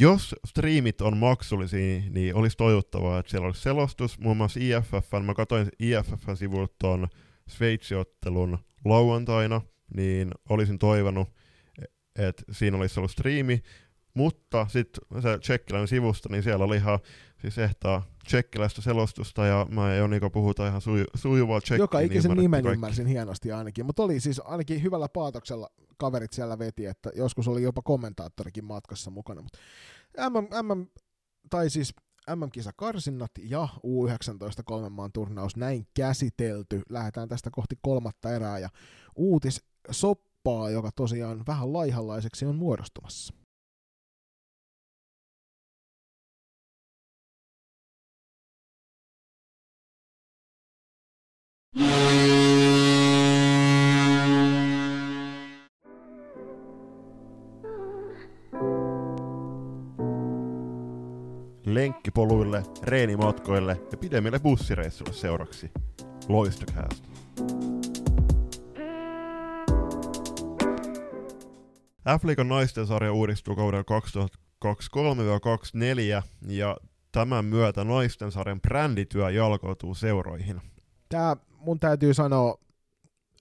jos striimit on maksullisia, niin olisi toivottavaa, että siellä olisi selostus. Muun muassa IFF, mä katsoin IFFn sivulta tuon Sveitsiottelun lauantaina, niin olisin toivonut, että siinä olisi ollut striimi, mutta sitten se tsekkiläinen sivusta, niin siellä oli ihan siis ehtaa tsekkiläistä selostusta, ja mä ja Joniko puhutaan ihan suju, sujuvaa tsekkiä. Joka niin ikisen ymmärrettiin nimen kaikki. ymmärsin hienosti ainakin, mutta oli siis ainakin hyvällä paatoksella kaverit siellä veti, että joskus oli jopa kommentaattorikin matkassa mukana. Mutta MM, MM, tai siis MM-kisakarsinnat ja U19 kolmen maan turnaus näin käsitelty. Lähdetään tästä kohti kolmatta erää ja uutis soppaa, joka tosiaan vähän laihanlaiseksi on muodostumassa. Lenkkipoluille, reenimatkoille ja pidemmille bussireissuille seuraksi. Loistokäästä. F-liigan naisten sarja uudistuu kaudella 2023-2024 ja tämän myötä naisten sarjan brändityö jalkautuu seuroihin. Tää mun täytyy sanoa,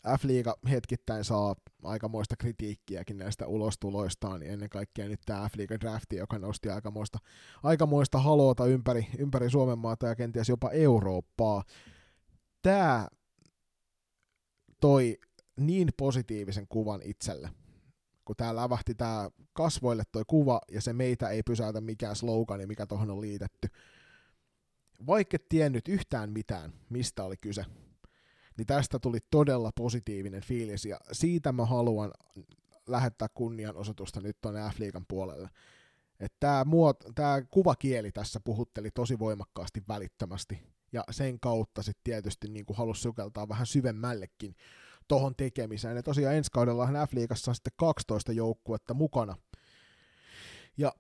F-liiga hetkittäin saa aikamoista kritiikkiäkin näistä ulostuloistaan, niin ennen kaikkea nyt tämä F-liiga drafti, joka nosti aikamoista, aikamoista haloota ympäri, ympäri Suomen maata ja kenties jopa Eurooppaa. Tämä toi niin positiivisen kuvan itselle, kun tää lävähti tää kasvoille toi kuva, ja se meitä ei pysäytä mikään slogani, mikä tuohon on liitetty. Vaikka tiennyt yhtään mitään, mistä oli kyse, niin tästä tuli todella positiivinen fiilis, ja siitä mä haluan lähettää kunnianosoitusta nyt tuonne F-liigan puolelle. Tämä, tämä kuvakieli tässä puhutteli tosi voimakkaasti välittömästi, ja sen kautta sitten tietysti niin halusi sukeltaa vähän syvemmällekin tohon tekemiseen. Ja tosiaan ensi kaudellahan F-liigassa on sitten 12 joukkuetta mukana. Ja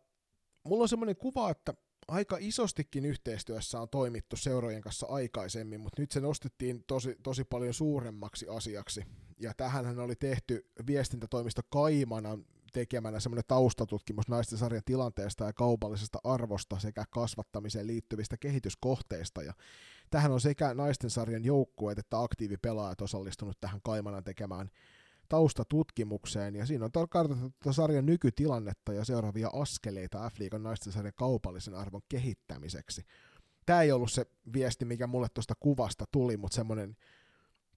mulla on semmoinen kuva, että aika isostikin yhteistyössä on toimittu seurojen kanssa aikaisemmin, mutta nyt se nostettiin tosi, tosi paljon suuremmaksi asiaksi. Ja tähänhän oli tehty viestintätoimisto Kaimanan tekemänä semmoinen taustatutkimus naisten sarjan tilanteesta ja kaupallisesta arvosta sekä kasvattamiseen liittyvistä kehityskohteista. Ja tähän on sekä naisten sarjan joukkueet että aktiivipelaajat osallistunut tähän Kaimanan tekemään taustatutkimukseen, ja siinä on kartoitettu sarjan nykytilannetta ja seuraavia askeleita F-liigan naisten sarjan kaupallisen arvon kehittämiseksi. Tämä ei ollut se viesti, mikä mulle tuosta kuvasta tuli, mutta semmoinen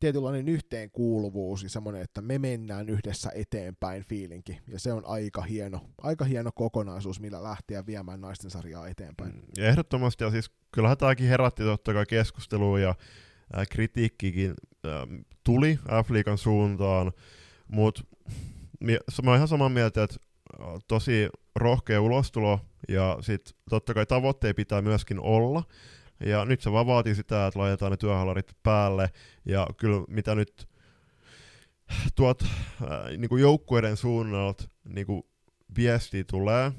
tietynlainen yhteenkuuluvuus ja semmoinen, että me mennään yhdessä eteenpäin fiilinki, ja se on aika hieno, aika hieno kokonaisuus, millä lähteä viemään naisten sarjaa eteenpäin. Ja ehdottomasti, ja siis kyllähän tämäkin herätti totta kai keskustelua ja ää, kritiikkikin ää, tuli F-liigan suuntaan, mutta mä oon ihan samaa mieltä, että tosi rohkea ulostulo, ja sitten totta kai tavoitteet pitää myöskin olla, ja nyt se vaan vaatii sitä, että laitetaan ne työhallarit päälle, ja kyllä mitä nyt tuot äh, niin joukkueiden suunnalta niin viesti tulee,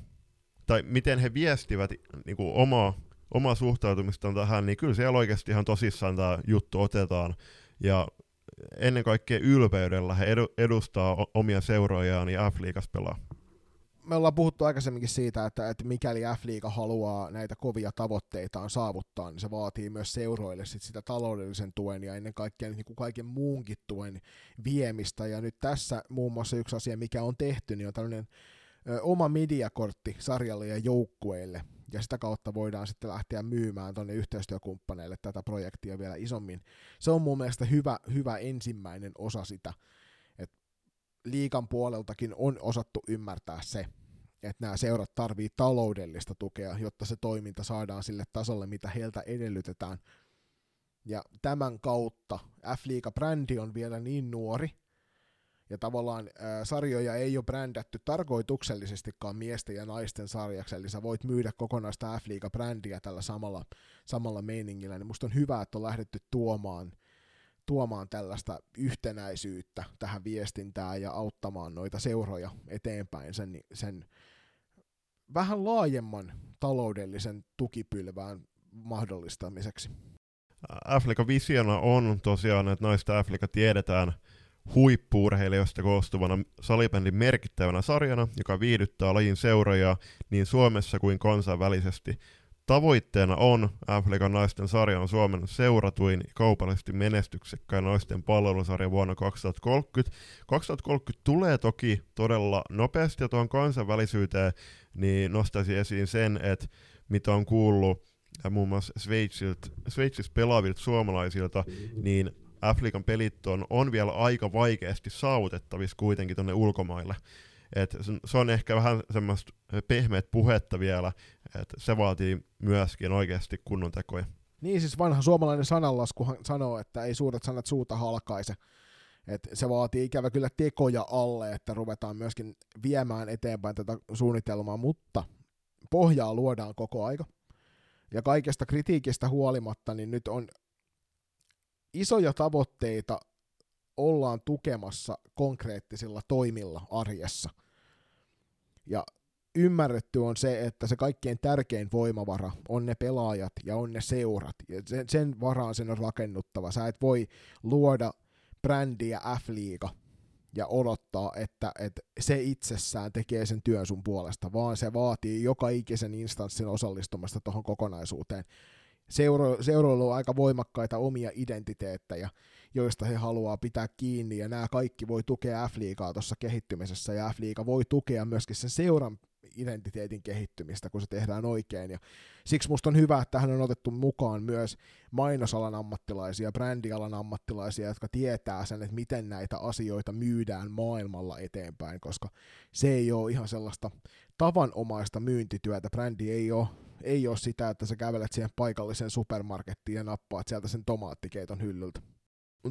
tai miten he viestivät niin kuin omaa, omaa suhtautumistaan tähän, niin kyllä siellä oikeasti ihan tosissaan tämä juttu otetaan. Ja ennen kaikkea ylpeydellä he edu, edustaa omia seurojaan ja F-liigas pelaa. me ollaan puhuttu aikaisemminkin siitä, että, että mikäli F-liiga haluaa näitä kovia tavoitteitaan saavuttaa, niin se vaatii myös seuroille sit sitä taloudellisen tuen ja ennen kaikkea niin kuin kaiken muunkin tuen viemistä. Ja nyt tässä muun muassa yksi asia, mikä on tehty, niin on tällainen oma mediakortti sarjalle ja joukkueille. Ja sitä kautta voidaan sitten lähteä myymään tuonne yhteistyökumppaneille tätä projektia vielä isommin. Se on mun mielestä hyvä, hyvä ensimmäinen osa sitä, että liikan puoleltakin on osattu ymmärtää se, että nämä seurat tarvii taloudellista tukea, jotta se toiminta saadaan sille tasolle, mitä heiltä edellytetään. Ja tämän kautta F-liiga-brändi on vielä niin nuori, ja tavallaan ää, sarjoja ei ole brändätty tarkoituksellisestikaan miesten ja naisten sarjaksi, eli sä voit myydä kokonaista F-liiga-brändiä tällä samalla, samalla meiningillä, niin musta on hyvä, että on lähdetty tuomaan, tuomaan tällaista yhtenäisyyttä tähän viestintään ja auttamaan noita seuroja eteenpäin sen, sen vähän laajemman taloudellisen tukipylvään mahdollistamiseksi. Afrika visiona on tosiaan, että naista Afrika tiedetään huippuurheilijoista koostuvana salibändin merkittävänä sarjana, joka viihdyttää lajin seuraajia niin Suomessa kuin kansainvälisesti. Tavoitteena on Afrikan naisten sarja on Suomen seuratuin kaupallisesti menestyksekkäin naisten palvelusarja vuonna 2030. 2030 tulee toki todella nopeasti ja tuon kansainvälisyyteen, niin nostaisin esiin sen, että mitä on kuullut muun muassa Sveitsissä pelaavilta suomalaisilta, niin Afrikan pelit on, on vielä aika vaikeasti saavutettavissa kuitenkin tuonne ulkomaille. Et se on ehkä vähän semmoista pehmeät puhetta vielä, että se vaatii myöskin oikeasti kunnon tekoja. Niin siis vanha suomalainen sananlaskuhan sanoo, että ei suuret sanat suuta halkaise. Et se vaatii ikävä kyllä tekoja alle, että ruvetaan myöskin viemään eteenpäin tätä suunnitelmaa, mutta pohjaa luodaan koko aika. Ja kaikesta kritiikistä huolimatta, niin nyt on isoja tavoitteita ollaan tukemassa konkreettisilla toimilla arjessa. Ja ymmärretty on se, että se kaikkein tärkein voimavara on ne pelaajat ja on ne seurat. Ja sen, sen varaan sen on rakennuttava. Sä et voi luoda brändiä F-liiga ja odottaa, että, että se itsessään tekee sen työn sun puolesta, vaan se vaatii joka ikisen instanssin osallistumasta tuohon kokonaisuuteen. Seuro, seuroilla on aika voimakkaita omia identiteettejä, joista he haluaa pitää kiinni, ja nämä kaikki voi tukea F-liigaa tuossa kehittymisessä, ja F-liiga voi tukea myöskin sen seuran identiteetin kehittymistä, kun se tehdään oikein. Ja siksi musta on hyvä, että hän on otettu mukaan myös mainosalan ammattilaisia, brändialan ammattilaisia, jotka tietää sen, että miten näitä asioita myydään maailmalla eteenpäin, koska se ei ole ihan sellaista tavanomaista myyntityötä. Brändi ei ole, ei ole sitä, että sä kävelet siihen paikalliseen supermarkettiin ja nappaat sieltä sen tomaattikeiton hyllyltä.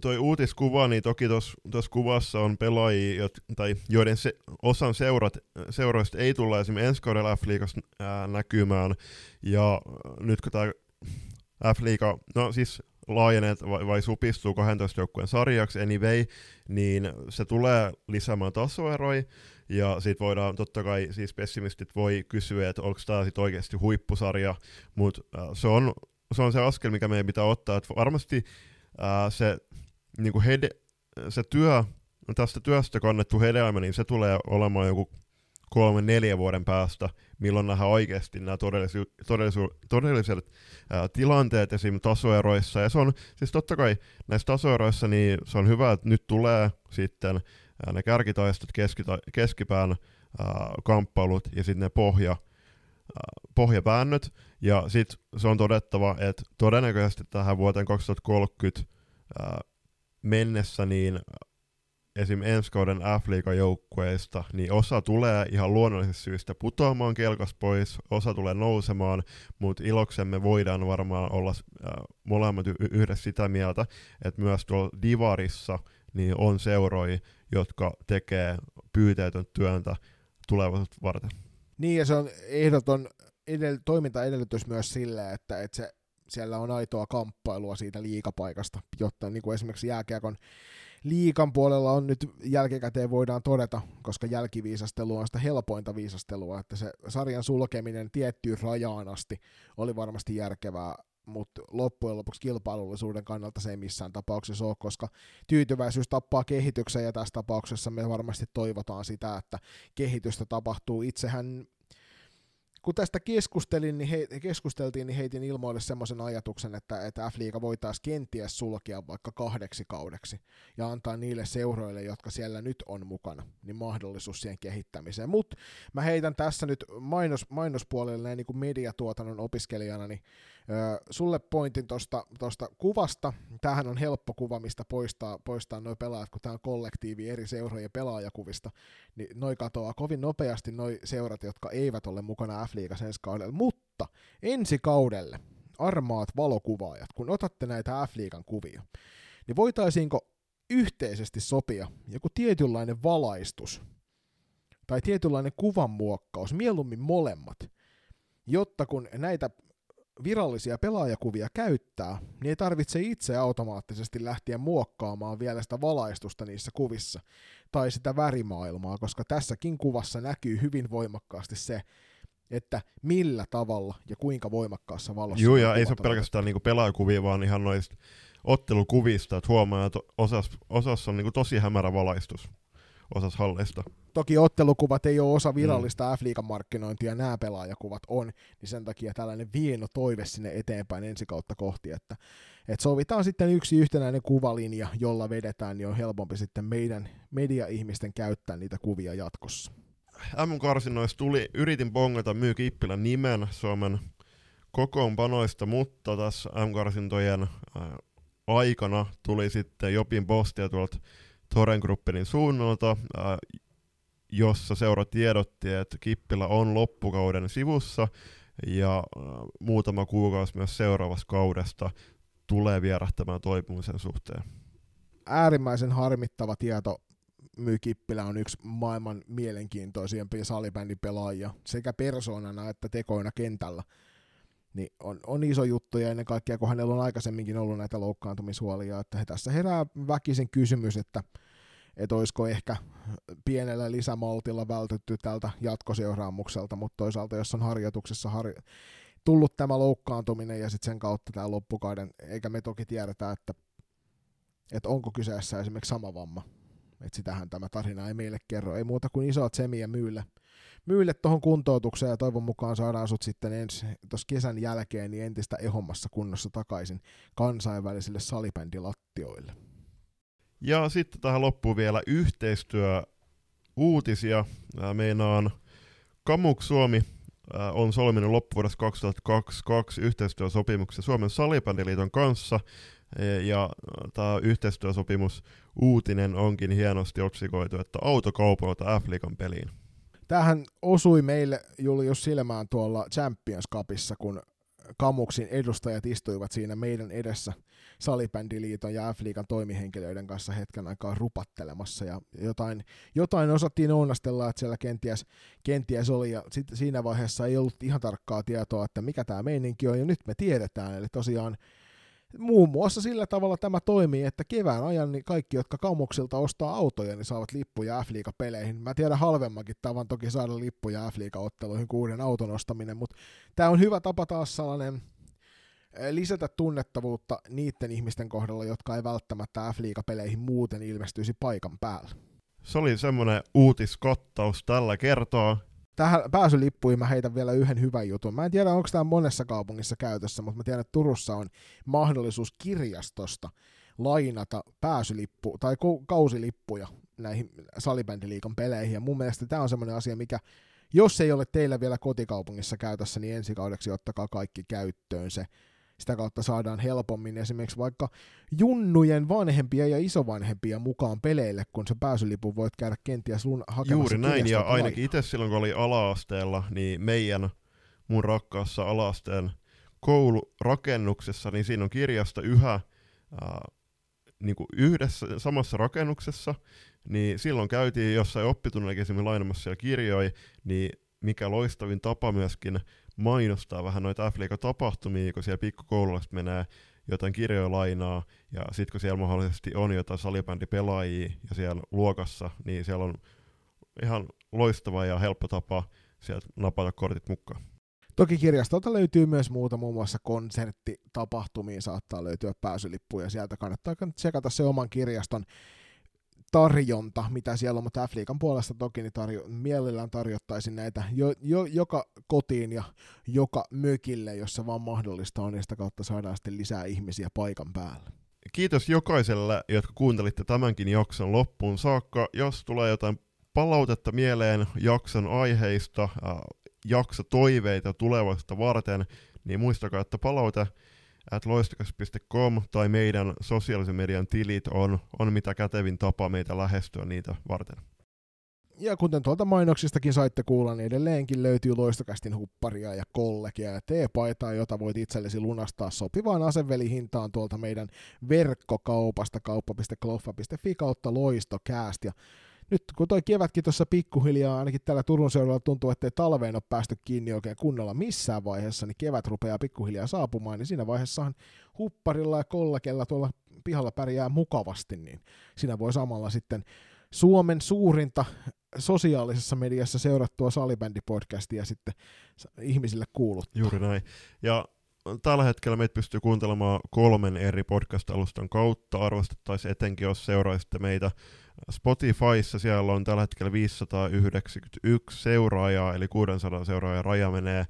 Toi uutiskuva, niin toki tuossa kuvassa on pelaajia, jot, tai joiden se, osan seurat, seuroista ei tulla esimerkiksi ensi kaudella F-liigassa näkymään, ja nyt kun tämä F-liiga, no siis laajenee vai, vai supistuu 12 joukkueen sarjaksi anyway, niin se tulee lisäämään tasoeroja, ja sitten voidaan, totta kai siis pessimistit voi kysyä, että onko tämä sitten oikeasti huippusarja, mutta äh, se, on, se on se askel, mikä meidän pitää ottaa, että varmasti äh, se niin kuin hede, se työ, tästä työstä kannettu hedelmä, niin se tulee olemaan joku kolme, neljä vuoden päästä, milloin nähdään oikeasti nämä todellisu, todellisu, todelliset ää, tilanteet esim. tasoeroissa. Ja se on, siis totta kai näissä tasoeroissa, niin se on hyvä, että nyt tulee sitten ne kärkitaistot, keskita, keskipään ää, kamppailut ja sitten ne pohja, ää, pohjapäännöt. Ja sitten se on todettava, että todennäköisesti tähän vuoteen 2030 ää, mennessä niin esim. ensi kauden f joukkueista, niin osa tulee ihan luonnollisesta syystä putoamaan kelkas pois, osa tulee nousemaan, mutta iloksemme voidaan varmaan olla äh, molemmat y- yhdessä sitä mieltä, että myös tuolla Divarissa niin on seuroja, jotka tekee pyyteetön työntä tulevaisuutta varten. Niin, ja se on ehdoton edell- toimintaedellytys myös sille, että, että se siellä on aitoa kamppailua siitä liikapaikasta, jotta niin kuin esimerkiksi jääkiekon liikan puolella on nyt jälkikäteen voidaan todeta, koska jälkiviisastelu on sitä helpointa viisastelua, että se sarjan sulkeminen tiettyyn rajaan asti oli varmasti järkevää, mutta loppujen lopuksi kilpailullisuuden kannalta se ei missään tapauksessa ole, koska tyytyväisyys tappaa kehityksen ja tässä tapauksessa me varmasti toivotaan sitä, että kehitystä tapahtuu. Itsehän kun tästä keskustelin, niin he, keskusteltiin, niin heitin ilmoille semmoisen ajatuksen, että, että F-liiga voitaisiin kenties sulkea vaikka kahdeksi kaudeksi ja antaa niille seuroille, jotka siellä nyt on mukana, niin mahdollisuus siihen kehittämiseen. Mutta mä heitän tässä nyt mainos, mainospuolelle näin niin kuin mediatuotannon opiskelijana, niin sulle pointin tuosta tosta kuvasta. Tämähän on helppo kuva, mistä poistaa, poistaa nuo pelaajat, kun tämä on kollektiivi eri seurojen pelaajakuvista, niin noi katoaa kovin nopeasti noi seurat, jotka eivät ole mukana F-liigassa ensi kaudella. Mutta ensi kaudelle armaat valokuvaajat, kun otatte näitä F-liigan kuvia, niin voitaisiinko yhteisesti sopia joku tietynlainen valaistus tai tietynlainen kuvanmuokkaus, mieluummin molemmat, jotta kun näitä virallisia pelaajakuvia käyttää, niin ei tarvitse itse automaattisesti lähteä muokkaamaan vielä sitä valaistusta niissä kuvissa tai sitä värimaailmaa, koska tässäkin kuvassa näkyy hyvin voimakkaasti se, että millä tavalla ja kuinka voimakkaassa valossa. Joo, ja ei se ole pelkästään niinku pelaajakuvia, vaan ihan noista ottelukuvista, että huomaa, että osassa, osassa on niinku tosi hämärä valaistus osassa halleista. Toki ottelukuvat ei ole osa virallista mm. F-liigan markkinointia, nämä pelaajakuvat on, niin sen takia tällainen vieno toive sinne eteenpäin ensi kautta kohti, että, että sovitaan sitten yksi yhtenäinen kuvalinja, jolla vedetään, niin on helpompi sitten meidän media-ihmisten käyttää niitä kuvia jatkossa. M-karsinnoissa tuli, yritin bongata Myy Kippilän nimen Suomen kokoonpanoista, mutta tässä M-karsintojen aikana tuli sitten Jopin postia tuolta Toren Gruppenin suunnalta, äh, jossa seura tiedotti, että Kippilä on loppukauden sivussa ja äh, muutama kuukausi myös seuraavasta kaudesta tulee vierähtämään toipumisen suhteen. Äärimmäisen harmittava tieto Myy Kippilä on yksi maailman mielenkiintoisimpia salibändipelaajia sekä persoonana että tekoina kentällä. Niin on, on iso juttu ja ennen kaikkea, kun hänellä on aikaisemminkin ollut näitä loukkaantumishuolia, että tässä herää väkisin kysymys, että että olisiko ehkä pienellä lisämaltilla vältytty tältä jatkoseuraamukselta, mutta toisaalta jos on harjoituksessa har- tullut tämä loukkaantuminen ja sitten sen kautta tämä loppukauden, eikä me toki tiedetä, että, että onko kyseessä esimerkiksi sama vamma, että sitähän tämä tarina ei meille kerro, ei muuta kuin isot semiä myylle, myylle tuohon kuntoutukseen ja toivon mukaan saadaan sut sitten ensi tuossa kesän jälkeen niin entistä ehommassa kunnossa takaisin kansainvälisille salibändilattioille. Ja sitten tähän loppuu vielä yhteistyö uutisia. Meinaan Kamuk Suomi on solminut loppuvuodesta 2022 yhteistyösopimuksen Suomen salibändiliiton kanssa. E, ja tämä yhteistyösopimus uutinen onkin hienosti otsikoitu, että autokaupalta F-liigan peliin. Tämähän osui meille Julius silmään tuolla Champions Cupissa, kun Kamuksin edustajat istuivat siinä meidän edessä Salibändiliiton ja F-liigan toimihenkilöiden kanssa hetken aikaa rupattelemassa. Ja jotain, jotain osattiin onnastella, että siellä kenties, kenties oli. Ja sit siinä vaiheessa ei ollut ihan tarkkaa tietoa, että mikä tämä meininki on. Ja nyt me tiedetään, eli tosiaan muun muassa sillä tavalla tämä toimii, että kevään ajan niin kaikki, jotka kaumuksilta ostaa autoja, niin saavat lippuja f peleihin Mä tiedän halvemmankin tavan toki saada lippuja f otteluihin kuin uuden auton ostaminen, mutta tämä on hyvä tapa taas sellainen eh, lisätä tunnettavuutta niiden ihmisten kohdalla, jotka ei välttämättä f peleihin muuten ilmestyisi paikan päällä. Se oli semmoinen uutiskattaus tällä kertaa tähän pääsylippuihin mä heitän vielä yhden hyvän jutun. Mä en tiedä, onko tämä monessa kaupungissa käytössä, mutta mä tiedän, että Turussa on mahdollisuus kirjastosta lainata pääsylippu tai kausilippuja näihin salibändiliikan peleihin. Ja mun mielestä tämä on semmoinen asia, mikä jos ei ole teillä vielä kotikaupungissa käytössä, niin ensi kaudeksi ottakaa kaikki käyttöön se sitä kautta saadaan helpommin esimerkiksi vaikka junnujen vanhempia ja isovanhempia mukaan peleille, kun se pääsylipun voit käydä kenties lun- hakemassa Juuri näin, ja ainakin itse silloin kun oli ala-asteella, niin meidän mun rakkaassa ala-asteen koulurakennuksessa, niin siinä on kirjasto yhä äh, niin kuin yhdessä samassa rakennuksessa, niin silloin käytiin jossain oppitunnillakin esimerkiksi lainamassa siellä kirjoja, niin mikä loistavin tapa myöskin mainostaa vähän noita f tapahtumia, kun siellä pikkukoululaiset menee jotain kirjoja lainaa, ja sitten kun siellä mahdollisesti on jotain salibändipelaajia ja siellä luokassa, niin siellä on ihan loistava ja helppo tapa sieltä napata kortit mukaan. Toki kirjastolta löytyy myös muuta, muun muassa konserttitapahtumiin saattaa löytyä pääsylippuja. Sieltä kannattaa tsekata se oman kirjaston tarjonta, mitä siellä on, mutta F-liigan puolesta toki niin tarjo- mielellään tarjottaisin näitä jo, jo, joka kotiin ja joka mökille, jossa vaan mahdollista on, ja sitä kautta saadaan sitten lisää ihmisiä paikan päälle. Kiitos jokaiselle, jotka kuuntelitte tämänkin jakson loppuun saakka. Jos tulee jotain palautetta mieleen jakson aiheista, äh, jaksotoiveita tulevasta varten, niin muistakaa, että palaute at loistokas.com tai meidän sosiaalisen median tilit on, on mitä kätevin tapa meitä lähestyä niitä varten. Ja kuten tuolta mainoksistakin saitte kuulla, niin edelleenkin löytyy loistokästin hupparia ja kollegia ja teepaitaa, jota voit itsellesi lunastaa sopivaan asevelihintaan tuolta meidän verkkokaupasta kauppa.kloffa.fi kautta loistokääst. Ja nyt kun toi kevätkin tuossa pikkuhiljaa, ainakin täällä Turun seudulla tuntuu, ettei talveen ole päästy kiinni oikein kunnolla missään vaiheessa, niin kevät rupeaa pikkuhiljaa saapumaan, niin siinä vaiheessahan hupparilla ja kollekella tuolla pihalla pärjää mukavasti, niin siinä voi samalla sitten Suomen suurinta sosiaalisessa mediassa seurattua salibändipodcastia sitten ihmisille kuulut. Juuri näin. Ja tällä hetkellä meitä pystyy kuuntelemaan kolmen eri podcast-alustan kautta. Arvostettaisiin etenkin, jos seuraisitte meitä Spotifyssa. Siellä on tällä hetkellä 591 seuraajaa, eli 600 seuraajan raja menee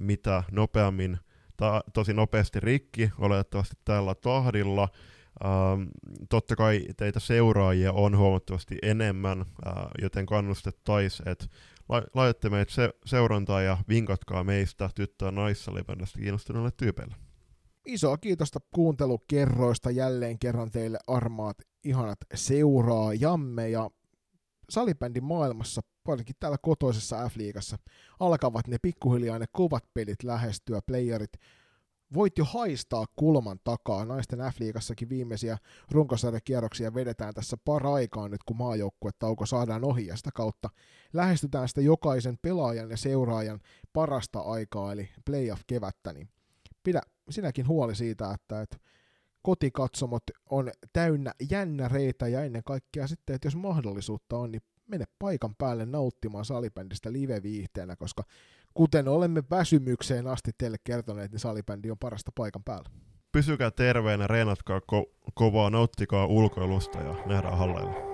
mitä nopeammin, ta- tosi nopeasti rikki, oletettavasti tällä tahdilla. Ähm, totta kai teitä seuraajia on huomattavasti enemmän, äh, joten kannustettaisiin, että la- laitatte meitä se- seurantaa ja vinkatkaa meistä tyttöä naissalibändistä kiinnostuneille tyypeille. Isoa kiitosta kuuntelukerroista jälleen kerran teille armaat ihanat seuraajamme. Ja salibändin maailmassa, varsinkin täällä kotoisessa F-liigassa, alkavat ne pikkuhiljaa ne kovat pelit lähestyä, playerit voit jo haistaa kulman takaa. Naisten F-liigassakin viimeisiä runkosarjakierroksia vedetään tässä paraikaan nyt, kun maajoukkuetauko saadaan ohi ja sitä kautta lähestytään sitä jokaisen pelaajan ja seuraajan parasta aikaa, eli playoff-kevättä, niin pidä sinäkin huoli siitä, että, että kotikatsomot on täynnä jännäreitä ja ennen kaikkea sitten, että jos mahdollisuutta on, niin mene paikan päälle nauttimaan salibändistä live-viihteenä, koska kuten olemme väsymykseen asti teille kertoneet, niin salibändi on parasta paikan päällä. Pysykää terveenä, reenatkaa ko- kovaa, nauttikaa ulkoilusta ja nähdään halleilla.